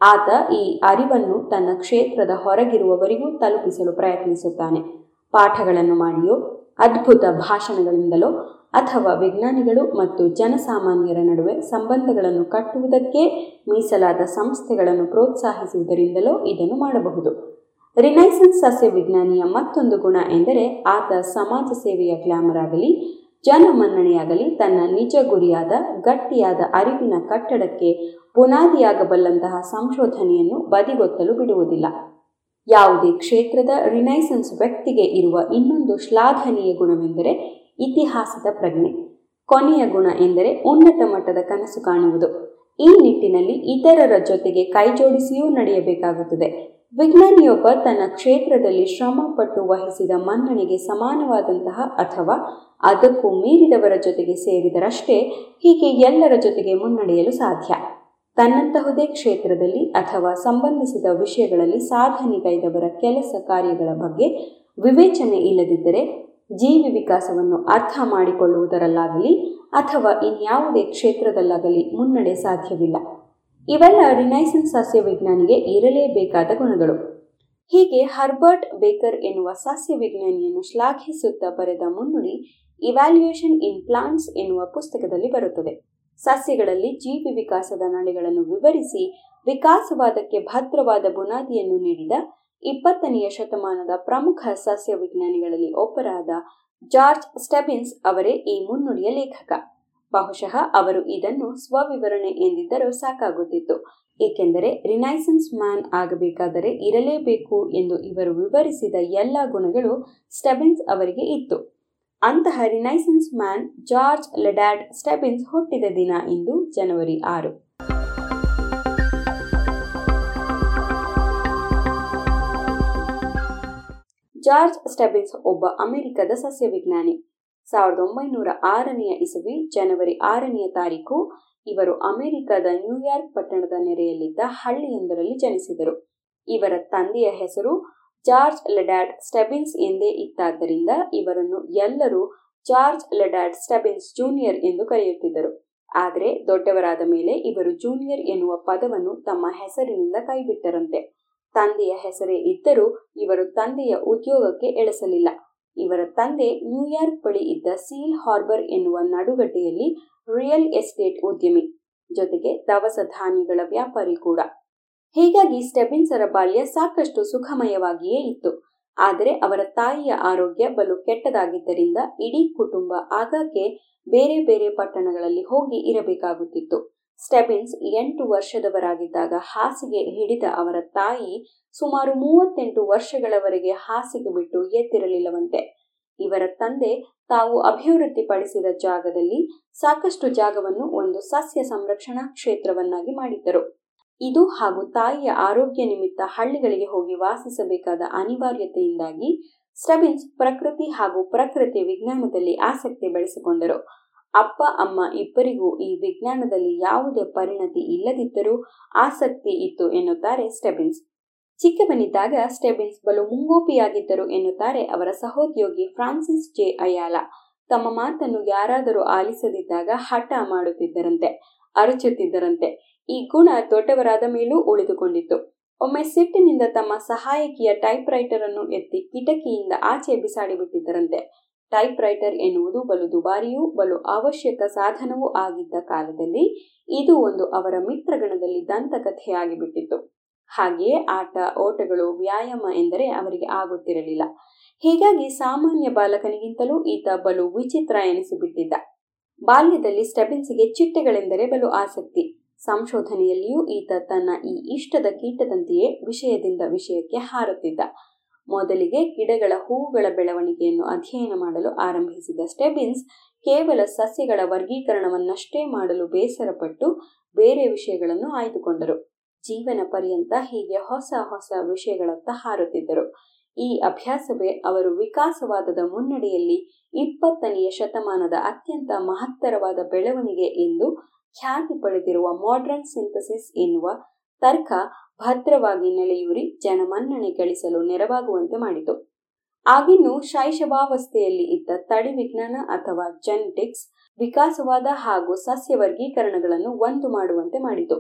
ಆತ ಈ ಅರಿವನ್ನು ತನ್ನ ಕ್ಷೇತ್ರದ ಹೊರಗಿರುವವರಿಗೂ ತಲುಪಿಸಲು ಪ್ರಯತ್ನಿಸುತ್ತಾನೆ. ಪಾಠಗಳನ್ನು ಮಾಡಿಯೋ, ಅದ್ಭುತ ಭಾಷಣಗಳಿಂದಲೋ ಅಥವಾ ವಿಜ್ಞಾನಿಗಳು ಮತ್ತು ಜನಸಾಮಾನ್ಯರ ನಡುವೆ ಸಂಬಂಧಗಳನ್ನು ಕಟ್ಟುವುದಕ್ಕೆ ಮೀಸಲಾದ ಸಂಸ್ಥೆಗಳನ್ನು ಪ್ರೋತ್ಸಾಹಿಸುವುದರಿಂದಲೋ ಇದನ್ನು ಮಾಡಬಹುದು. ರಿನೈಸನ್ಸ್ ಸಸ್ಯ ವಿಜ್ಞಾನಿಯ ಮತ್ತೊಂದು ಗುಣ ಎಂದರೆ ಆತ ಸಮಾಜ ಸೇವೆಯ ಗ್ಲಾಮರ್ ಆಗಲಿ ಜನಮನ್ನಣೆಯಾಗಲಿ ತನ್ನ ನಿಜ ಗುರಿಯಾದ, ಗಟ್ಟಿಯಾದ ಅರಿವಿನ ಕಟ್ಟಡಕ್ಕೆ ಬುನಾದಿಯಾಗಬಲ್ಲಂತಹ ಸಂಶೋಧನೆಯನ್ನು ಬದಿಗೊತ್ತಲು ಬಿಡುವುದಿಲ್ಲ. ಯಾವುದೇ ಕ್ಷೇತ್ರದ ರಿನೈಸನ್ಸ್ ವ್ಯಕ್ತಿಗೆ ಇರುವ ಇನ್ನೊಂದು ಶ್ಲಾಘನೀಯ ಗುಣವೆಂದರೆ ಇತಿಹಾಸದ ಪ್ರಜ್ಞೆ. ಕೊನೆಯ ಗುಣ ಎಂದರೆ ಉನ್ನತ ಮಟ್ಟದ ಕನಸು ಕಾಣುವುದು. ಈ ನಿಟ್ಟಿನಲ್ಲಿ ಇತರರ ಜೊತೆಗೆ ಕೈಜೋಡಿಸಿಯೂ ನಡೆಯಬೇಕಾಗುತ್ತದೆ. ವಿಜ್ಞಾನಿಯೊಬ್ಬ ತನ್ನ ಕ್ಷೇತ್ರದಲ್ಲಿ ಶ್ರಮಪಟ್ಟು ವಹಿಸಿದ ಮನ್ನಣೆಗೆ ಸಮಾನವಾದಂತಹ ಅಥವಾ ಅದಕ್ಕೂ ಮೀರಿದವರ ಜೊತೆಗೆ ಸೇರಿದರಷ್ಟೇ ಹೀಗೆ ಎಲ್ಲರ ಜೊತೆಗೆ ಮುನ್ನಡೆಯಲು ಸಾಧ್ಯ. ತನ್ನಂತಹುದೇ ಕ್ಷೇತ್ರದಲ್ಲಿ ಅಥವಾ ಸಂಬಂಧಿಸಿದ ವಿಷಯಗಳಲ್ಲಿ ಸಾಧನೆಗೈದವರ ಕೆಲಸ ಕಾರ್ಯಗಳ ಬಗ್ಗೆ ವಿವೇಚನೆ ಇಲ್ಲದಿದ್ದರೆ ಜೀವಿ ವಿಕಾಸವನ್ನು ಅರ್ಥ ಮಾಡಿಕೊಳ್ಳುವುದರಲ್ಲಾಗಲಿ ಅಥವಾ ಇನ್ಯಾವುದೇ ಕ್ಷೇತ್ರದಲ್ಲಾಗಲಿ ಮುನ್ನಡೆ ಸಾಧ್ಯವಿಲ್ಲ. ಇವೆಲ್ಲ ರಿನೈಸನ್ ಸಸ್ಯವಿಜ್ಞಾನಿಗೆ ಇರಲೇಬೇಕಾದ ಗುಣಗಳು. ಹೀಗೆ ಹರ್ಬರ್ಟ್ ಬೇಕರ್ ಎನ್ನುವ ಸಸ್ಯವಿಜ್ಞಾನಿಯನ್ನು ಶ್ಲಾಘಿಸುತ್ತಾ ಬರೆದ ಮುನ್ನುಡಿ, ಇವ್ಯಾಲ್ಯೂಯೇಷನ್ ಇನ್ ಪ್ಲಾಂಟ್ಸ್ ಎನ್ನುವ ಪುಸ್ತಕದಲ್ಲಿ ಬರುತ್ತದೆ. ಸಸ್ಯಗಳಲ್ಲಿ ಜೀವಿ ವಿಕಾಸದ ನಡೆಗಳನ್ನು ವಿವರಿಸಿ ವಿಕಾಸವಾದಕ್ಕೆ ಭದ್ರವಾದ ಬುನಾದಿಯನ್ನು ನೀಡಿದ ಇಪ್ಪತ್ತನೆಯ ಶತಮಾನದ ಪ್ರಮುಖ ಸಸ್ಯ ವಿಜ್ಞಾನಿಗಳಲ್ಲಿ ಒಬ್ಬರಾದ ಜಾರ್ಜ್ ಸ್ಟೆಬಿನ್ಸ್ ಅವರೇ ಈ ಮುನ್ನುಡಿಯ ಲೇಖಕ. ಬಹುಶಃ ಅವರು ಇದನ್ನು ಸ್ವವಿವರಣೆ ಎಂದಿದ್ದರೂ ಸಾಕಾಗುತ್ತಿತ್ತು. ಏಕೆಂದರೆ ರಿನೈಸೆನ್ಸ್ ಮ್ಯಾನ್ ಆಗಬೇಕಾದರೆ ಇರಲೇಬೇಕು ಎಂದು ಇವರು ವಿವರಿಸಿದ ಎಲ್ಲ ಗುಣಗಳು ಸ್ಟೆಬಿನ್ಸ್ ಅವರಿಗೆ ಇತ್ತು. ಅಂತಹ renaissance man George Ledyard Stebbins ಹುಟ್ಟಿದ ದಿನ ಇಂದು ಜನವರಿ ಆರು. ಜಾರ್ಜ್ ಸ್ಟೆಬಿನ್ಸ್ ಒಬ್ಬ ಅಮೆರಿಕದ ಸಸ್ಯ ವಿಜ್ಞಾನಿ ಸಾವಿರದ ಒಂಬೈನೂರ ಆರನೆಯ ಇಸವಿ ಜನವರಿ ಆರನೆಯ ತಾರೀಕು ಇವರು ಅಮೆರಿಕದ ನ್ಯೂಯಾರ್ಕ್ ಪಟ್ಟಣದ ನೆರೆಯಲ್ಲಿದ್ದ ಹಳ್ಳಿಯೊಂದರಲ್ಲಿ ಜನಿಸಿದರು. ಇವರ ತಂದೆಯ ಹೆಸರು ಜಾರ್ಜ್ ಲೆಡ್ಯಾಡ್ ಸ್ಟೆಬಿನ್ಸ್ ಎಂದೇ ಇತ್ತಾದ್ದರಿಂದ ಇವರನ್ನು ಎಲ್ಲರೂ ಜಾರ್ಜ್ ಲೆಡ್ಯಾಡ್ ಸ್ಟೆಬಿನ್ಸ್ ಜೂನಿಯರ್ ಎಂದು ಕರೆಯುತ್ತಿದ್ದರು. ಆದರೆ ದೊಡ್ಡವರಾದ ಮೇಲೆ ಇವರು ಜೂನಿಯರ್ ಎನ್ನುವ ಪದವನ್ನು ತಮ್ಮ ಹೆಸರಿನಿಂದ ಕೈಬಿಟ್ಟರಂತೆ. ತಂದೆಯ ಹೆಸರೇ ಇದ್ದರೂ ಇವರು ತಂದೆಯ ಉದ್ಯೋಗಕ್ಕೆ ಎಳೆಸಲಿಲ್ಲ. ಇವರ ತಂದೆ ನ್ಯೂಯಾರ್ಕ್ ಬಳಿ ಇದ್ದ ಸೀಲ್ ಹಾರ್ಬರ್ ಎನ್ನುವ ನಡುಗಡ್ಡೆಯಲ್ಲಿ ರಿಯಲ್ ಎಸ್ಟೇಟ್ ಉದ್ಯಮಿ ಜೊತೆಗೆ ದವಸ ಧಾನ್ಯಗಳ ವ್ಯಾಪಾರಿ ಕೂಡ. ಹೀಗಾಗಿ ಸ್ಟೆಬಿನ್ಸರ ಬಾಲ್ಯ ಸಾಕಷ್ಟು ಸುಖಮಯವಾಗಿಯೇ ಇತ್ತು. ಆದರೆ ಅವರ ತಾಯಿಯ ಆರೋಗ್ಯ ಬಲು ಕೆಟ್ಟದಾಗಿದ್ದರಿಂದ ಇಡೀ ಕುಟುಂಬ ಆಗಾಗ್ಗೆ ಬೇರೆ ಬೇರೆ ಪಟ್ಟಣಗಳಲ್ಲಿ ಹೋಗಿ ಇರಬೇಕಾಗುತ್ತಿತ್ತು. ಸ್ಟೆಬಿನ್ಸ್ ಎಂಟು ವರ್ಷದವರಾಗಿದ್ದಾಗ ಹಾಸಿಗೆ ಹಿಡಿದ ಅವರ ತಾಯಿ ಸುಮಾರು ಮೂವತ್ತೆಂಟು ವರ್ಷಗಳವರೆಗೆ ಹಾಸಿಗೆ ಬಿಟ್ಟು ಎತ್ತಿರಲಿಲ್ಲವಂತೆ ಇವರ ತಂದೆ ತಾವು ಅಭಿವೃದ್ಧಿಪಡಿಸಿದ ಜಾಗದಲ್ಲಿ ಸಾಕಷ್ಟು ಜಾಗವನ್ನು ಒಂದು ಸಸ್ಯ ಸಂರಕ್ಷಣಾ ಕ್ಷೇತ್ರವನ್ನಾಗಿ ಮಾಡಿದ್ದರು. ಇದು ಹಾಗೂ ತಾಯಿಯ ಆರೋಗ್ಯ ನಿಮಿತ್ತ ಹಳ್ಳಿಗಳಿಗೆ ಹೋಗಿ ವಾಸಿಸಬೇಕಾದ ಅನಿವಾರ್ಯತೆಯಿಂದಾಗಿ ಸ್ಟಬಿನ್ಸ್ ಪ್ರಕೃತಿ ಹಾಗೂ ಪ್ರಕೃತಿ ವಿಜ್ಞಾನದಲ್ಲಿ ಆಸಕ್ತಿ ಬೆಳೆಸಿಕೊಂಡರು. ಅಪ್ಪ, ಅಮ್ಮ ಇಬ್ಬರಿಗೂ ಈ ವಿಜ್ಞಾನದಲ್ಲಿ ಯಾವುದೇ ಪರಿಣತಿ ಇಲ್ಲದಿದ್ದರೂ ಆಸಕ್ತಿ ಇತ್ತು ಎನ್ನುತ್ತಾರೆ ಸ್ಟೆಬಿನ್ಸ್ ಚಿಕ್ಕವನಿದ್ದಾಗ ಸ್ಟೆಬಿನ್ಸ್ ಬಲು ಮುಂಗೋಪಿಯಾಗಿದ್ದರು ಎನ್ನುತ್ತಾರೆ ಅವರ ಸಹೋದ್ಯೋಗಿ ಫ್ರಾನ್ಸಿಸ್ ಜೆ. ಅಯಾಲ. ತಮ್ಮ ಮಾತನ್ನು ಯಾರಾದರೂ ಆಲಿಸದಿದ್ದಾಗ ಹಠ ಮಾಡುತ್ತಿದ್ದರಂತೆ, ಅರಚುತ್ತಿದ್ದರಂತೆ. ಈ ಗುಣ ದೊಡ್ಡವರಾದ ಮೇಲೂ ಉಳಿದುಕೊಂಡಿತ್ತು. ಒಮ್ಮೆ ಸಿಟ್ಟಿನಿಂದ ತಮ್ಮ ಸಹಾಯಕಿಯ ಟೈಪ್ ರೈಟರ್ ಅನ್ನು ಎತ್ತಿ ಕಿಟಕಿಯಿಂದ ಆಚೆ ಬಿಸಾಡಿಬಿಟ್ಟಿದ್ದರಂತೆ ಟೈಪ್ ರೈಟರ್ ಎನ್ನುವುದು ಬಲು ದುಬಾರಿಯೂ ಬಲು ಅವಶ್ಯಕ ಸಾಧನವೂ ಆಗಿದ್ದ ಕಾಲದಲ್ಲಿ ಇದು ಒಂದು ಅವರ ಮಿತ್ರಗಣದಲ್ಲಿ ದಂತಕಥೆಯಾಗಿಬಿಟ್ಟಿತ್ತು ಹಾಗೆಯೇ ಆಟ, ಓಟಗಳು, ವ್ಯಾಯಾಮ ಎಂದರೆ ಅವರಿಗೆ ಆಗುತ್ತಿರಲಿಲ್ಲ. ಹೀಗಾಗಿ ಸಾಮಾನ್ಯ ಬಾಲಕನಿಗಿಂತಲೂ ಈತ ಬಲು ವಿಚಿತ್ರ ಎನಿಸಿಬಿಟ್ಟಿದ್ದ. ಬಾಲ್ಯದಲ್ಲಿ ಸ್ಟೆಬಿನ್ಸಿಗೆ ಚಿಟ್ಟೆಗಳೆಂದರೆ ಬಲು ಆಸಕ್ತಿ. ಸಂಶೋಧನೆಯಲ್ಲಿಯೂ ಈತ ತನ್ನ ಈ ಇಷ್ಟದ ಕೀಟದಂತೆಯೇ ವಿಷಯದಿಂದ ವಿಷಯಕ್ಕೆ ಹಾರುತ್ತಿದ್ದ. ಮೊದಲಿಗೆ ಗಿಡಗಳ ಹೂವುಗಳ ಬೆಳವಣಿಗೆಯನ್ನು ಅಧ್ಯಯನ ಮಾಡಲು ಆರಂಭಿಸಿದ ಸ್ಟೆಬಿನ್ಸ್ ಕೇವಲ ಸಸ್ಯಗಳ ವರ್ಗೀಕರಣವನ್ನಷ್ಟೇ ಮಾಡಲು ಬೇಸರಪಟ್ಟು ಬೇರೆ ವಿಷಯಗಳನ್ನು ಆಯ್ದುಕೊಂಡರು. ಜೀವನ ಪರ್ಯಂತ ಹೀಗೆ ಹೊಸ ಹೊಸ ವಿಷಯಗಳತ್ತ ಹಾರುತ್ತಿದ್ದರು. ಈ ಅಭ್ಯಾಸವೇ ಅವರು ವಿಕಾಸವಾದದ ಮುನ್ನಡೆಯಲ್ಲಿ ಇಪ್ಪತ್ತನೆಯ ಶತಮಾನದ ಅತ್ಯಂತ ಮಹತ್ತರವಾದ ಬೆಳವಣಿಗೆ ಎಂದು ಖ್ಯಾತಿ ಪಡೆದಿರುವ ಮಾಡ್ರನ್ ಸಿಂಥಸಿಸ್ ಎನ್ನುವ ತರ್ಕ ಭದ್ರವಾಗಿ ನೆಲೆಯೂರಿ ಜನಮನ್ನಣೆ ಗಳಿಸಲು ನೆರವಾಗುವಂತೆ ಮಾಡಿತು. ಆಗಿನ್ನೂ ಶೈಶವಾವಸ್ಥೆಯಲ್ಲಿ ಇದ್ದ ತಳಿ ವಿಜ್ಞಾನ ಅಥವಾ ಜೆನೆಟಿಕ್ಸ್ ವಿಕಾಸವಾದ ಹಾಗೂ ಸಸ್ಯ ವರ್ಗೀಕರಣಗಳನ್ನು ಒಂದು ಮಾಡುವಂತೆ ಮಾಡಿತು.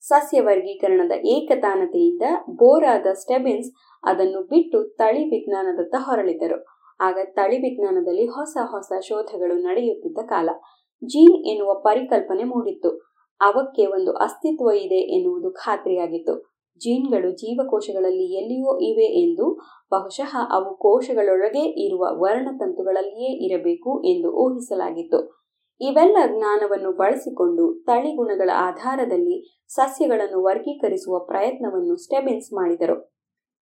ಸಸ್ಯ ವರ್ಗೀಕರಣದ ಏಕತಾನತೆಯಿಂದ ಬೋರಾದ ಸ್ಟೆಬಿನ್ಸ್ ಅದನ್ನು ಬಿಟ್ಟು ತಳಿ ವಿಜ್ಞಾನದತ್ತ ಹೊರಳಿದರು. ಆಗ ತಳಿ ವಿಜ್ಞಾನದಲ್ಲಿ ಹೊಸ ಹೊಸ ಶೋಧಗಳು ನಡೆಯುತ್ತಿದ್ದ ಕಾಲ. ಜೀನ್ ಎನ್ನುವ ಪರಿಕಲ್ಪನೆ ಮೂಡಿತ್ತು. ಅವಕ್ಕೆ ಒಂದು ಅಸ್ತಿತ್ವ ಇದೆ ಎನ್ನುವುದು ಖಾತ್ರಿಯಾಗಿತ್ತು. ಜೀನ್ಗಳು ಜೀವಕೋಶಗಳಲ್ಲಿ ಎಲ್ಲಿಯೋ ಇವೆ ಎಂದು ಬಹುಶಃ ಅವು ಕೋಶಗಳೊಳಗೆ ಇರುವ ವರ್ಣತಂತುಗಳಲ್ಲಿಯೇ ಇರಬೇಕು ಎಂದು ಊಹಿಸಲಾಗಿತ್ತು. ಇವೆಲ್ಲ ಜ್ಞಾನವನ್ನು ಬಳಸಿಕೊಂಡು ತಳಿಗುಣಗಳ ಆಧಾರದಲ್ಲಿ ಸಸ್ಯಗಳನ್ನು ವರ್ಗೀಕರಿಸುವ ಪ್ರಯತ್ನವನ್ನು ಸ್ಟೆಬಿನ್ಸ್ ಮಾಡಿದರು.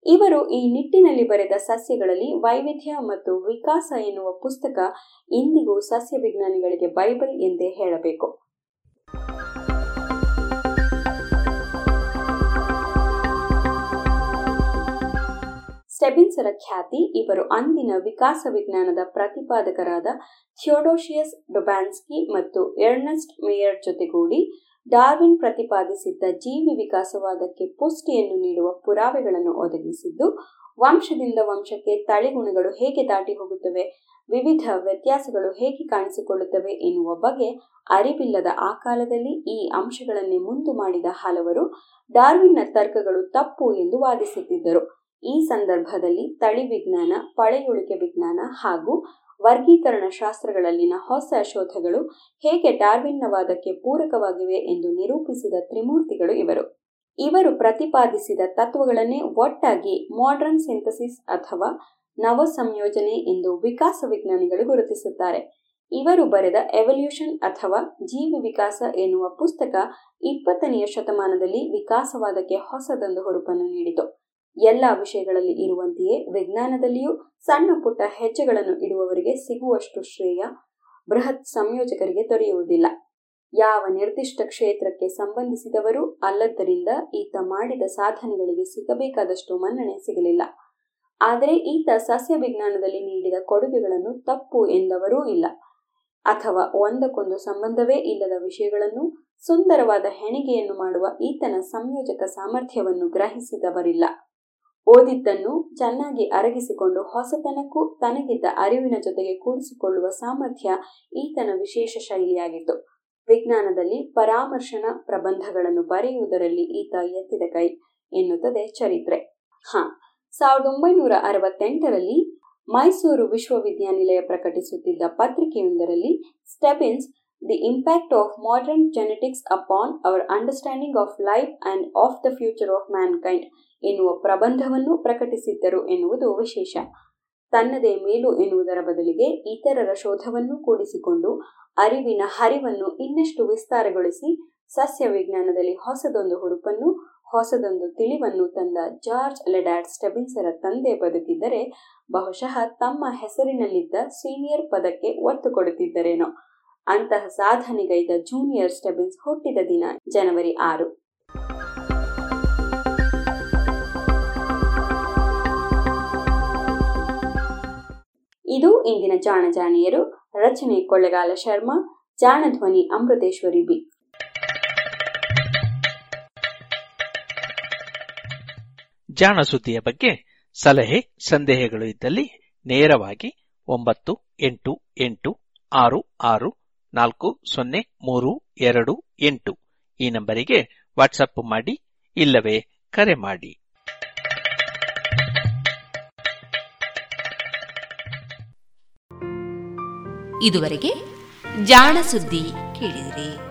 ಇವರು ಈ ನಿಟ್ಟಿನಲ್ಲಿ ಬರೆದ ಸಸ್ಯಗಳಲ್ಲಿ ವೈವಿಧ್ಯ ಮತ್ತು ವಿಕಾಸ ಎನ್ನುವ ಪುಸ್ತಕ ಇಂದಿಗೂ ಸಸ್ಯ ವಿಜ್ಞಾನಿಗಳಿಗೆ ಬೈಬಲ್ ಎಂದೇ ಹೇಳಬೇಕು. ಸ್ಟೆಬಿನ್ಸರ ಖ್ಯಾತಿ, ಇವರು ಅಂದಿನ ವಿಕಾಸ ವಿಜ್ಞಾನದ ಪ್ರತಿಪಾದಕರಾದ ಥಿಯೋಡೋಶಿಯಸ್ ಡೊಬ್ಯಾನ್ಸ್ಕಿ ಮತ್ತು ಎರ್ನೆಸ್ಟ್ ಮೇಯರ್ ಜೊತೆಗೂಡಿ ಡಾರ್ವಿನ್ ಪ್ರತಿಪಾದಿಸಿದ್ದ ಜೀವಿ ವಿಕಾಸವಾದಕ್ಕೆ ಪುಷ್ಟಿಯನ್ನು ನೀಡುವ ಪುರಾವೆಗಳನ್ನು ಒದಗಿಸಿದ್ದು, ವಂಶದಿಂದ ವಂಶಕ್ಕೆ ತಳಿಗುಣಗಳು ಹೇಗೆ ದಾಟಿ ಹೋಗುತ್ತವೆ, ವಿವಿಧ ವ್ಯತ್ಯಾಸಗಳು ಹೇಗೆ ಕಾಣಿಸಿಕೊಳ್ಳುತ್ತವೆ ಎನ್ನುವ ಬಗ್ಗೆ ಅರಿವಿಲ್ಲದ ಆ ಕಾಲದಲ್ಲಿ ಈ ಅಂಶಗಳನ್ನೇ ಮುಂದು ಮಾಡಿದ ಹಲವರು ಡಾರ್ವಿನ್ನ ತರ್ಕಗಳು ತಪ್ಪು ಎಂದು ವಾದಿಸುತ್ತಿದ್ದರು. ಈ ಸಂದರ್ಭದಲ್ಲಿ ತಳಿ ವಿಜ್ಞಾನ, ಪಳೆಯುಳಿಕೆ ವಿಜ್ಞಾನ ಹಾಗೂ ವರ್ಗೀಕರಣ ಶಾಸ್ತ್ರಗಳಲ್ಲಿನ ಹೊಸ ಶೋಧಗಳು ಹೇಗೆ ಡಾರ್ವಿನ್ನ ವಾದಕ್ಕೆ ಪೂರಕವಾಗಿವೆ ಎಂದು ನಿರೂಪಿಸಿದ ತ್ರಿಮೂರ್ತಿಗಳು ಇವರು. ಇವರು ಪ್ರತಿಪಾದಿಸಿದ ತತ್ವಗಳನ್ನೇ ಒಟ್ಟಾಗಿ ಮಾಡರ್ನ್ ಸಿಂಥಸಿಸ್ ಅಥವಾ ನವ ಸಂಯೋಜನೆ ಎಂದು ವಿಕಾಸ ವಿಜ್ಞಾನಿಗಳು ಗುರುತಿಸುತ್ತಾರೆ. ಇವರು ಬರೆದ ಎವಲ್ಯೂಷನ್ ಅಥವಾ ಜೀವಿ ವಿಕಾಸ ಎನ್ನುವ ಪುಸ್ತಕ ಇಪ್ಪತ್ತನೆಯ ಶತಮಾನದಲ್ಲಿ ವಿಕಾಸವಾದಕ್ಕೆ ಹೊಸದೊಂದು ಹುರುಪನ್ನು ನೀಡಿತು. ಎಲ್ಲ ವಿಷಯಗಳಲ್ಲಿ ಇರುವಂತೆಯೇ ವಿಜ್ಞಾನದಲ್ಲಿಯೂ ಸಣ್ಣ ಪುಟ್ಟ ಹೆಜ್ಜೆಗಳನ್ನು ಇಡುವವರಿಗೆ ಸಿಗುವಷ್ಟು ಶ್ರೇಯ ಬೃಹತ್ ಸಂಯೋಜಕರಿಗೆ ದೊರೆಯುವುದಿಲ್ಲ. ಯಾವ ನಿರ್ದಿಷ್ಟ ಕ್ಷೇತ್ರಕ್ಕೆ ಸಂಬಂಧಿಸಿದವರು ಅಲ್ಲದ್ದರಿಂದ ಈತ ಮಾಡಿದ ಸಾಧನೆಗಳಿಗೆ ಸಿಗಬೇಕಾದಷ್ಟು ಮನ್ನಣೆ ಸಿಗಲಿಲ್ಲ. ಆದರೆ ಈತ ಸಸ್ಯ ವಿಜ್ಞಾನದಲ್ಲಿ ನೀಡಿದ ಕೊಡುಗೆಗಳನ್ನು ತಪ್ಪು ಎಂದವರೂ ಇಲ್ಲ. ಅಥವಾ ಒಂದಕ್ಕೊಂದು ಸಂಬಂಧವೇ ಇಲ್ಲದ ವಿಷಯಗಳನ್ನು ಸುಂದರವಾದ ಹೆಣಿಗೆಯನ್ನು ಮಾಡುವ ಈತನ ಸಂಯೋಜಕ ಸಾಮರ್ಥ್ಯವನ್ನು ಗ್ರಹಿಸಿದವರಿಲ್ಲ. ಓದಿದ್ದನ್ನು ಚೆನ್ನಾಗಿ ಅರಗಿಸಿಕೊಂಡು ಹೊಸತನಕ್ಕೂ ತನಗಿದ್ದ ಅರಿವಿನ ಜೊತೆಗೆ ಕೂಡಿಸಿಕೊಳ್ಳುವ ಸಾಮರ್ಥ್ಯ ಈತನ ವಿಶೇಷ ಶೈಲಿಯಾಗಿತ್ತು. ವಿಜ್ಞಾನದಲ್ಲಿ ಪರಾಮರ್ಶನ ಪ್ರಬಂಧಗಳನ್ನು ಬರೆಯುವುದರಲ್ಲಿ ಈತ ಎತ್ತಿದ ಕೈ ಎನ್ನುತ್ತದೆ ಚರಿತ್ರೆ. ಹ, ಸಾವಿರದ ಒಂಬೈನೂರ ಅರವತ್ತೆಂಟರಲ್ಲಿ ಮೈಸೂರು ವಿಶ್ವವಿದ್ಯಾನಿಲಯ ಪ್ರಕಟಿಸುತ್ತಿದ್ದ ಪತ್ರಿಕೆಯೊಂದರಲ್ಲಿ Stebbins the impact of modern genetics upon our understanding of life and of the future of mankind ಎನ್ನುವ ಪ್ರಬಂಧವನ್ನು ಪ್ರಕಟಿಸಿದ್ದರು ಎನ್ನುವುದು ವಿಶೇಷ. ತನ್ನದೇ ಮೇಲು ಎನ್ನುವುದರ ಬದಲಿಗೆ ಇತರರ ಶೋಧವನ್ನು ಕೂಡಿಸಿಕೊಂಡು ಅರಿವಿನ ಹರಿವನ್ನು ಇನ್ನಷ್ಟು ವಿಸ್ತಾರಗೊಳಿಸಿ ಸಸ್ಯ ವಿಜ್ಞಾನದಲ್ಲಿ ಹೊಸದೊಂದು ಹುರುಪನ್ನು, ಹೊಸದೊಂದು ತಿಳಿವನ್ನು ತಂದ ಜಾರ್ಜ್ ಲೆಡಾರ್ಡ್ ಸ್ಟೆಬಿನ್ಸರ ತಂದೆ ಬದುಕಿದ್ದರೆ ಬಹುಶಃ ತಮ್ಮ ಹೆಸರಿನಲ್ಲಿದ್ದ ಸೀನಿಯರ್ ಪದಕ್ಕೆ ಒತ್ತು ಕೊಡುತ್ತಿದ್ದರೇನೋ. ಅಂತಹ ಸಾಧನೆಗೈದ ಜೂನಿಯರ್ ಸ್ಟೆಬಿನ್ಸ್ ಹುಟ್ಟಿದ ದಿನ, ಜನವರಿ ಆರು. ಇದು ಇಂದಿನ ಜಾಣ ಜಾಣಿಯರು ರಚನೆ ಕೊಳ್ಳೆಗಾಲ ಶರ್ಮಾ, ಜಾಣಧ್ವನಿ ಅಮೃತೇಶ್ವರಿ ಬಿ. ಜಾಣ ಸುದ್ದಿಯ ಬಗ್ಗೆ ಸಲಹೆ, ಸಂದೇಹಗಳು ಇದ್ದಲ್ಲಿ ನೇರವಾಗಿ ಒಂಬತ್ತು, ಎಂಟು ಎಂಟು, ಆರು ಆರು, ನಾಲ್ಕು, ಸೊನ್ನೆ, ಮೂರು, ಎರಡು, ಎಂಟು ಈ ನಂಬರಿಗೆ ವಾಟ್ಸಪ್ ಮಾಡಿ ಇಲ್ಲವೇ ಕರೆ ಮಾಡಿ. ಇದುವರೆಗೆ ಜಾಣ ಸುದ್ದಿ ಕೇಳಿದಿರಿ.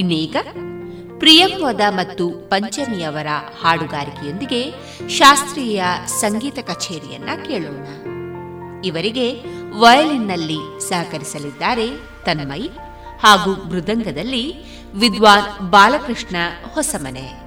ಇನ್ನೀಗ ಪ್ರಿಯಂವದ ಮತ್ತು ಪಂಚಮಿಯವರ ಹಾಡುಗಾರಿಕೆಯೊಂದಿಗೆ ಶಾಸ್ತ್ರೀಯ ಸಂಗೀತ ಕಚೇರಿಯನ್ನ ಕೇಳೋಣ. ಇವರಿಗೆ ವಯಲಿನ್ನಲ್ಲಿ ಸಹಕರಿಸಲಿದ್ದಾರೆ ತನ್ಮಯ್ ಹಾಗೂ ಮೃದಂಗದಲ್ಲಿ ವಿದ್ವಾನ್ ಬಾಲಕೃಷ್ಣ ಹೊಸಮನೆ.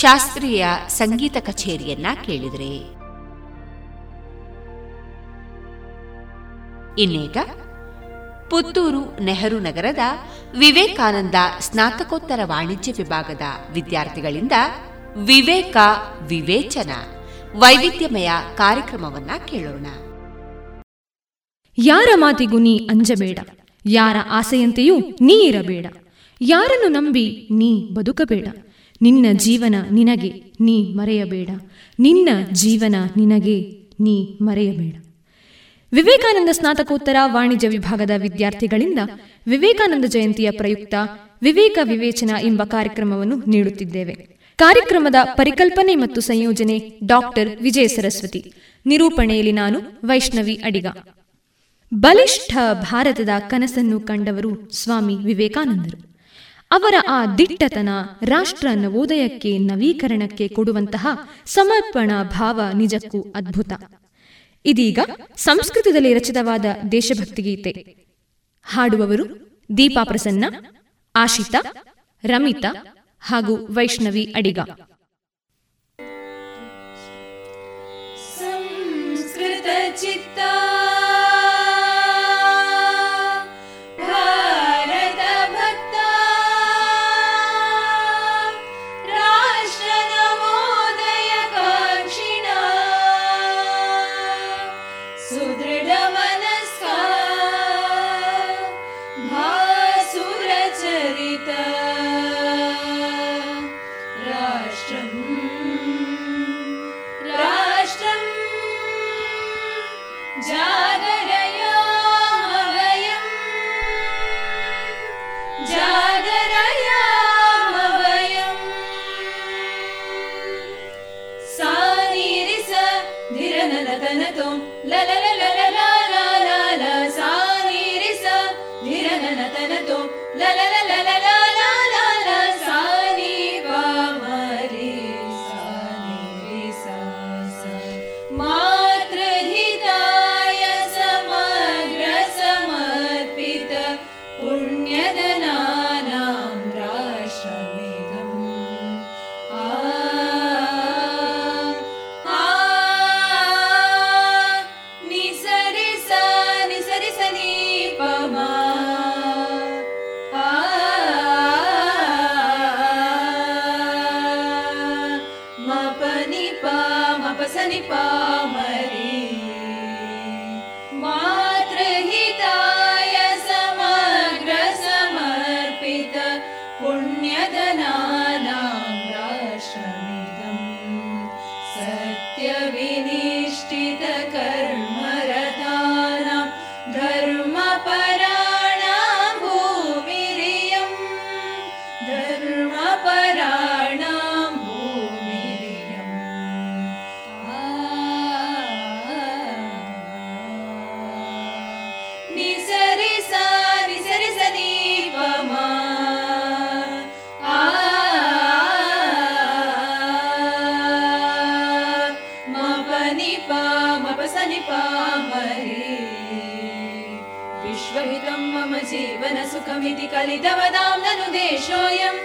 ಶಾಸ್ತ್ರೀಯ ಸಂಗೀತ ಕಚೇರಿಯನ್ನ ಕೇಳಿದರೆ. ಇನ್ನೀಗ ಪುತ್ತೂರು ನೆಹರು ನಗರದ ವಿವೇಕಾನಂದ ಸ್ನಾತಕೋತ್ತರ ವಾಣಿಜ್ಯ ವಿಭಾಗದ ವಿದ್ಯಾರ್ಥಿಗಳಿಂದ ವಿವೇಕ ವಿವೇಚನ ವೈವಿಧ್ಯಮಯ ಕಾರ್ಯಕ್ರಮವನ್ನ ಕೇಳೋಣ. ಯಾರ ಮಾತಿಗೂ ನೀ ಅಂಜಬೇಡ, ಯಾರ ಆಸೆಯಂತೆಯೂ ನೀ ಇರಬೇಡ, ಯಾರನ್ನು ನಂಬಿ ನೀ ಬದುಕಬೇಡ. ನಿನ್ನ ಜೀವನ ನಿನಗೆ ನೀ ಮರೆಯಬೇಡ. ನಿನ್ನ ಜೀವನ ನಿನಗೆ ನೀ ಮರೆಯಬೇಡ. ವಿವೇಕಾನಂದ ಸ್ನಾತಕೋತ್ತರ ವಾಣಿಜ್ಯ ವಿಭಾಗದ ವಿದ್ಯಾರ್ಥಿಗಳಿಂದ ವಿವೇಕಾನಂದ ಜಯಂತಿಯ ಪ್ರಯುಕ್ತ ವಿವೇಕ ವಿವೇಚನ ಎಂಬ ಕಾರ್ಯಕ್ರಮವನ್ನು ನೀಡುತ್ತಿದ್ದೇವೆ. ಕಾರ್ಯಕ್ರಮದ ಪರಿಕಲ್ಪನೆ ಮತ್ತು ಸಂಯೋಜನೆ ಡಾಕ್ಟರ್ ವಿಜಯ ಸರಸ್ವತಿ. ನಿರೂಪಣೆಯಲ್ಲಿ ನಾನು ವೈಷ್ಣವಿ ಅಡಿಗ. ಬಲಿಷ್ಠ ಭಾರತದ ಕನಸನ್ನು ಕಂಡವರು ಸ್ವಾಮಿ ವಿವೇಕಾನಂದರು. ಅವರ ಆ ದಿಟ್ಟತನ ರಾಷ್ಟ್ರ ನವೋದಯಕ್ಕೆ ನವೀಕರಣಕ್ಕೆ ಕೊಡುವಂತಹ ಸಮರ್ಪಣಾ ಭಾವ ನಿಜಕ್ಕೂ ಅದ್ಭುತ. ಇದೀಗ ಸಂಸ್ಕೃತದಲ್ಲಿ ರಚಿತವಾದ ದೇಶಭಕ್ತಿ ಗೀತೆ ಹಾಡುವವರು ದೀಪಾ ಪ್ರಸನ್ನ, ಆಶಿತಾ, ರಮಿತಾ ಹಾಗೂ ವೈಷ್ಣವಿ ಅಡಿಗ. ಸಂಸ್ಕೃತ सुखमिति कलितवदां ननु देशोऽयम्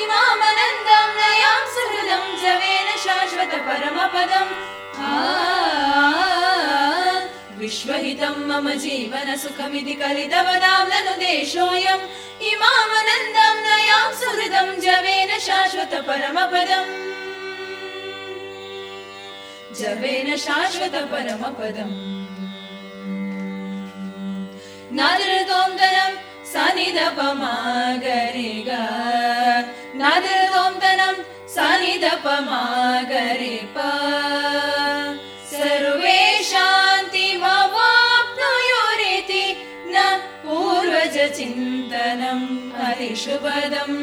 इमामनन्दं नयां सुहृदं जवेन शाश्वत परमपदम्। विश्वहितं मम जीवन सुखमिति कलितवदां ननु देशोऽयम् इमामनन्दं नयां सुहृदं जवेन शाश्वत परमपदम्। जवेन शाश्वत परमपदम् नादृतोन्दनं सनिदपमागरिग नादृतोन्दनं सनिदपमागरिप सर्वे शान्तिमवाप्नुयुरिति न पूर्वजचिन्तनम् हरिशुभदम्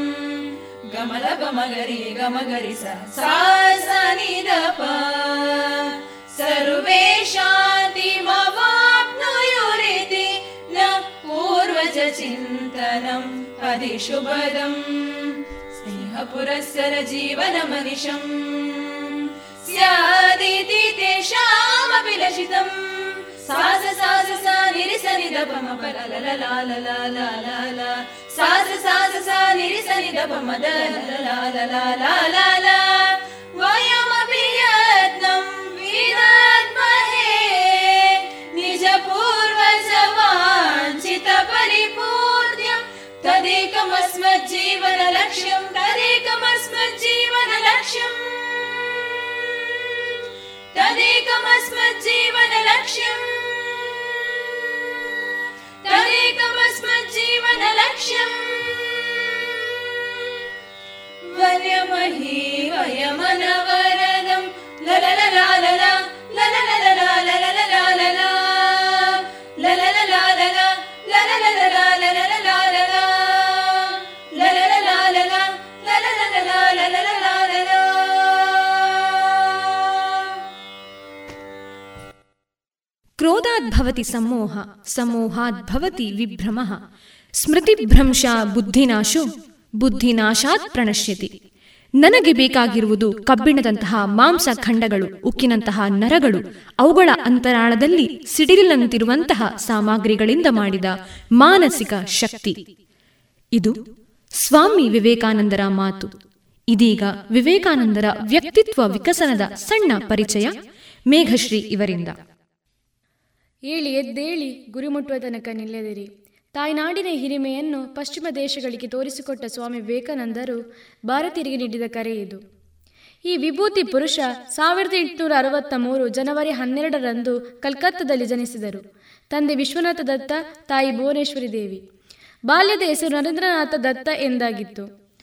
गमल गमगरि गमगरि सा सनिदप सर्वे शान्तिमवाप्नुयुरिति चिन्तनम् हरिशुभदम् सिंहपुरःसर जीवन स्यादिति तेषामपि नशितम् सास साससा निरसनिदपम लाल सास ला लाला ला। तदेकमस्मज्जीवनलक्ष्यम् तदेकमस्मज्जीवनलक्ष्यम् तदेकमस्मज्जीवस्मज्जीवन लक्ष्यं वयमहे वयमनवरं लललला ಕ್ರೋಧಾದ್ಭವತಿ ಸಮೋಹ ಸಮೋಹಾದ್ಭವತಿ ವಿಭ್ರಮಃ ಸ್ಮೃತಿಭ್ರಂಶ ಬುದ್ಧಿನಾಶು ಬುದ್ಧಿನಾಶಾತ್ ಪ್ರಣಶ್ಯತಿ ನನಗೆ ಬೇಕಾಗಿರುವುದು ಕಬ್ಬಿಣದಂತಹ ಮಾಂಸ ಖಂಡಗಳು, ಉಕ್ಕಿನಂತಹ ನರಗಳು, ಅವುಗಳ ಅಂತರಾಳದಲ್ಲಿ ಸಿಡಿಲಿನಂತಿರುವಂತಹ ಸಾಮಗ್ರಿಗಳಿಂದ ಮಾಡಿದ ಮಾನಸಿಕ ಶಕ್ತಿ. ಇದು ಸ್ವಾಮಿ ವಿವೇಕಾನಂದರ ಮಾತು. ಇದೀಗ ವಿವೇಕಾನಂದರ ವ್ಯಕ್ತಿತ್ವ ವಿಕಸನದ ಸಣ್ಣ ಪರಿಚಯ ಮೇಘಶ್ರೀ ಇವರಿಂದ. ಏಳಿ ಎದ್ದೇಳಿ ಗುರಿ ಮುಟ್ಟುವ ತನಕ ನಿಲ್ಲದಿರಿ. ತಾಯ್ನಾಡಿನ ಹಿರಿಮೆಯನ್ನು ಪಶ್ಚಿಮ ದೇಶಗಳಿಗೆ ತೋರಿಸಿಕೊಟ್ಟ ಸ್ವಾಮಿ ವಿವೇಕಾನಂದರು ಭಾರತೀಯರಿಗೆ ನೀಡಿದ ಕರೆ ಇದು. ಈ ವಿಭೂತಿ ಪುರುಷ ಸಾವಿರದ ಎಂಟುನೂರ ಅರವತ್ತ ಮೂರು ಜನವರಿ ಹನ್ನೆರಡರಂದು ಕಲ್ಕತ್ತಾದಲ್ಲಿ ಜನಿಸಿದರು. ತಂದೆ ವಿಶ್ವನಾಥ ದತ್ತ, ತಾಯಿ ಭುವನೇಶ್ವರಿ ದೇವಿ. ಬಾಲ್ಯದ ಹೆಸರು ನರೇಂದ್ರನಾಥ ದತ್ತ ಎಂದಾಗಿತ್ತು.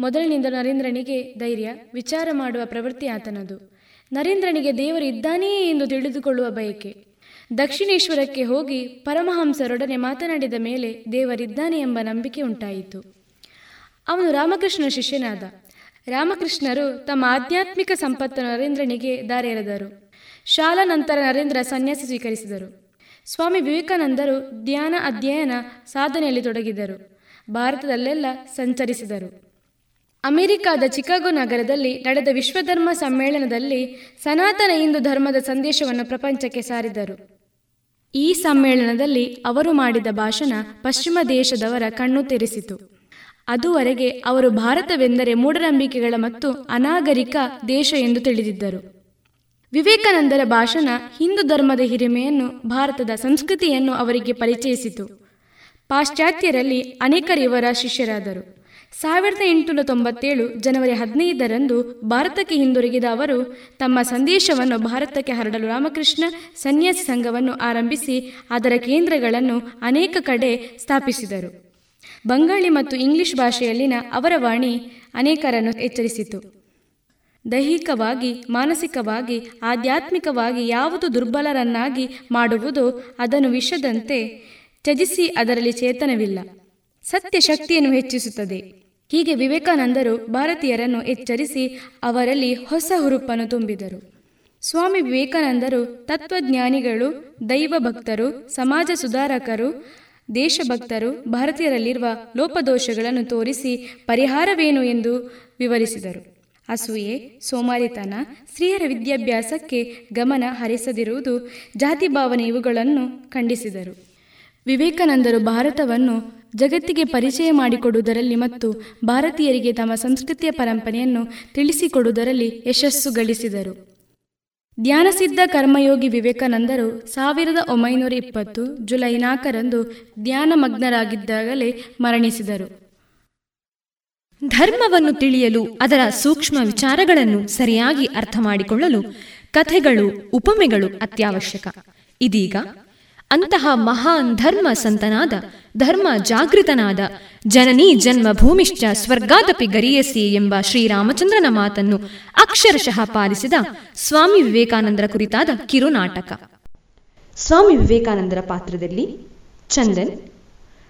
ಮೊದಲಿನಿಂದ ನರೇಂದ್ರನಿಗೆ ಧೈರ್ಯ, ವಿಚಾರ ಮಾಡುವ ಪ್ರವೃತ್ತಿ ಆತನದು. ನರೇಂದ್ರನಿಗೆ ದೇವರು ಇದ್ದಾನೆಯೇ ಎಂದು ತಿಳಿದುಕೊಳ್ಳುವ ಬಯಕೆ. ದಕ್ಷಿಣೇಶ್ವರಕ್ಕೆ ಹೋಗಿ ಪರಮಹಂಸರೊಡನೆ ಮಾತನಾಡಿದ ಮೇಲೆ ದೇವರಿದ್ದಾನೆ ಎಂಬ ನಂಬಿಕೆ ಉಂಟಾಯಿತು. ಅವನು ರಾಮಕೃಷ್ಣ ಶಿಷ್ಯನಾದ. ರಾಮಕೃಷ್ಣರು ತಮ್ಮ ಆಧ್ಯಾತ್ಮಿಕ ಸಂಪತ್ತು ನರೇಂದ್ರನಿಗೆ ದಾರೆರೆದರು ಶಾಲಾ ನಂತರ ನರೇಂದ್ರ ಸನ್ಯಾಸ ಸ್ವೀಕರಿಸಿದರು. ಸ್ವಾಮಿ ವಿವೇಕಾನಂದರು ಧ್ಯಾನ ಅಧ್ಯಯನ ಸಾಧನೆಯಲ್ಲಿ ತೊಡಗಿದರು. ಭಾರತದಲ್ಲೆಲ್ಲ ಸಂಚರಿಸಿದರು. ಅಮೆರಿಕಾದ ಚಿಕಾಗೋ ನಗರದಲ್ಲಿ ನಡೆದ ವಿಶ್ವಧರ್ಮ ಸಮ್ಮೇಳನದಲ್ಲಿ ಸನಾತನ ಹಿಂದೂ ಧರ್ಮದ ಸಂದೇಶವನ್ನು ಪ್ರಪಂಚಕ್ಕೆ ಸಾರಿದರು. ಈ ಸಮ್ಮೇಳನದಲ್ಲಿ ಅವರು ಮಾಡಿದ ಭಾಷಣ ಪಶ್ಚಿಮ ದೇಶದವರ ಕಣ್ಣು ತೆರೆಸಿತು. ಅದುವರೆಗೆ ಅವರು ಭಾರತವೆಂದರೆ ಮೂಢನಂಬಿಕೆಗಳ ಮತ್ತು ಅನಾಗರಿಕ ದೇಶ ಎಂದು ತಿಳಿದಿದ್ದರು. ವಿವೇಕಾನಂದರ ಭಾಷಣ ಹಿಂದೂ ಧರ್ಮದ ಹಿರಿಮೆಯನ್ನು, ಭಾರತದ ಸಂಸ್ಕೃತಿಯನ್ನು ಅವರಿಗೆ ಪರಿಚಯಿಸಿತು. ಪಾಶ್ಚಾತ್ಯರಲ್ಲಿ ಅನೇಕರು ಶಿಷ್ಯರಾದರು. ಸಾವಿರದ ಎಂಟುನೂರ ತೊಂಬತ್ತೇಳು ಜನವರಿ ಹದಿನೈದರಂದು ಭಾರತಕ್ಕೆ ಹಿಂದಿರುಗಿದ ಅವರು ತಮ್ಮ ಸಂದೇಶವನ್ನು ಭಾರತಕ್ಕೆ ಹರಡಲು ರಾಮಕೃಷ್ಣ ಸನ್ಯಾಸಿ ಸಂಘವನ್ನು ಆರಂಭಿಸಿ ಅದರ ಕೇಂದ್ರಗಳನ್ನು ಅನೇಕ ಕಡೆ ಸ್ಥಾಪಿಸಿದರು. ಬಂಗಾಳಿ ಮತ್ತು ಇಂಗ್ಲಿಷ್ ಭಾಷೆಯಲ್ಲಿನ ಅವರ ವಾಣಿ ಅನೇಕರನ್ನು ಎಚ್ಚರಿಸಿತು. ದೈಹಿಕವಾಗಿ, ಮಾನಸಿಕವಾಗಿ, ಆಧ್ಯಾತ್ಮಿಕವಾಗಿ ಯಾವುದು ದುರ್ಬಲರನ್ನಾಗಿ ಮಾಡುವುದು ಅದನ್ನು ವಿಷದಂತೆ ತ್ಯಜಿಸಿ ಅದರಲ್ಲಿ ಚೇತನವಿಲ್ಲ. ಸತ್ಯ ಶಕ್ತಿಯನ್ನು ಹೆಚ್ಚಿಸುತ್ತದೆ. ಹೀಗೆ ವಿವೇಕಾನಂದರು ಭಾರತೀಯರನ್ನು ಎಚ್ಚರಿಸಿ ಅವರಲ್ಲಿ ಹೊಸ ಹುರುಪನ್ನು ತುಂಬಿದರು. ಸ್ವಾಮಿ ವಿವೇಕಾನಂದರು ತತ್ವಜ್ಞಾನಿಗಳು ದೈವ ಭಕ್ತರು ಸಮಾಜ ಸುಧಾರಕರು, ದೇಶಭಕ್ತರು ಭಾರತೀಯರಲ್ಲಿರುವ ಲೋಪದೋಷಗಳನ್ನು ತೋರಿಸಿ ಪರಿಹಾರವೇನು ಎಂದು ವಿವರಿಸಿದರು. ಅಸೂಯೆ, ಸೋಮಾರಿತನ, ಸ್ತ್ರೀಯರ ವಿದ್ಯಾಭ್ಯಾಸಕ್ಕೆ ಗಮನ ಹರಿಸದಿರುವುದು ಜಾತಿ ಭಾವನೆ ಇವುಗಳನ್ನು ಖಂಡಿಸಿದರು. ವಿವೇಕಾನಂದರು ಭಾರತವನ್ನು ಜಗತ್ತಿಗೆ ಪರಿಚಯ ಮಾಡಿಕೊಡುವುದರಲ್ಲಿ ಮತ್ತು ಭಾರತೀಯರಿಗೆ ತಮ್ಮ ಸಂಸ್ಕೃತಿಯ ಪರಂಪರೆಯನ್ನು ತಿಳಿಸಿಕೊಡುವುದರಲ್ಲಿ ಯಶಸ್ಸು ಗಳಿಸಿದರು. ಧ್ಯಾನಸಿದ್ಧ ಕರ್ಮಯೋಗಿ ವಿವೇಕಾನಂದರು ಸಾವಿರದ ಒಂಬೈನೂರ ಇಪ್ಪತ್ತು ಜುಲೈ ನಾಲ್ಕರಂದು ಧ್ಯಾನಮಗ್ನರಾಗಿದ್ದಾಗಲೇ ಮರಣಿಸಿದರು. ಧರ್ಮವನ್ನು ತಿಳಿಯಲು ಅದರ ಸೂಕ್ಷ್ಮ ವಿಚಾರಗಳನ್ನು ಸರಿಯಾಗಿ ಅರ್ಥ ಮಾಡಿಕೊಳ್ಳಲು ಕಥೆಗಳು, ಉಪಮೆಗಳು ಅತ್ಯವಶ್ಯಕ. ಇದೀಗ ಅಂತಹ ಮಹಾನ್ ಧರ್ಮ ಸಂತನಾದ ಧರ್ಮ ಜಾಗೃತನಾದ ಜನನೀ ಜನ್ಮ ಭೂಮಿಶ್ಚ ಸ್ವರ್ಗಾದಪಿ ಗರಿಯಸಿ ಎಂಬ ಶ್ರೀರಾಮಚಂದ್ರನ ಮಾತನ್ನು ಅಕ್ಷರಶಃ ಪಾಲಿಸಿದ ಸ್ವಾಮಿ ವಿವೇಕಾನಂದರ ಕುರಿತಾದ ಕಿರುನಾಟಕ. ಸ್ವಾಮಿ ವಿವೇಕಾನಂದರ ಪಾತ್ರದಲ್ಲಿ ಚಂದನ್,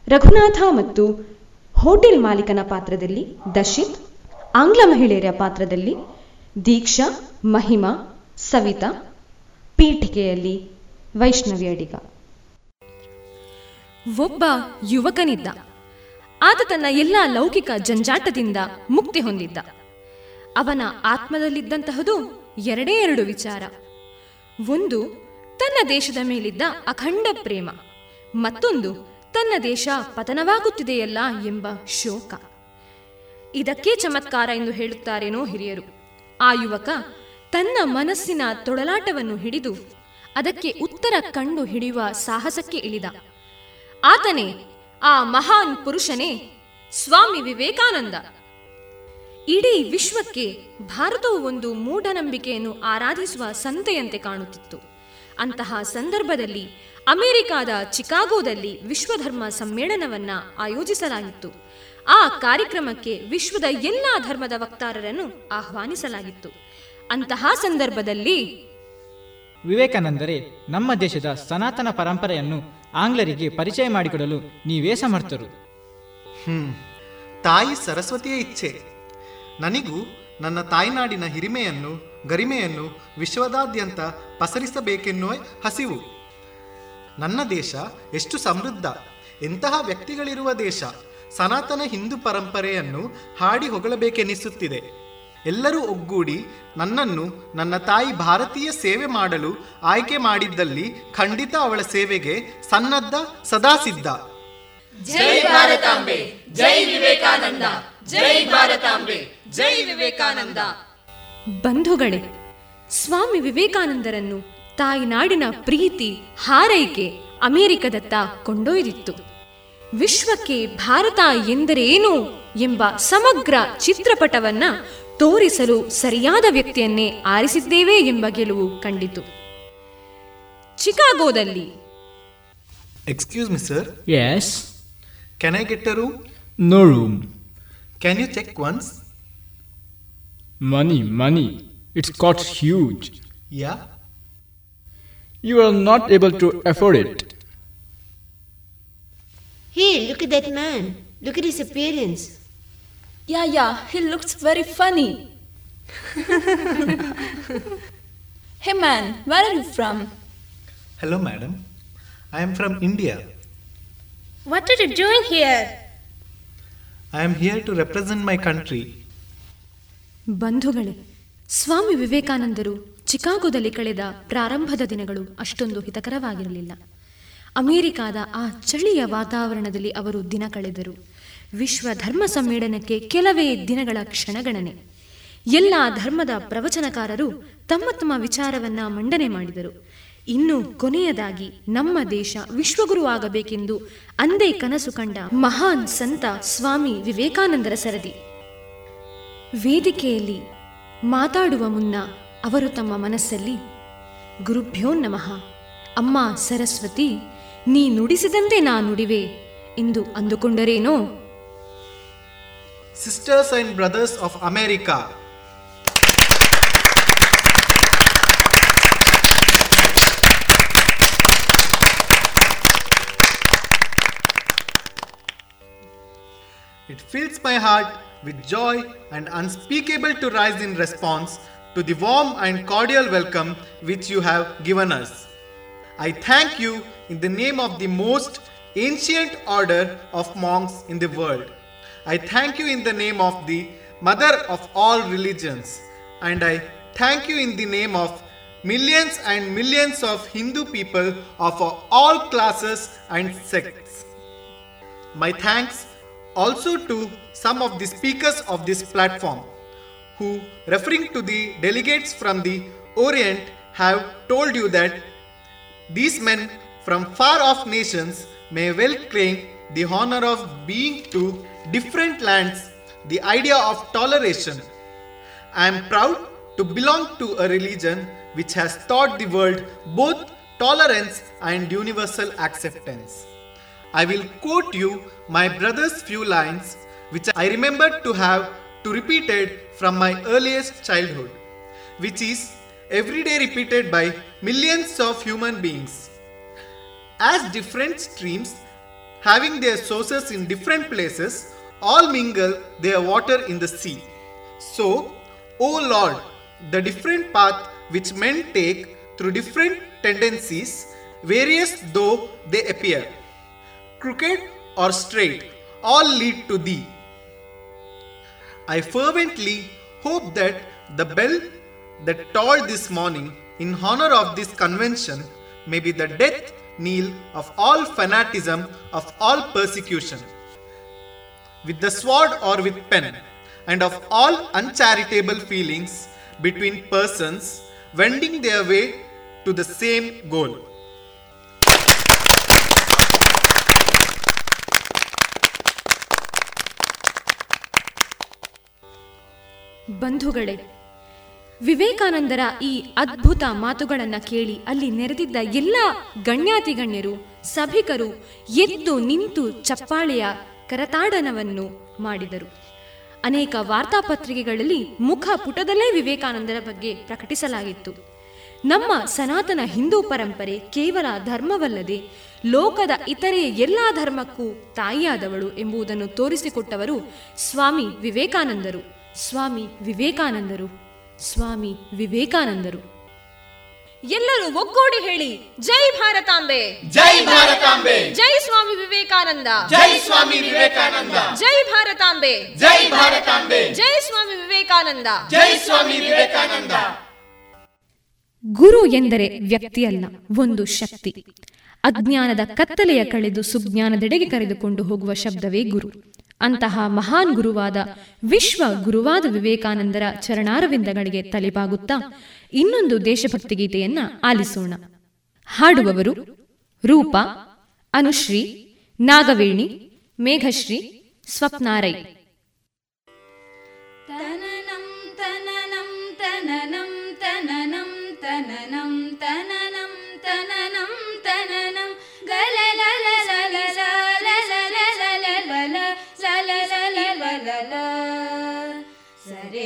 ರಘುನಾಥ ಮತ್ತು ಹೋಟೆಲ್ ಮಾಲೀಕನ ಪಾತ್ರದಲ್ಲಿ ದಶಿತ್ ಆಂಗ್ಲ ಮಹಿಳೆಯರ ಪಾತ್ರದಲ್ಲಿ ದೀಕ್ಷಾ, ಮಹಿಮಾ, ಸವಿತಾ, ಪೀಠಿಕೆಯಲ್ಲಿ ವೈಷ್ಣವಿ ಅಡಿಗ. ಒಬ್ಬ ಯುವಕನಿದ್ದ. ಆತ ತನ್ನ ಎಲ್ಲ ಲೌಕಿಕ ಜಂಜಾಟದಿಂದ ಮುಕ್ತಿ ಹೊಂದಿದ್ದ. ಅವನ ಆತ್ಮದಲ್ಲಿದ್ದಂತಹದು ಎರಡೇ ಎರಡು ವಿಚಾರ. ಒಂದು, ತನ್ನ ದೇಶದ ಮೇಲಿದ್ದ ಅಖಂಡ ಪ್ರೇಮ. ಮತ್ತೊಂದು, ತನ್ನ ದೇಶ ಪತನವಾಗುತ್ತಿದೆಯಲ್ಲ ಎಂಬ ಶೋಕ. ಇದಕ್ಕೆ ಚಮತ್ಕಾರ ಎಂದು ಹೇಳುತ್ತಾರೇನೋ ಹಿರಿಯರು. ಆ ಯುವಕ ತನ್ನ ಮನಸ್ಸಿನ ತೊಳಲಾಟವನ್ನು ಹಿಡಿದು ಅದಕ್ಕೆ ಉತ್ತರ ಕಂಡು ಹಿಡಿಯುವ ಸಾಹಸಕ್ಕೆ ಇಳಿದ. ಆತನೇ ಆ ಮಹಾನ್ ಪುರುಷನೇ ಸ್ವಾಮಿ ವಿವೇಕಾನಂದ. ಇಡೀ ವಿಶ್ವಕ್ಕೆ ಭಾರತವು ಒಂದು ಮೂಢನಂಬಿಕೆಯನ್ನು ಆರಾಧಿಸುವ ಸಂತೆಯಂತೆ ಕಾಣುತ್ತಿತ್ತು. ಅಂತಹ ಸಂದರ್ಭದಲ್ಲಿ ಅಮೆರಿಕಾದ ಚಿಕಾಗೋದಲ್ಲಿ ವಿಶ್ವಧರ್ಮ ಸಮ್ಮೇಳನವನ್ನ ಆಯೋಜಿಸಲಾಗಿತ್ತು. ಆ ಕಾರ್ಯಕ್ರಮಕ್ಕೆ ವಿಶ್ವದ ಎಲ್ಲಾ ಧರ್ಮದ ವಕ್ತಾರರನ್ನು ಆಹ್ವಾನಿಸಲಾಗಿತ್ತು. ಅಂತಹ ಸಂದರ್ಭದಲ್ಲಿ ವಿವೇಕಾನಂದರೆ ನಮ್ಮ ದೇಶದ ಸನಾತನ ಪರಂಪರೆಯನ್ನು ಆಂಗ್ಲರಿಗೆ ಪರಿಚಯ ಮಾಡಿಕೊಡಲು ನೀವೇ ಸಮರ್ಥರು. ಹ್ಮ್, ತಾಯಿ ಸರಸ್ವತಿಯ ಇಚ್ಛೆ. ನನಗೂ ನನ್ನ ತಾಯ್ನಾಡಿನ ಹಿರಿಮೆಯನ್ನು, ಗರಿಮೆಯನ್ನು ವಿಶ್ವದಾದ್ಯಂತ ಪಸರಿಸಬೇಕೆನ್ನುವ ಹಸಿವು. ನನ್ನ ದೇಶ ಎಷ್ಟು ಸಮೃದ್ಧ, ಎಂತಹ ವ್ಯಕ್ತಿಗಳಿರುವ ದೇಶ, ಸನಾತನ ಹಿಂದೂ ಪರಂಪರೆಯನ್ನು ಹಾಡಿ ಹೊಗಳಬೇಕೆನಿಸುತ್ತಿದೆ ಎಲ್ಲರೂ ಒಗ್ಗೂಡಿ ನನ್ನನ್ನು ನನ್ನ ತಾಯಿ ಭಾರತೀಯ ಸೇವೆ ಮಾಡಲು ಆಯ್ಕೆ ಮಾಡಿದ್ದಲ್ಲಿ ಖಂಡಿತ ಅವಳ ಸೇವೆಗೆ ಸನ್ನದ್ಧ ಸದಾ ಸಿದ್ಧ ಜೈ ಭಾರತಾಂಬೆ ಜೈ ವಿವೇಕಾನಂದ ಜೈ ಭಾರತಾಂಬೆ ಜೈ ವಿವೇಕಾನಂದ. ಬಂಧುಗಳೇ ಸ್ವಾಮಿ ವಿವೇಕಾನಂದರನ್ನು ತಾಯಿನಾಡಿನ ಪ್ರೀತಿ ಹಾರೈಕೆ ಅಮೆರಿಕದತ್ತ ಕೊಂಡೊಯ್ದಿತ್ತು. ವಿಶ್ವಕ್ಕೆ ಭಾರತ ಎಂದರೇನು ಎಂಬ ಸಮಗ್ರ ಚಿತ್ರಪಟವನ್ನ ತೋರಿಸಲು ಸರಿಯಾದ ವ್ಯಕ್ತಿಯನ್ನೇ ಆರಿಸಿದ್ದೇವೆ ಎಂಬ ಗೆಲುವು ಕಂಡಿತು. ಚಿಕಾಗೋದಲ್ಲಿ. Excuse me sir yes can I get a room no room can you check once money money it's cost huge yeah you are not able to afford it. Hey look at that man. Look at his appearance. Yeah yeah he looks very funny hey man where are you from hello madam I am from India what are you doing here I am here to represent my country ಬಂಧುಗಳೇ ಸ್ವಾಮಿ ವಿವೇಕಾನಂದರು ಚಿಕಾಗೋದಲ್ಲಿ ಕಳೆದ ಪ್ರಾರಂಭದ ದಿನಗಳು ಅಷ್ಟೊಂದು ಹಿತಕರವಾಗಿರಲಿಲ್ಲ. ಅಮೆರಿಕಾದ ಆ ಚಳ್ಳಿಯ ವಾತಾವರಣದಲ್ಲಿ ಅವರು ದಿನ ಕಳೆದರು. ವಿಶ್ವ ಧರ್ಮ ಸಮ್ಮೇಳನಕ್ಕೆ ಕೆಲವೇ ದಿನಗಳ ಕ್ಷಣಗಣನೆ. ಎಲ್ಲ ಧರ್ಮದ ಪ್ರವಚನಕಾರರು ತಮ್ಮ ತಮ್ಮ ವಿಚಾರವನ್ನ ಮಂಡನೆ ಮಾಡಿದರು. ಇನ್ನು ಕೊನೆಯದಾಗಿ ನಮ್ಮ ದೇಶ ವಿಶ್ವಗುರುವಾಗಬೇಕೆಂದು ಅಂದೇ ಕನಸು ಕಂಡ ಮಹಾನ್ ಸಂತ ಸ್ವಾಮಿ ವಿವೇಕಾನಂದರ ಸರದಿ. ವೇದಿಕೆಯಲ್ಲಿ ಮಾತಾಡುವ ಮುನ್ನ ಅವರು ತಮ್ಮ ಮನಸ್ಸಲ್ಲಿ, ಗುರುಭ್ಯೋ ನಮಃ, ಅಮ್ಮ ಸರಸ್ವತಿ, ನೀ ನುಡಿಸಿದಂತೆ ನಾ ನುಡಿವೆ ಎಂದು ಅಂದುಕೊಂಡರೇನೋ? Sisters and brothers of America, It fills my heart with joy and unspeakable to rise in response to the warm and cordial welcome which you have given us. I thank you in the name of the most ancient order of monks in the world. I thank you in the name of the mother of all religions. And I thank you in the name of millions and millions of Hindu people of all classes and sects. My thanks also to some of the speakers of this platform who, referring to the delegates from the Orient, have told you that these men from far off nations may well claim the honor of being to different lands the idea of toleration. I am proud to belong to a religion which has taught the world both tolerance and universal acceptance. I will quote you my brother's few lines which I remember to have to repeated from my earliest childhood, which is every day repeated by millions of human beings. As different streams having their sources in different places all mingle their water in the sea. So, O Lord, the different path which men take through different tendencies, various though they appear, crooked or straight, all lead to Thee. I fervently hope that the bell that tolled this morning in honor of this convention may be the death knell of all fanatism, of all persecution. With the sword or with pen, and of all uncharitable feelings between persons wending their way to the same goal. ಬಂಧುಗಳೇ ವಿವೇಕಾನಂದರ ಈ ಅದ್ಭುತ ಮಾತುಗಳನ್ನು ಕೇಳಿ ಅಲ್ಲಿ ನೆರೆದಿದ್ದ ಎಲ್ಲ ಗಣ್ಯಾತಿಗಣ್ಯರು, ಸಭಿಕರು ಎದ್ದು ನಿಂತು ಚಪ್ಪಾಳೆಯ ಕರತಾಡನವನ್ನು ಮಾಡಿದರು. ಅನೇಕ ವಾರ್ತಾಪತ್ರಿಕೆಗಳಲ್ಲಿ ಮುಖ ಪುಟದಲ್ಲೇ ವಿವೇಕಾನಂದರ ಬಗ್ಗೆ ಪ್ರಕಟಿಸಲಾಗಿತ್ತು. ನಮ್ಮ ಸನಾತನ ಹಿಂದೂ ಪರಂಪರೆ ಕೇವಲ ಧರ್ಮವಲ್ಲದೆ ಲೋಕದ ಇತರೆ ಎಲ್ಲ ಧರ್ಮಕ್ಕೂ ತಾಯಿಯಾದವಳು ಎಂಬುದನ್ನು ತೋರಿಸಿಕೊಟ್ಟವರು ಸ್ವಾಮಿ ವಿವೇಕಾನಂದರು. ಸ್ವಾಮಿ ವಿವೇಕಾನಂದರು. ಸ್ವಾಮಿ ವಿವೇಕಾನಂದರು. ಎಲ್ಲರೂ ಒಗ್ಗೂಡಿ ಹೇಳಿ ಜೈ ಭಾರತಾಂಬೆ ಜೈ ಭಾರತಾಂಬೆ ಜೈ ಸ್ವಾಮಿ ವಿವೇಕಾನಂದ. ಜೈ ಸ್ವಾಮಿ ವಿವೇಕಾನಂದ. ಜೈ ಭಾರತಾಂಬೆ ಜೈ ಭಾರತಾಂಬೆ ಜೈ ಸ್ವಾಮಿ ವಿವೇಕಾನಂದ. ಜೈ ಸ್ವಾಮಿ ವಿವೇಕಾನಂದ. ಗುರು ಎಂದರೆ ವ್ಯಕ್ತಿಯಲ್ಲ ಒಂದು ಶಕ್ತಿ. ಅಜ್ಞಾನದ ಕತ್ತಲೆಯ ಕಳೆದು ಸುಜ್ಞಾನದೆಡೆಗೆ ಕರೆದುಕೊಂಡು ಹೋಗುವ ಶಬ್ದವೇ ಗುರು. ಅಂತಹ ಮಹಾನ್ ಗುರುವಾದ ವಿಶ್ವ ಗುರುವಾದ ವಿವೇಕಾನಂದರ ಚರಣಾರವಿಂದಗಳಿಗೆ ತಲೆಬಾಗುತ್ತಾ ಇನ್ನೊಂದು ದೇಶಭಕ್ತಿ ಗೀತೆಯನ್ನ ಆಲಿಸೋಣ. ಹಾಡುವವರು ರೂಪ, ಅನುಶ್ರೀ, ನಾಗವೇಣಿ, ಮೇಘಶ್ರೀ, ಸ್ವಪ್ನಾರೈ.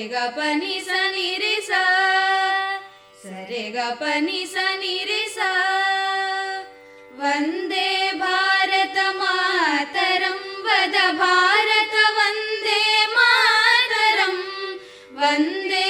ग पनि सनि रे सा सरे ग पनि सनि रे सा वन्दे भारत मातरं वद भारत वन्दे मातरं वन्दे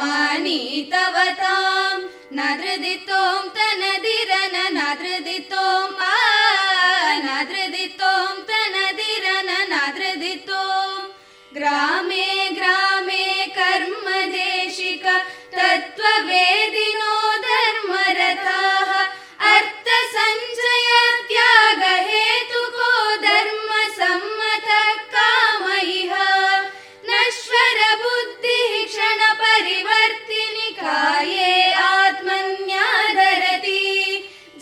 मानीतवताम् नदृदितो त। नदीर नद्रदितो काये आत्मन्यादरति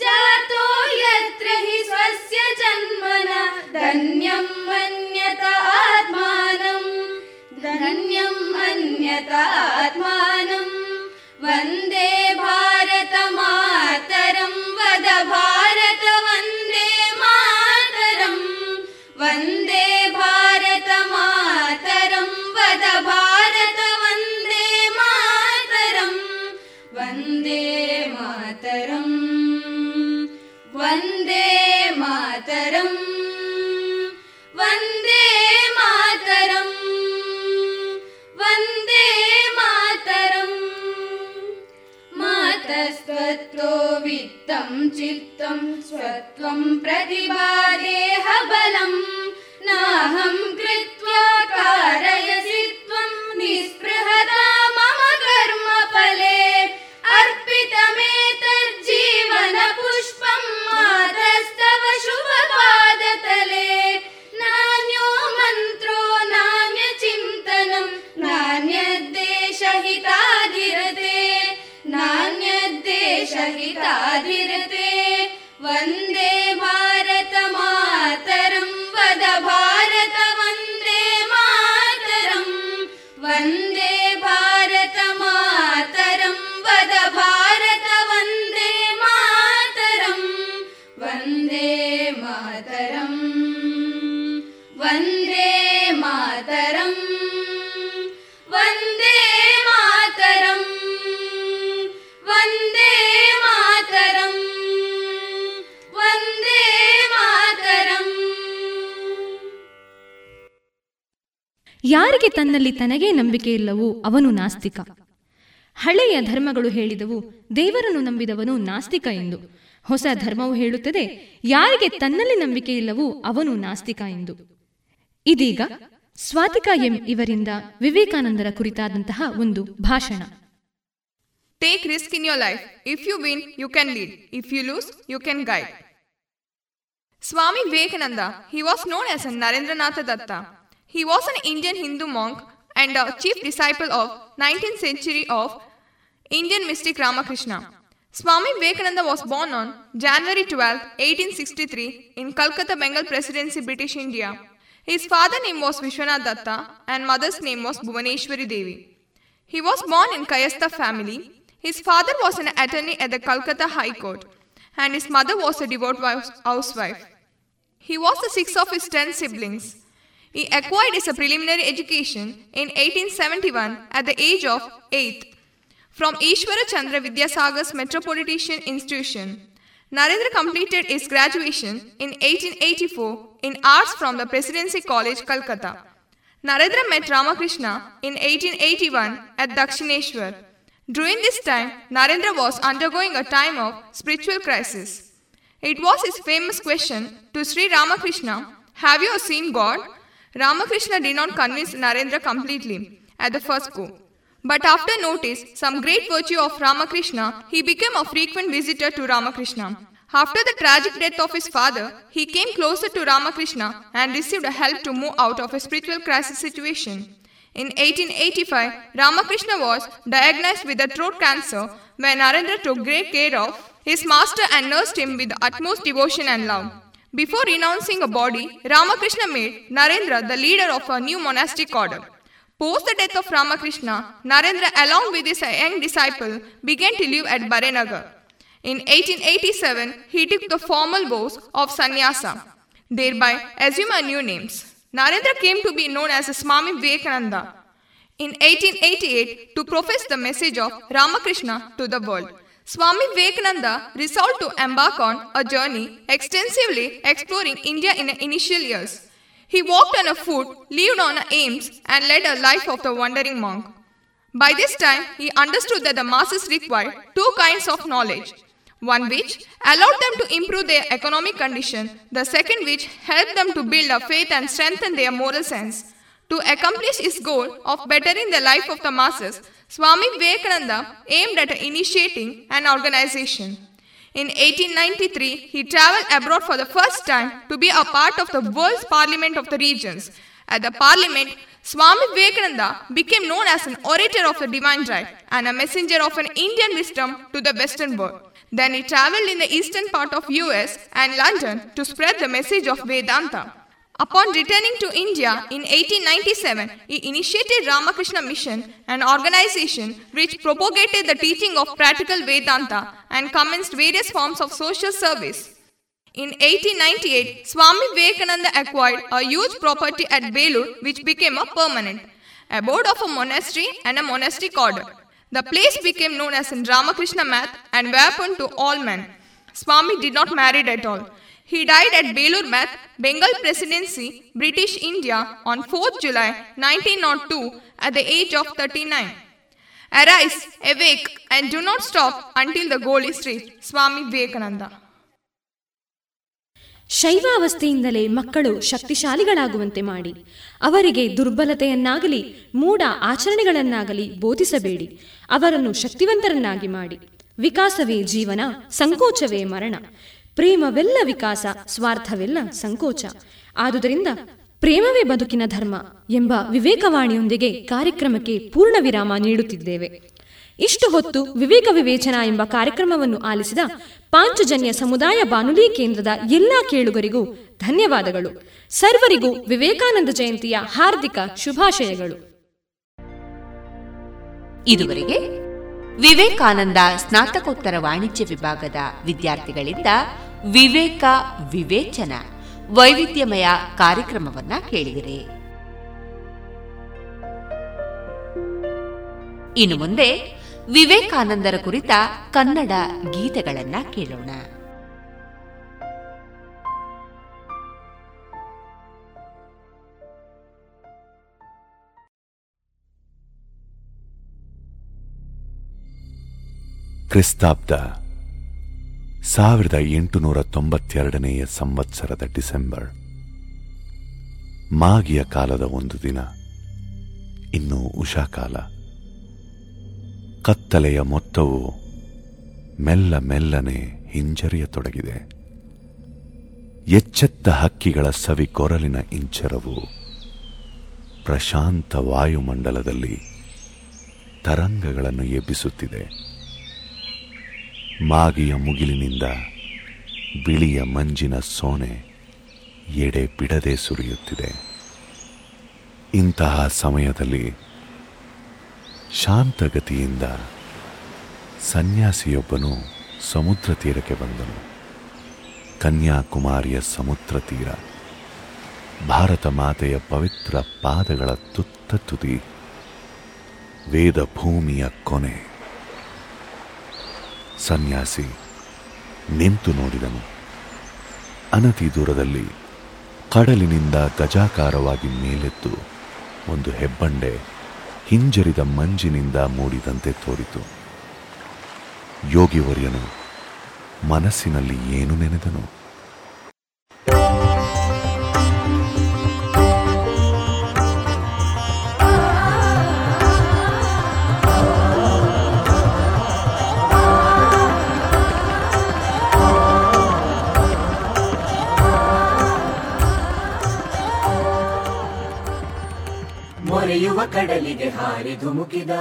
जातो यत्र हि स्वस्य जन्मन। धन्यं मन्यत आत्मानम् धन्यं मन्यत आत्मानम् वन्दे मातस्त्वत्तो वित्तं चित्तं स्वत्वं प्रतिभादेह बलम् नाहं कृत्वा कारयसि त्वं निःस्पृहता मम कर्मफले। अर्पितमेतज्जीवनपुष्पं मातस्तव शुभपादतले वन्दे भारतमा ಯಾರಿಗೆ ತನ್ನಲ್ಲಿ ತನಗೇ ನಂಬಿಕೆ ಇಲ್ಲವೋ ಅವನು ನಾಸ್ತಿಕ. ಹಳೆಯ ಧರ್ಮಗಳು ಹೇಳಿದವು, ದೇವರನ್ನು ನಂಬಿದವನು ನಾಸ್ತಿಕ ಎಂದು. ಹೊಸ ಧರ್ಮವು ಹೇಳುತ್ತದೆ, ಯಾರಿಗೆ ತನ್ನಲ್ಲಿ ನಂಬಿಕೆ ಇಲ್ಲವೋ ಅವನು ನಾಸ್ತಿಕ ಎಂದು. ಇದೀಗ ಸ್ವಾತಿಕಾ ಎಂ ಇವರಿಂದ ವಿವೇಕಾನಂದರ ಕುರಿತಾದಂತಹ ಒಂದು ಭಾಷಣ. Take risk in your life if you win you can lead if you lose you can guide Swami Vivekananda he was known as Narendranath Datta He was an Indian Hindu monk and a chief disciple of 19th century of Indian mystic Ramakrishna. Swami Vivekananda was born on January 12, 1863 in Calcutta Bengal Presidency, British India. His father's name was Vishwanath Datta and mother's name was Bhuvaneshwari Devi. He was born in Kayastha family. His father was an attorney at the Calcutta High Court and his mother was a devout housewife. He was the sixth of his ten siblings. He acquired his preliminary education in 1871 at the age of 8 from Ishwara Chandra Vidyasagar's Metropolitan Institution. Narendra completed his graduation in 1884 in arts from the Presidency College, Calcutta. Narendra met Ramakrishna in 1881 at Dakshineshwar. During this time, Narendra was undergoing a time of spiritual crisis. It was his famous question to Sri Ramakrishna Have you seen God? Ramakrishna did not convince Narendra completely at the first go. But after notice some great virtue of Ramakrishna, he became a frequent visitor to Ramakrishna. After the tragic death of his father, he came closer to Ramakrishna and received help to move out of a spiritual crisis situation. In 1885, Ramakrishna was diagnosed with a throat cancer where Narendra took great care of his master and nursed him with the utmost devotion and love. Before renouncing a body, Ramakrishna made Narendra the leader of a new monastic order. Post the death of Ramakrishna, Narendra, along with his young disciple, began to live at Barenagar. In 1887, he took the formal vows of sannyasa, thereby assuming new names. Narendra came to be known as Swami Vivekananda. In 1888, to profess the message of Ramakrishna to the world. Swami Vivekananda resolved to embark on a journey extensively exploring India in the initial years. He walked on a foot, lived on aims, and led a life of the wandering monk. By this time, he understood that the masses required two kinds of knowledge one which allowed them to improve their economic condition, the second which helped them to build a faith and strengthen their moral sense. To accomplish his goal of bettering the life of the masses, Swami Vivekananda aimed at initiating an organization. In 1893, he traveled abroad for the first time to be a part of the World's Parliament of the Regions. At the Parliament, Swami Vivekananda became known as an orator of the divine right and a messenger of an Indian wisdom to the Western world. Then he traveled in the eastern part of US and London to spread the message of Vedanta. Upon returning to India in 1897, he initiated Ramakrishna Mission, an organization which propagated the teaching of practical Vedanta and commenced various forms of social service. In 1898, Swami Vivekananda acquired a huge property at Belur which became a permanent abode of a monastery and a monastic order. The place became known as Ramakrishna Math and weapon to all men. Swami did not marry at all. He died at Belur Math, Bengal Presidency, British India on 4th July 1902 at the age of 39. Arise, awake, and do not stop until the goal is reached. Swami Vivekananda. ಶೈವಾವಸ್ಥೆಯಿಂದಲೇ ಮಕ್ಕಳು ಶಕ್ತಿಶಾಲಿಗಳಾಗುವಂತೆ ಮಾಡಿ ಅವರಿಗೆ ದುರ್ಬಲತೆಯನ್ನಾಗಲಿ ಮೂಢ ಆಚರಣೆಗಳನ್ನಾಗಲಿ ಬೋಧಿಸಬೇಡಿ ಅವರನ್ನು ಶಕ್ತಿವಂತರನ್ನಾಗಿ ಮಾಡಿ ವಿಕಾಸವೇ ಜೀವನ ಸಂಕೋಚವೇ ಮರಣ ಪ್ರೇಮವೆಲ್ಲ ವಿಕಾಸ, ಸ್ವಾರ್ಥವೆಲ್ಲ ಸಂಕೋಚ. ಆದುದರಿಂದ ಪ್ರೇಮವೇ ಬದುಕಿನ ಧರ್ಮ ಎಂಬ ವಿವೇಕವಾಣಿಯೊಂದಿಗೆ ಕಾರ್ಯಕ್ರಮಕ್ಕೆ ಪೂರ್ಣ ವಿರಾಮ ನೀಡುತ್ತಿದ್ದೇವೆ. ಇಷ್ಟು ಹೊತ್ತು ವಿವೇಕ ವಿವೇಚನಾ ಎಂಬ ಕಾರ್ಯಕ್ರಮವನ್ನು ಆಲಿಸಿದ ಪಾಂಚಜನ್ಯ ಸಮುದಾಯ ಬಾನುಲಿ ಕೇಂದ್ರದ ಎಲ್ಲಾ ಕೇಳುಗರಿಗೂ ಧನ್ಯವಾದಗಳು. ಸರ್ವರಿಗೂ ವಿವೇಕಾನಂದ ಜಯಂತಿಯ ಹಾರ್ದಿಕ ಶುಭಾಶಯಗಳು. ಇದುವರೆಗೆ ವಿವೇಕಾನಂದ ಸ್ನಾತಕೋತ್ತರ ವಾಣಿಜ್ಯ ವಿಭಾಗದ ವಿದ್ಯಾರ್ಥಿಗಳಿಂದ ವಿವೇಕ ವಿವೇಚನ ವೈವಿಧ್ಯಮಯ ಕಾರ್ಯಕ್ರಮವನ್ನ ಕೇಳಿದಿರಿ. ಇನ್ನು ಮುಂದೆ ವಿವೇಕಾನಂದರ ಕುರಿತ ಕನ್ನಡ ಗೀತೆಗಳನ್ನ ಕೇಳೋಣ. ಕ್ರಿಸ್ತಾಬ್ದ ಸಾವಿರದ ಎಂಟುನೂರ ತೊಂಬತ್ತೆರಡನೆಯ ಸಂವತ್ಸರದ ಡಿಸೆಂಬರ್. ಮಾಗಿಯ ಕಾಲದ ಒಂದು ದಿನ. ಇನ್ನು ಉಷಾಕಾಲ ಕತ್ತಲೆಯ ಮೊತ್ತವು ಮೆಲ್ಲ ಮೆಲ್ಲನೆ ಹಿಂಜರಿಯತೊಡಗಿದೆ. ಎಚ್ಚೆತ್ತ ಹಕ್ಕಿಗಳ ಸವಿ ಕೊರಲಿನ ಇಂಚರವು ಪ್ರಶಾಂತ ವಾಯುಮಂಡಲದಲ್ಲಿ ತರಂಗಗಳನ್ನು ಎಬ್ಬಿಸುತ್ತಿದೆ. ಮಾಗಿಯ ಮುಗಿಲಿನಿಂದ ಬಿಳಿಯ ಮಂಜಿನ ಸೋನೆ ಎಡೆ ಬಿಡದೆ ಸುರಿಯುತ್ತಿದೆ. ಇಂತಹ ಸಮಯದಲ್ಲಿ ಶಾಂತಗತಿಯಿಂದ ಸನ್ಯಾಸಿಯೊಬ್ಬನು ಸಮುದ್ರ ತೀರಕ್ಕೆ ಬಂದನು. ಕನ್ಯಾಕುಮಾರಿಯ ಸಮುದ್ರ ತೀರ, ಭಾರತ ಮಾತೆಯ ಪವಿತ್ರ ಪಾದಗಳ ತುತ್ತ ತುದಿ ವೇದ ಭೂಮಿಯ ಕೊನೆ. ಸನ್ಯಾಸಿ ನಿಂತು ನೋಡಿದನು. ಅನತಿ ದೂರದಲ್ಲಿ ಕಡಲಿನಿಂದ ಗಜಾಕಾರವಾಗಿ ಮೇಲೆತ್ತು ಒಂದು ಹೆಬ್ಬಂಡೆ ಹಿಂಜರಿದ ಮಂಜಿನಿಂದ ಮೂಡಿದಂತೆ ತೋರಿತು. ಯೋಗಿವರ್ಯನು ಮನಸ್ಸಿನಲ್ಲಿ ಏನು ನೆನೆದನು? どむきだ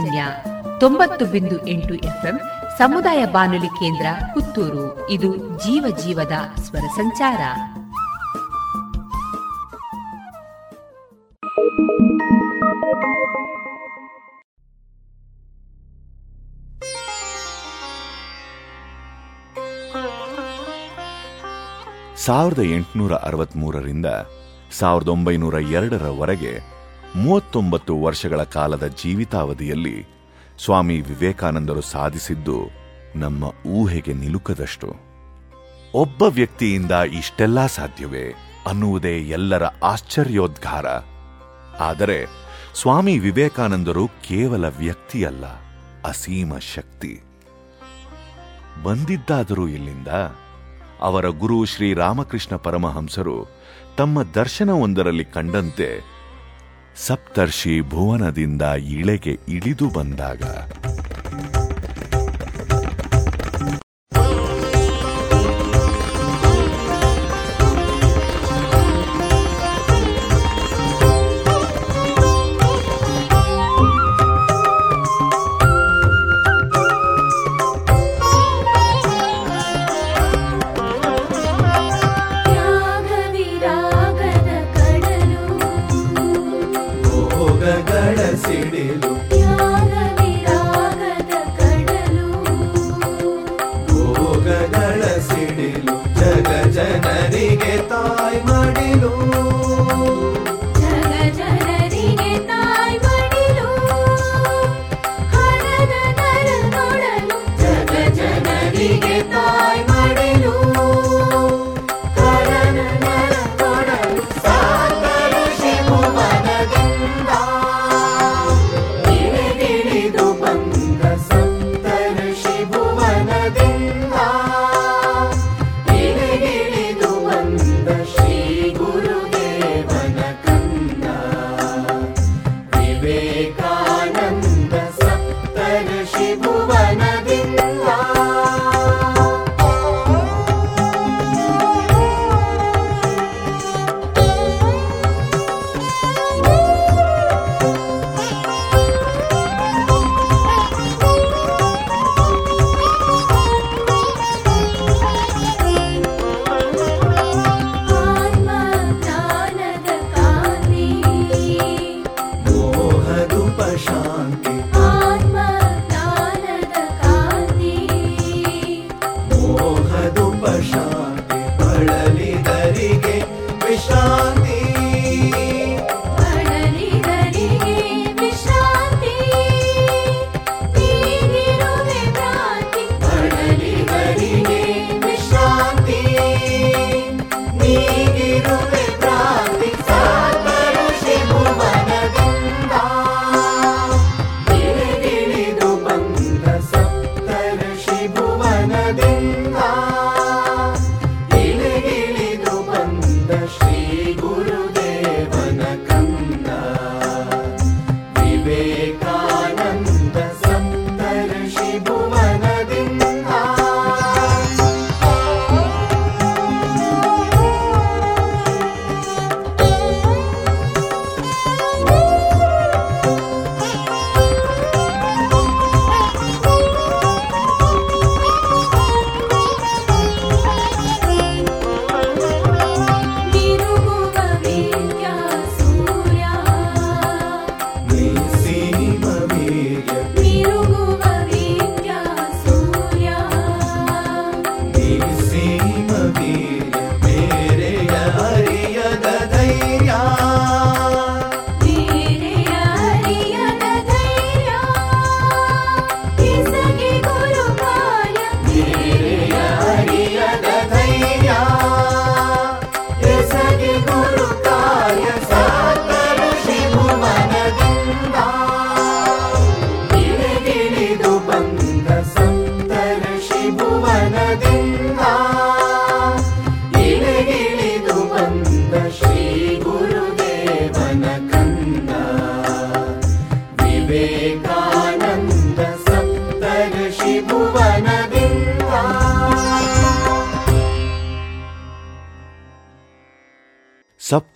ಪಾಂಚಜನ್ಯ ತೊಂಬತ್ತು ಬಿಂದು ಎಂಟು ಎಫ್ಎಂ ಸಮುದಾಯ ಬಾನುಲಿ ಕೇಂದ್ರ ಪುತ್ತೂರು. ಇದು ಜೀವ ಜೀವದ ಸ್ವರ ಸಂಚಾರ. ಸಾವಿರದ ಎಂಟುನೂರ ಅರವತ್ಮೂರರಿಂದ ಸಾವಿರದ ಒಂಬೈನೂರ ಎರಡರವರೆಗೆ ಮೂವತ್ತೊಂಬತ್ತು ವರ್ಷಗಳ ಕಾಲದ ಜೀವಿತಾವಧಿಯಲ್ಲಿ ಸ್ವಾಮಿ ವಿವೇಕಾನಂದರು ಸಾಧಿಸಿದ್ದು ನಮ್ಮ ಊಹೆಗೆ ನಿಲುಕದಷ್ಟು. ಒಬ್ಬ ವ್ಯಕ್ತಿಯಿಂದ ಇಷ್ಟೆಲ್ಲಾ ಸಾಧ್ಯವೇ ಅನ್ನುವುದೇ ಎಲ್ಲರ ಆಶ್ಚರ್ಯೋದ್ಗಾರ. ಆದರೆ ಸ್ವಾಮಿ ವಿವೇಕಾನಂದರು ಕೇವಲ ವ್ಯಕ್ತಿಯಲ್ಲ, ಅಸೀಮ ಶಕ್ತಿ. ಬಂದಿದ್ದಾದರೂ ಇಲ್ಲಿಂದ ಅವರ ಗುರು ಶ್ರೀರಾಮಕೃಷ್ಣ ಪರಮಹಂಸರು ತಮ್ಮ ದರ್ಶನವೊಂದರಲ್ಲಿ ಕಂಡಂತೆ ಸಪ್ತರ್ಷಿ ಭುವನದಿಂದ ಇಳೆಗೆ ಇಳಿದು ಬಂದಾಗ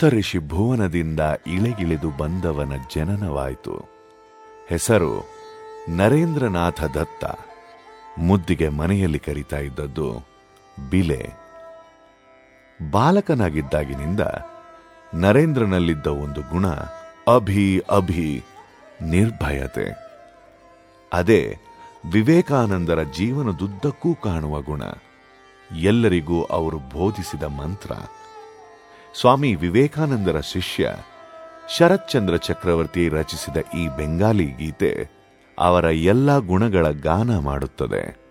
ಸಪ್ತಋಷಿ ಭುವನದಿಂದ ಇಳೆಗಿಳಿದು ಬಂದವನ ಜನನವಾಯಿತು. ಹೆಸರು ನರೇಂದ್ರನಾಥ ದತ್ತ. ಮುದ್ದಿಗೆ ಮನೆಯಲ್ಲಿ ಕರೀತಾ ಇದ್ದದ್ದು ಬಿಲೆ. ಬಾಲಕನಾಗಿದ್ದಾಗಿನಿಂದ ನರೇಂದ್ರನಲ್ಲಿದ್ದ ಒಂದು ಗುಣ ಅಭಿ ಅಭಿ ನಿರ್ಭಯತೆ. ಅದೇ ವಿವೇಕಾನಂದರ ಜೀವನದುದ್ದಕ್ಕೂ ಕಾಣುವ ಗುಣ. ಎಲ್ಲರಿಗೂ ಅವರು ಬೋಧಿಸಿದ ಮಂತ್ರ. ಸ್ವಾಮಿ ವಿವೇಕಾನಂದರ ಶಿಷ್ಯ ಶರತ್ಚಂದ್ರ ಚಕ್ರವರ್ತಿ ರಚಿಸಿದ ಈ ಬೆಂಗಾಲಿ ಗೀತೆ ಅವರ ಎಲ್ಲ ಗುಣಗಳ ಗಾನ ಮಾಡುತ್ತದೆ.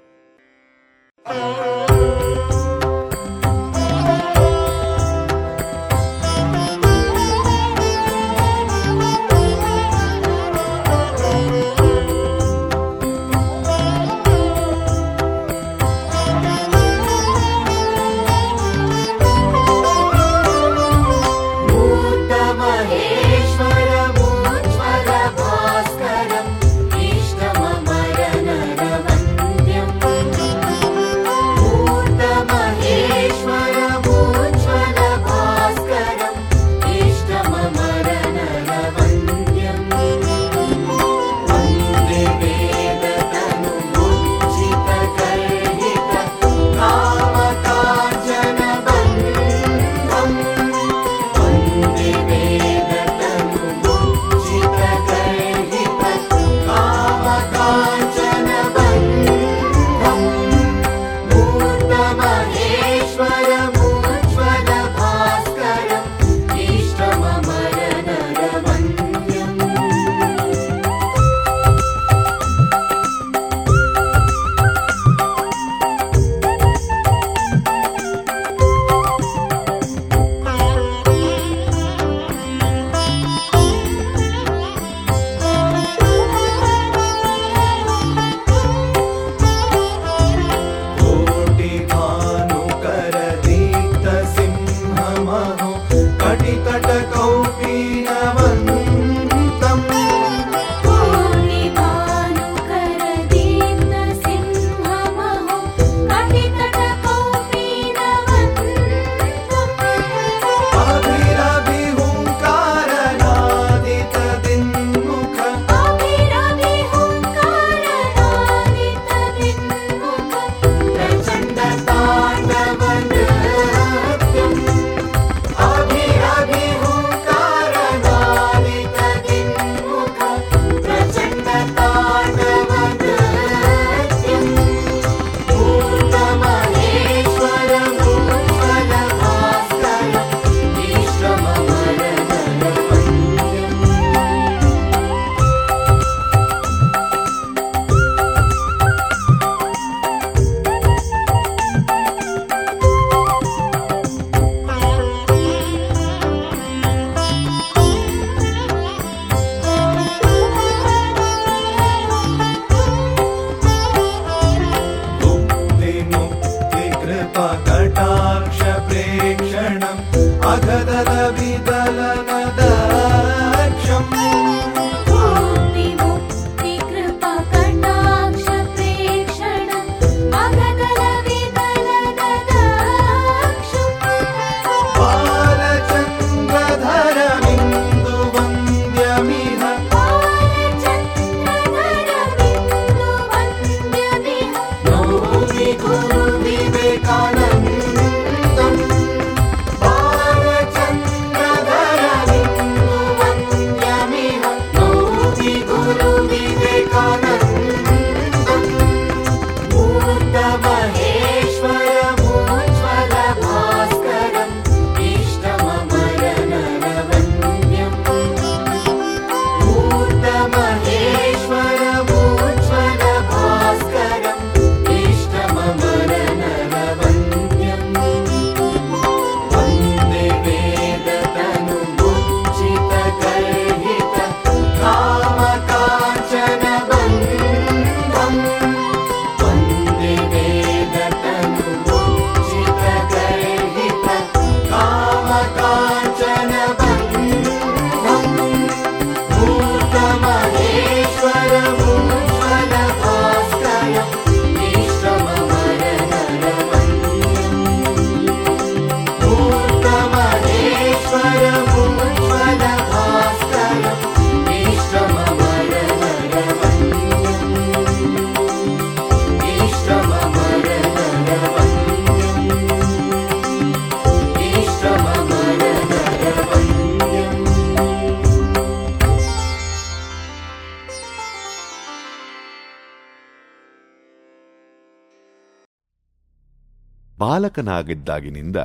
ಬಾಲಕನಾಗಿದ್ದಾಗಿನಿಂದ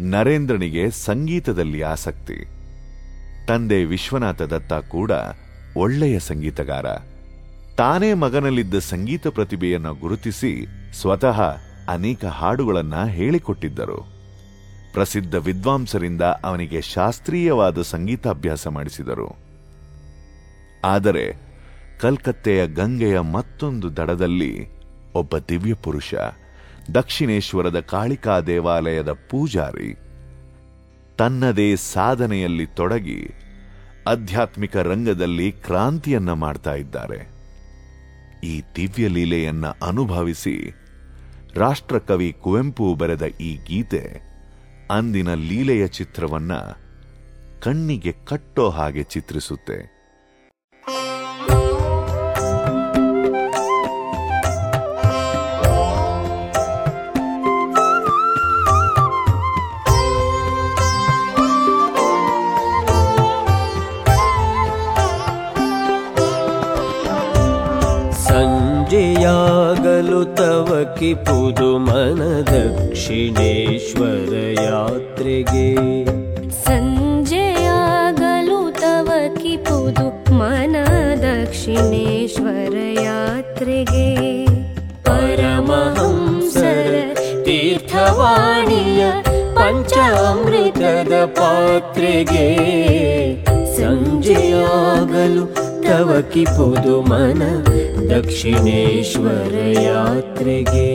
ನರೇಂದ್ರನಿಗೆ ಸಂಗೀತದಲ್ಲಿ ಆಸಕ್ತಿ. ತಂದೆ ವಿಶ್ವನಾಥ ದತ್ತ ಕೂಡ ಒಳ್ಳೆಯ ಸಂಗೀತಗಾರ. ತಾನೇ ಮಗನಲ್ಲಿದ್ದ ಸಂಗೀತ ಪ್ರತಿಭೆಯನ್ನು ಗುರುತಿಸಿ ಸ್ವತಃ ಅನೇಕ ಹಾಡುಗಳನ್ನು ಹೇಳಿಕೊಟ್ಟಿದ್ದರು. ಪ್ರಸಿದ್ಧ ವಿದ್ವಾಂಸರಿಂದ ಅವನಿಗೆ ಶಾಸ್ತ್ರೀಯವಾದ ಸಂಗೀತಾಭ್ಯಾಸ ಮಾಡಿಸಿದರು. ಆದರೆ ಕಲ್ಕತ್ತೆಯ ಗಂಗೆಯ ಮತ್ತೊಂದು ದಡದಲ್ಲಿ ಒಬ್ಬ ದಿವ್ಯ ಪುರುಷ ದಕ್ಷಿಣೇಶ್ವರದ ಕಾಳಿಕಾ ದೇವಾಲಯದ ಪೂಜಾರಿ. ತನ್ನದೇ ಸಾಧನೆಯಲ್ಲಿ ತೊಡಗಿ ಆಧ್ಯಾತ್ಮಿಕ ರಂಗದಲ್ಲಿ ಕ್ರಾಂತಿಯನ್ನ ಮಾಡ್ತಾ ಇದ್ದಾರೆ. ಈ ದಿವ್ಯ ಲೀಲೆಯನ್ನ ಅನುಭವಿಸಿ ರಾಷ್ಟ್ರಕವಿ ಕುವೆಂಪು ಬರೆದ ಈ ಗೀತೆ ಅಂದಿನ ಲೀಲೆಯ ಚಿತ್ರವನ್ನ ಕಣ್ಣಿಗೆ ಕಟ್ಟೋ ಹಾಗೆ ಚಿತ್ರಿಸುತ್ತೆ. ತವ ಕಿಪುದು ದಕ್ಷಿಣೇಶ್ವರ ಯಾತ್ರೆಗೆ. ಸಂಜೆಯಾಗಲು ತವ ಕಿಪುದು ಮನ ದಕ್ಷಿಣೇಶ್ವರ ಯಾತ್ರೆಗೆ. ಪರಮಹಂಸರ ತೀರ್ಥವಾಣಿಯ ಪಂಚಾಮೃತದ ಪಾತ್ರೆಗೆ. ಸಂಜೆಯಾಗಲು ತವ ಕಿಪುದು ಮನ ದಕ್ಷಿಣೇಶ್ವರ ಯಾತ್ರೆಗೆ.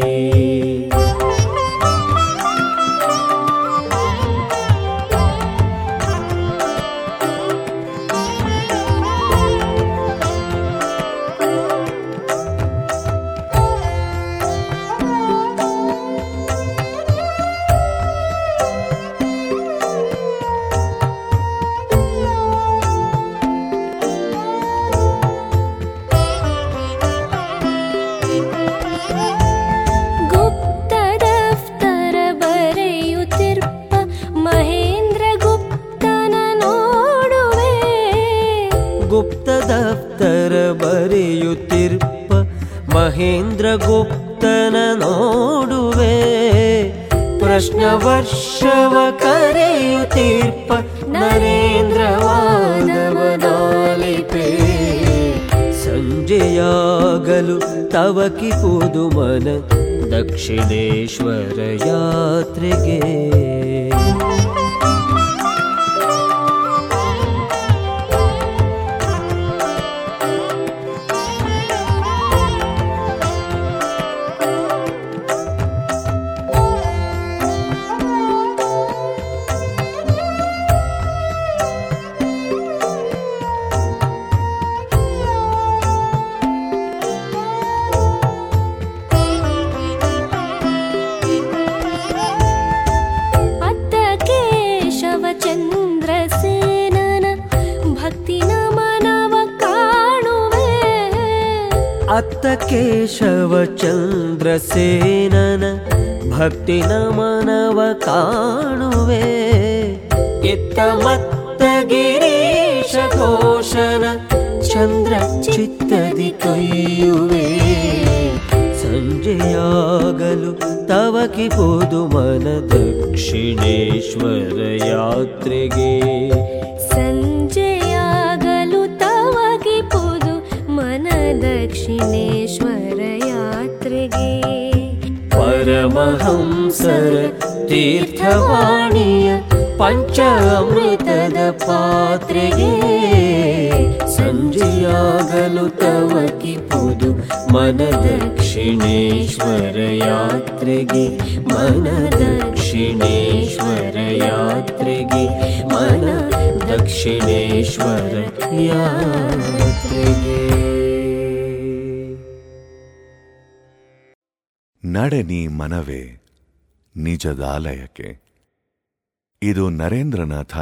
दक्षिणेश्वरया ನಿಜದಾಲಯಕ್ಕೆ ಇದು ನರೇಂದ್ರನಾಥ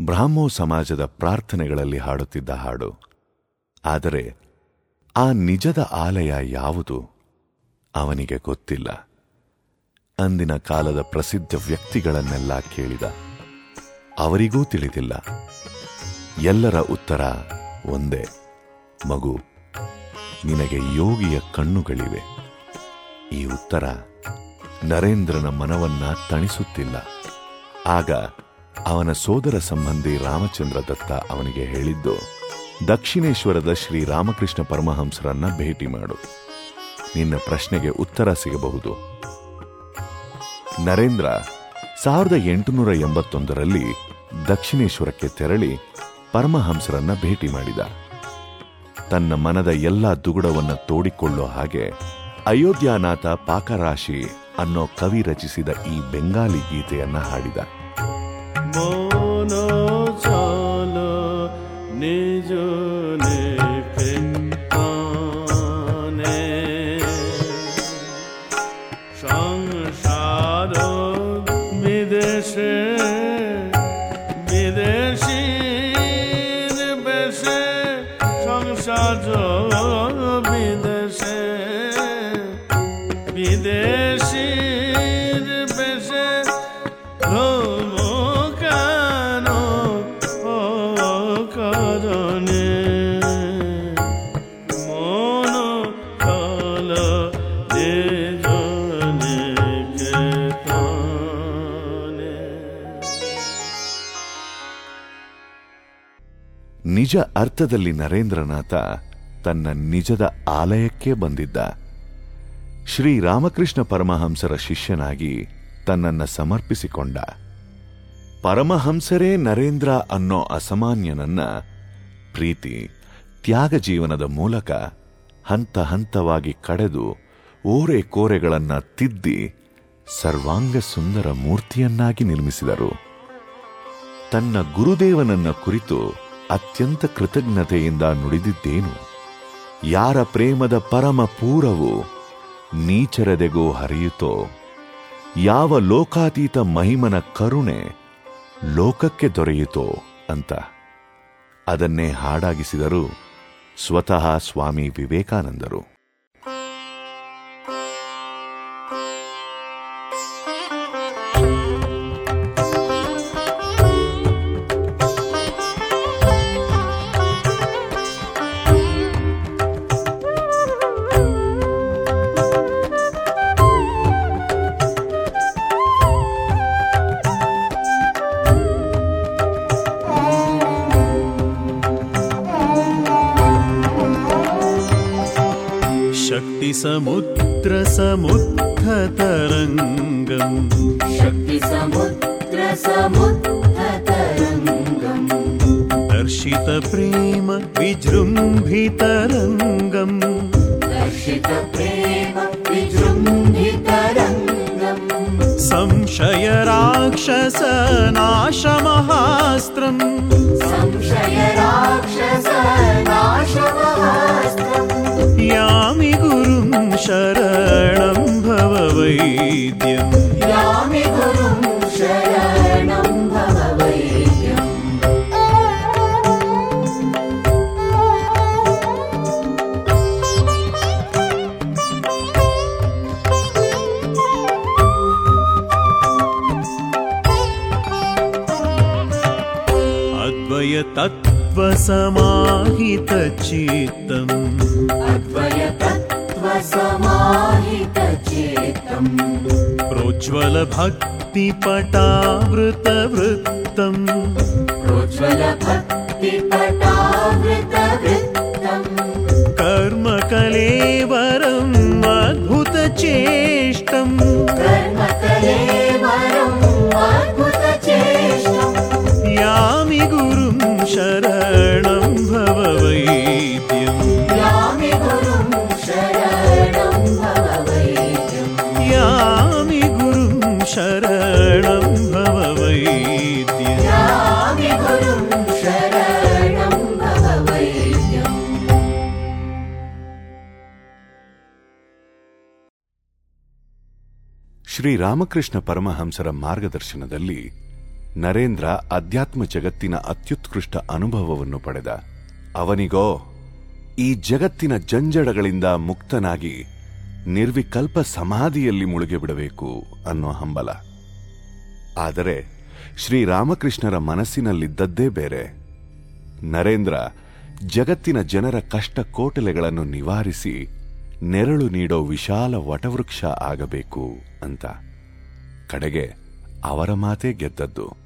ಬ್ರಾಹ್ಮೋ ಸಮಾಜದ ಪ್ರಾರ್ಥನೆಗಳಲ್ಲಿ ಹಾಡುತ್ತಿದ್ದ ಹಾಡು. ಆದರೆ ಆ ನಿಜದ ಆಲಯ ಯಾವುದು ಅವನಿಗೆ ಗೊತ್ತಿಲ್ಲ. ಅಂದಿನ ಕಾಲದ ಪ್ರಸಿದ್ಧ ವ್ಯಕ್ತಿಗಳನ್ನೆಲ್ಲ ಕೇಳಿದ. ಅವರಿಗೂ ತಿಳಿದಿಲ್ಲ. ಎಲ್ಲರ ಉತ್ತರ ಒಂದೇ. ಮಗು, ನಿನಗೆ ಯೋಗಿಯ ಕಣ್ಣುಗಳಿವೆ. ಈ ಉತ್ತರ ನರೇಂದ್ರನ ಮನವನ್ನ ತಣಿಸುತ್ತಿಲ್ಲ. ಆಗ ಅವನ ಸೋದರ ಸಂಬಂಧಿ ರಾಮಚಂದ್ರ ದತ್ತ ಅವನಿಗೆ ಹೇಳಿದ್ದು, ದಕ್ಷಿಣೇಶ್ವರದ ಶ್ರೀ ರಾಮಕೃಷ್ಣ ಪರಮಹಂಸರನ್ನ ಭೇಟಿ ಮಾಡು. ನಿನ್ನ ಪ್ರಶ್ನೆಗೆ ಉತ್ತರ ಸಿಗಬಹುದು. ನರೇಂದ್ರ, ಸಾವಿರದ ಎಂಟುನೂರ ಎಂಬತ್ತೊಂದರಲ್ಲಿ ದಕ್ಷಿಣೇಶ್ವರಕ್ಕೆ ತೆರಳಿ ಪರಮಹಂಸರನ್ನ ಭೇಟಿ ಮಾಡಿದ. ತನ್ನ ಮನದ ಎಲ್ಲ ದುಗುಡವನ್ನು ತೋಡಿಕೊಳ್ಳೋ ಹಾಗೆ ಅಯೋಧ್ಯಾನಾಥ ಪಾಕರಾಶಿ ಅನ್ನೋ ಕವಿ ರಚಿಸಿದ ಈ ಬೆಂಗಾಲಿ ಗೀತೆಯನ್ನ ಹಾಡಿದ. মন ನಿಜ ಅರ್ಥದಲ್ಲಿ ನರೇಂದ್ರನಾಥ ತನ್ನ ನಿಜದ ಆಲಯಕ್ಕೆ ಬಂದಿದ್ದ. ಶ್ರೀರಾಮಕೃಷ್ಣ ಪರಮಹಂಸರ ಶಿಷ್ಯನಾಗಿ ತನ್ನನ್ನ ಸಮರ್ಪಿಸಿಕೊಂಡ. ಪರಮಹಂಸರೇ ನರೇಂದ್ರ ಅನ್ನೋ ಅಸಾಮಾನ್ಯನನ್ನ ಪ್ರೀತಿ, ತ್ಯಾಗ ಜೀವನದ ಮೂಲಕ ಹಂತ ಹಂತವಾಗಿ ಕಡೆದು ಓರೆ ಕೋರೆಗಳನ್ನ ತಿದ್ದಿ ಸರ್ವಾಂಗ ಸುಂದರ ಮೂರ್ತಿಯನ್ನಾಗಿ ನಿರ್ಮಿಸಿದರು. ತನ್ನ ಗುರುದೇವನನ್ನ ಕುರಿತು ಅತ್ಯಂತ ಕೃತಜ್ಞತೆಯಿಂದ ನುಡಿದಿದ್ದೇನು? ಯಾರ ಪ್ರೇಮದ ಪರಮ ಪೂರವು ನೀಚರದೆಗೂ ಹರಿಯುತ್ತೋ? ಯಾವ ಲೋಕಾತೀತ ಮಹಿಮನ ಕರುಣೆ ಲೋಕಕ್ಕೆ ದೊರೆಯಿತೋ ಅಂತ. ಅದನ್ನೇ ಹಾಡಾಗಿಸಿದರು ಸ್ವತಃ ಸ್ವಾಮಿ ವಿವೇಕಾನಂದರು. शक्तिसमुद्रसमुत्थतरङ्गम् शक्तिसमुद्रसमुत्थतरङ्गम् दर्शितप्रेम विजृम्भितरङ्गम् दर्शितप्रेम विजृम्भितरङ्गम् संशयराक्षसनाशमहास्त्रम्। संशयराक्षसनाशमहास्त्रम् यामि गुरुं शरणं भव वैद्यम्। यामि गुरुं शरणं भव वैद्यम्। अद्वयतत्त्वसमाहितचित्तम् ज्वलभक्तिपटावृतवृत्तम् ಶ್ರೀ ರಾಮಕೃಷ್ಣ ಪರಮಹಂಸರ ಮಾರ್ಗದರ್ಶನದಲ್ಲಿ ನರೇಂದ್ರ ಅಧ್ಯಾತ್ಮ ಜಗತ್ತಿನ ಅತ್ಯುತ್ಕೃಷ್ಟ ಅನುಭವವನ್ನು ಪಡೆದ. ಅವನಿಗೋ, ಈ ಜಗತ್ತಿನ ಜಂಜಡಗಳಿಂದ ಮುಕ್ತನಾಗಿ ನಿರ್ವಿಕಲ್ಪ ಸಮಾಧಿಯಲ್ಲಿ ಮುಳುಗಿಬಿಡಬೇಕು ಅನ್ನೋ ಹಂಬಲ. ಆದರೆ ಶ್ರೀರಾಮಕೃಷ್ಣರ ಮನಸ್ಸಿನಲ್ಲಿದ್ದದ್ದೇ ಬೇರೆ. ನರೇಂದ್ರ ಜಗತ್ತಿನ ಜನರ ಕಷ್ಟ ಕೋಟಲೆಗಳನ್ನು ನಿವಾರಿಸಿ ನೆರಳು ನೀಡೋ ವಿಶಾಲ ವಟವೃಕ್ಷ ಆಗಬೇಕು ಅಂತ. ಕಡೆಗೆ ಅವರ ಮಾತೇ ಗೆದ್ದದ್ದು.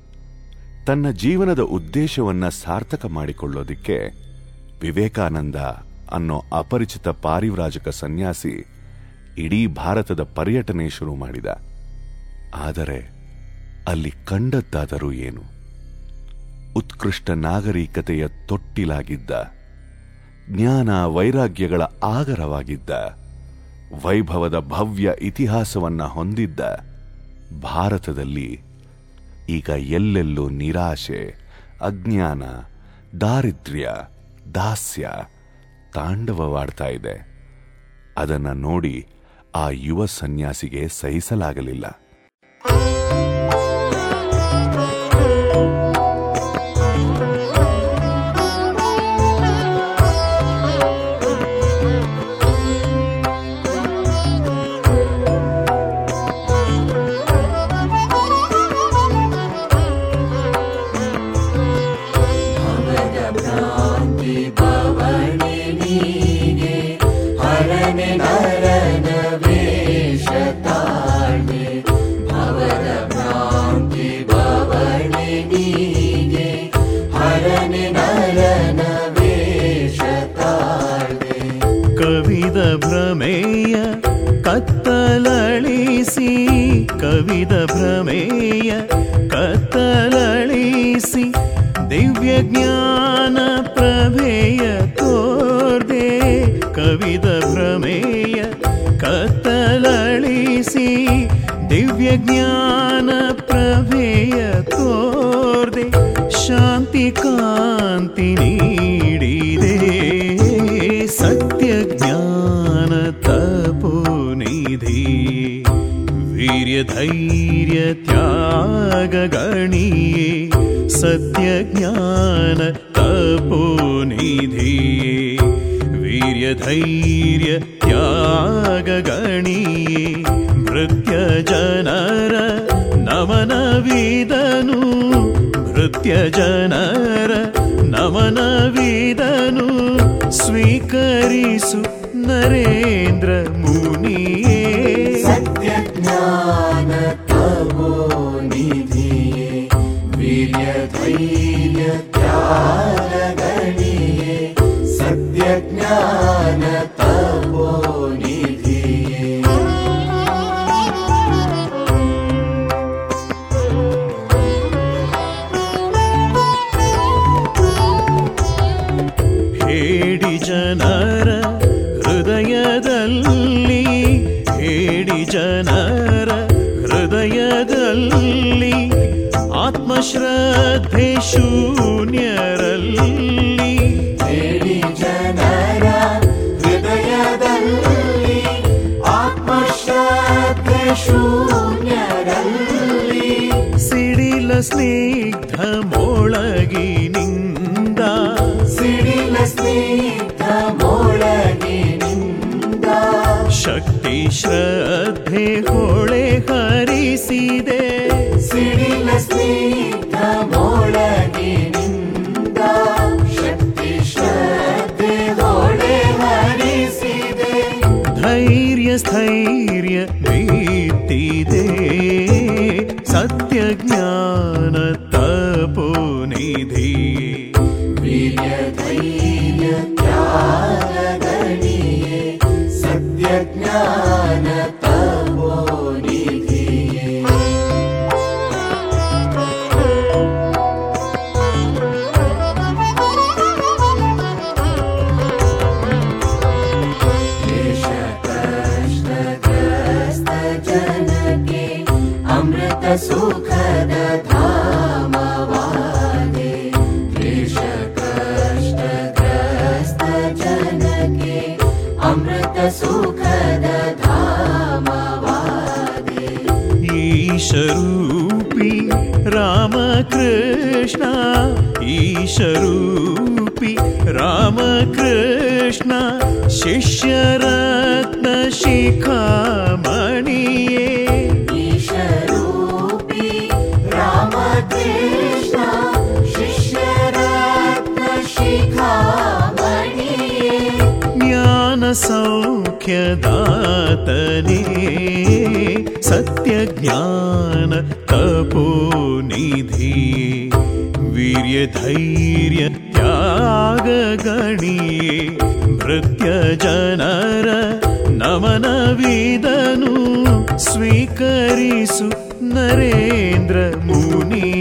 ತನ್ನ ಜೀವನದ ಉದ್ದೇಶವನ್ನ ಸಾರ್ಥಕ ಮಾಡಿಕೊಳ್ಳೋದಿಕ್ಕೆ ವಿವೇಕಾನಂದ ಅನ್ನೋ ಅಪರಿಚಿತ ಪಾರಿವ್ರಾಜಕ ಸನ್ಯಾಸಿ ಇಡೀ ಭಾರತದ ಪರ್ಯಟನೆ ಶುರು ಮಾಡಿದ. ಆದರೆ ಅಲ್ಲಿ ಕಂಡದ್ದಾದರೂ ಏನು? ಉತ್ಕೃಷ್ಟ ನಾಗರಿಕತೆಯ ತೊಟ್ಟಿಲಾಗಿದ್ದ. ಜ್ಞಾನ ವೈರಾಗ್ಯಗಳ ಆಗರವಾಗಿದ್ದ, ವೈಭವದ ಭವ್ಯ ಇತಿಹಾಸವನ್ನ ಹೊಂದಿದ್ದ ಭಾರತದಲ್ಲಿ ಈಗ ಎಲ್ಲೆಲ್ಲೂ ನಿರಾಶೆ, ಅಜ್ಞಾನ, ದಾರಿದ್ರ್ಯ, ದಾಸ್ಯ ತಾಂಡವವಾಡ್ತಾ ಇದೆ. ಅದನ್ನ ನೋಡಿ ಆ ಯುವ ಸನ್ಯಾಸಿಗೆ ಸಹಿಸಲಾಗಲಿಲ್ಲ. भ्रमेय कत्तलीसि कविद भ्रमेय कत्तलीसि दिव्यज्ञान प्रभेय कोर्दे कविद भ्रमेय कत्तलिसि दिव्यज्ञान प्रभेय कोर्दे शान्तिकान्तिदे सत्यज्ञा वीर्यधैर्यत्यागगणि सत्यज्ञानपोनिधि वीर्यधैर्यत्यागगणीये भृत्यजनर नमनविदनु भृत्यजनर नमनविदनु नमन वीदनु स्वीकरिषु नरेन्द्रमुनि ಗಣಿಯೇ ಭೃತ್ಯ ಜನರ ನಮನವಿದನು ಭೃತ್ಯ ಜನರ ನಮನವಿದನು ಸ್ವೀಕರಿಸು ನರೇಂದ್ರ ಮುನಿಯೇ ಸತ್ಯ ಜ್ಞಾನ ತಪೋ ನಿಧಿಯೇ ವೀರ್ಯ ಧೈರ್ಯ ತ್ಯಾಗ ಗಣಿಯೇ ಸತ್ಯ ಜ್ಞಾನ ತಪೋ ನಿಧಿಯೇ ಹೇಡಿ ಜನರ ಹೃದಯದಲ್ಲಿ ಹೇಡಿ ಜನರ ಹೃದಯದಲ್ಲಿ ಆತ್ಮಶ್ರದ್ಧೆ ಶೂನ್ಯರಲ್ಲಿ. ದೇವಿ ಜನರ ಹೃದಯದಲ್ಲಿ ಆತ್ಮಶ್ರದ್ಧೆ ಶೂನ್ಯರಲ್ಲಿ. ಸಿಡಿಲ ಮೊಳಗಿ ಮೊಳಗಿನಿಂದ ಸಿಡಿಲ ಸ್ನಿಗ್ಧ ಶಕ್ತಿ ಶ್ರದ್ಧೆ ಹೊಳೆ ಹರಿಸಿದೆ. ಸಿಡಿಲ ಸ್ನಿಗ್ಧ ಮೊಳಗಿನಿಂದ ಶಕ್ತಿ ಶ್ರದ್ಧೆ ಹೊಳೆ ಹರಿಸಿದೆ. ಧೈರ್ಯ ಸ್ಥೈರ್ಯ ನೀತಿದೆ ಸತ್ಯ कृष्णा ईशरूपी रामकृष्ण शिष्यरत्नशिखामणिये शिखा मणि ज्ञानसौख्यता तनि सत्यज्ञान ो निधि वीर्यधैर्यत्यागगणी भृत्यजनर नमनविदनु स्वीकरिषु नरेन्द्रमुनि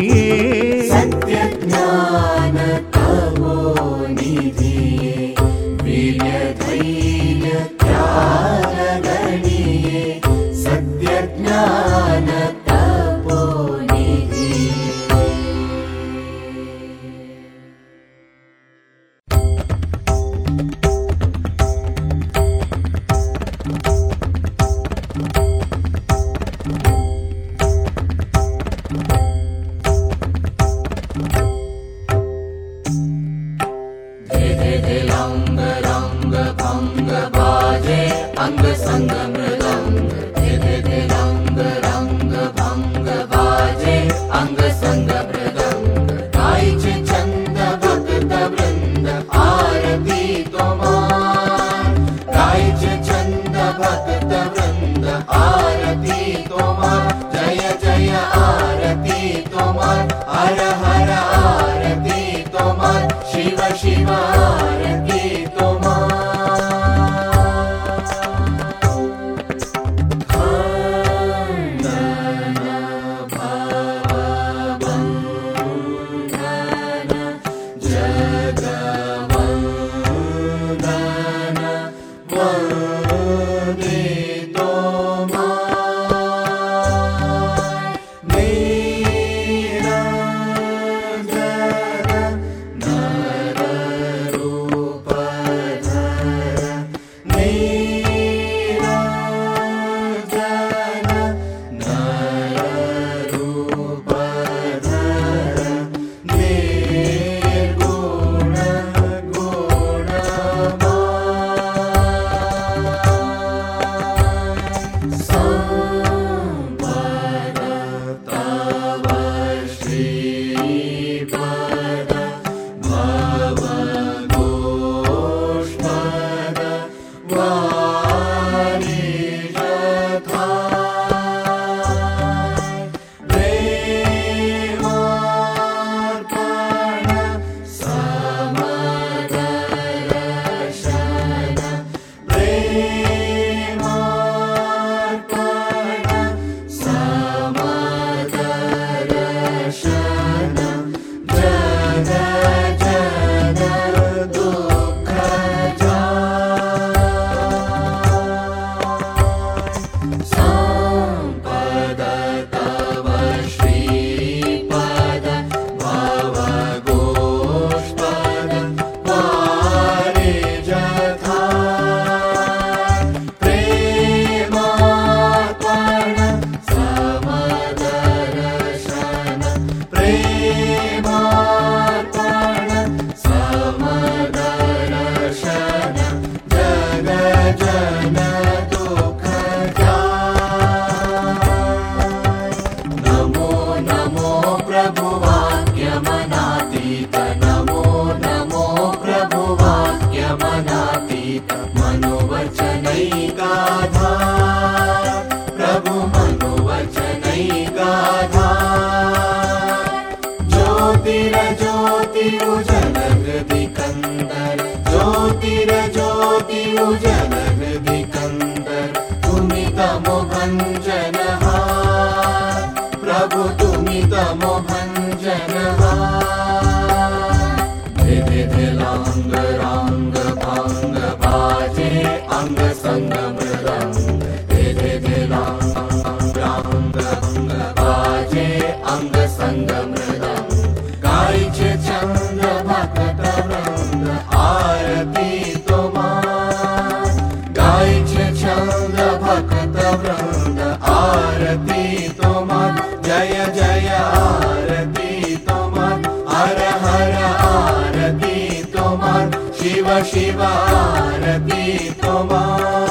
ी त्वमा।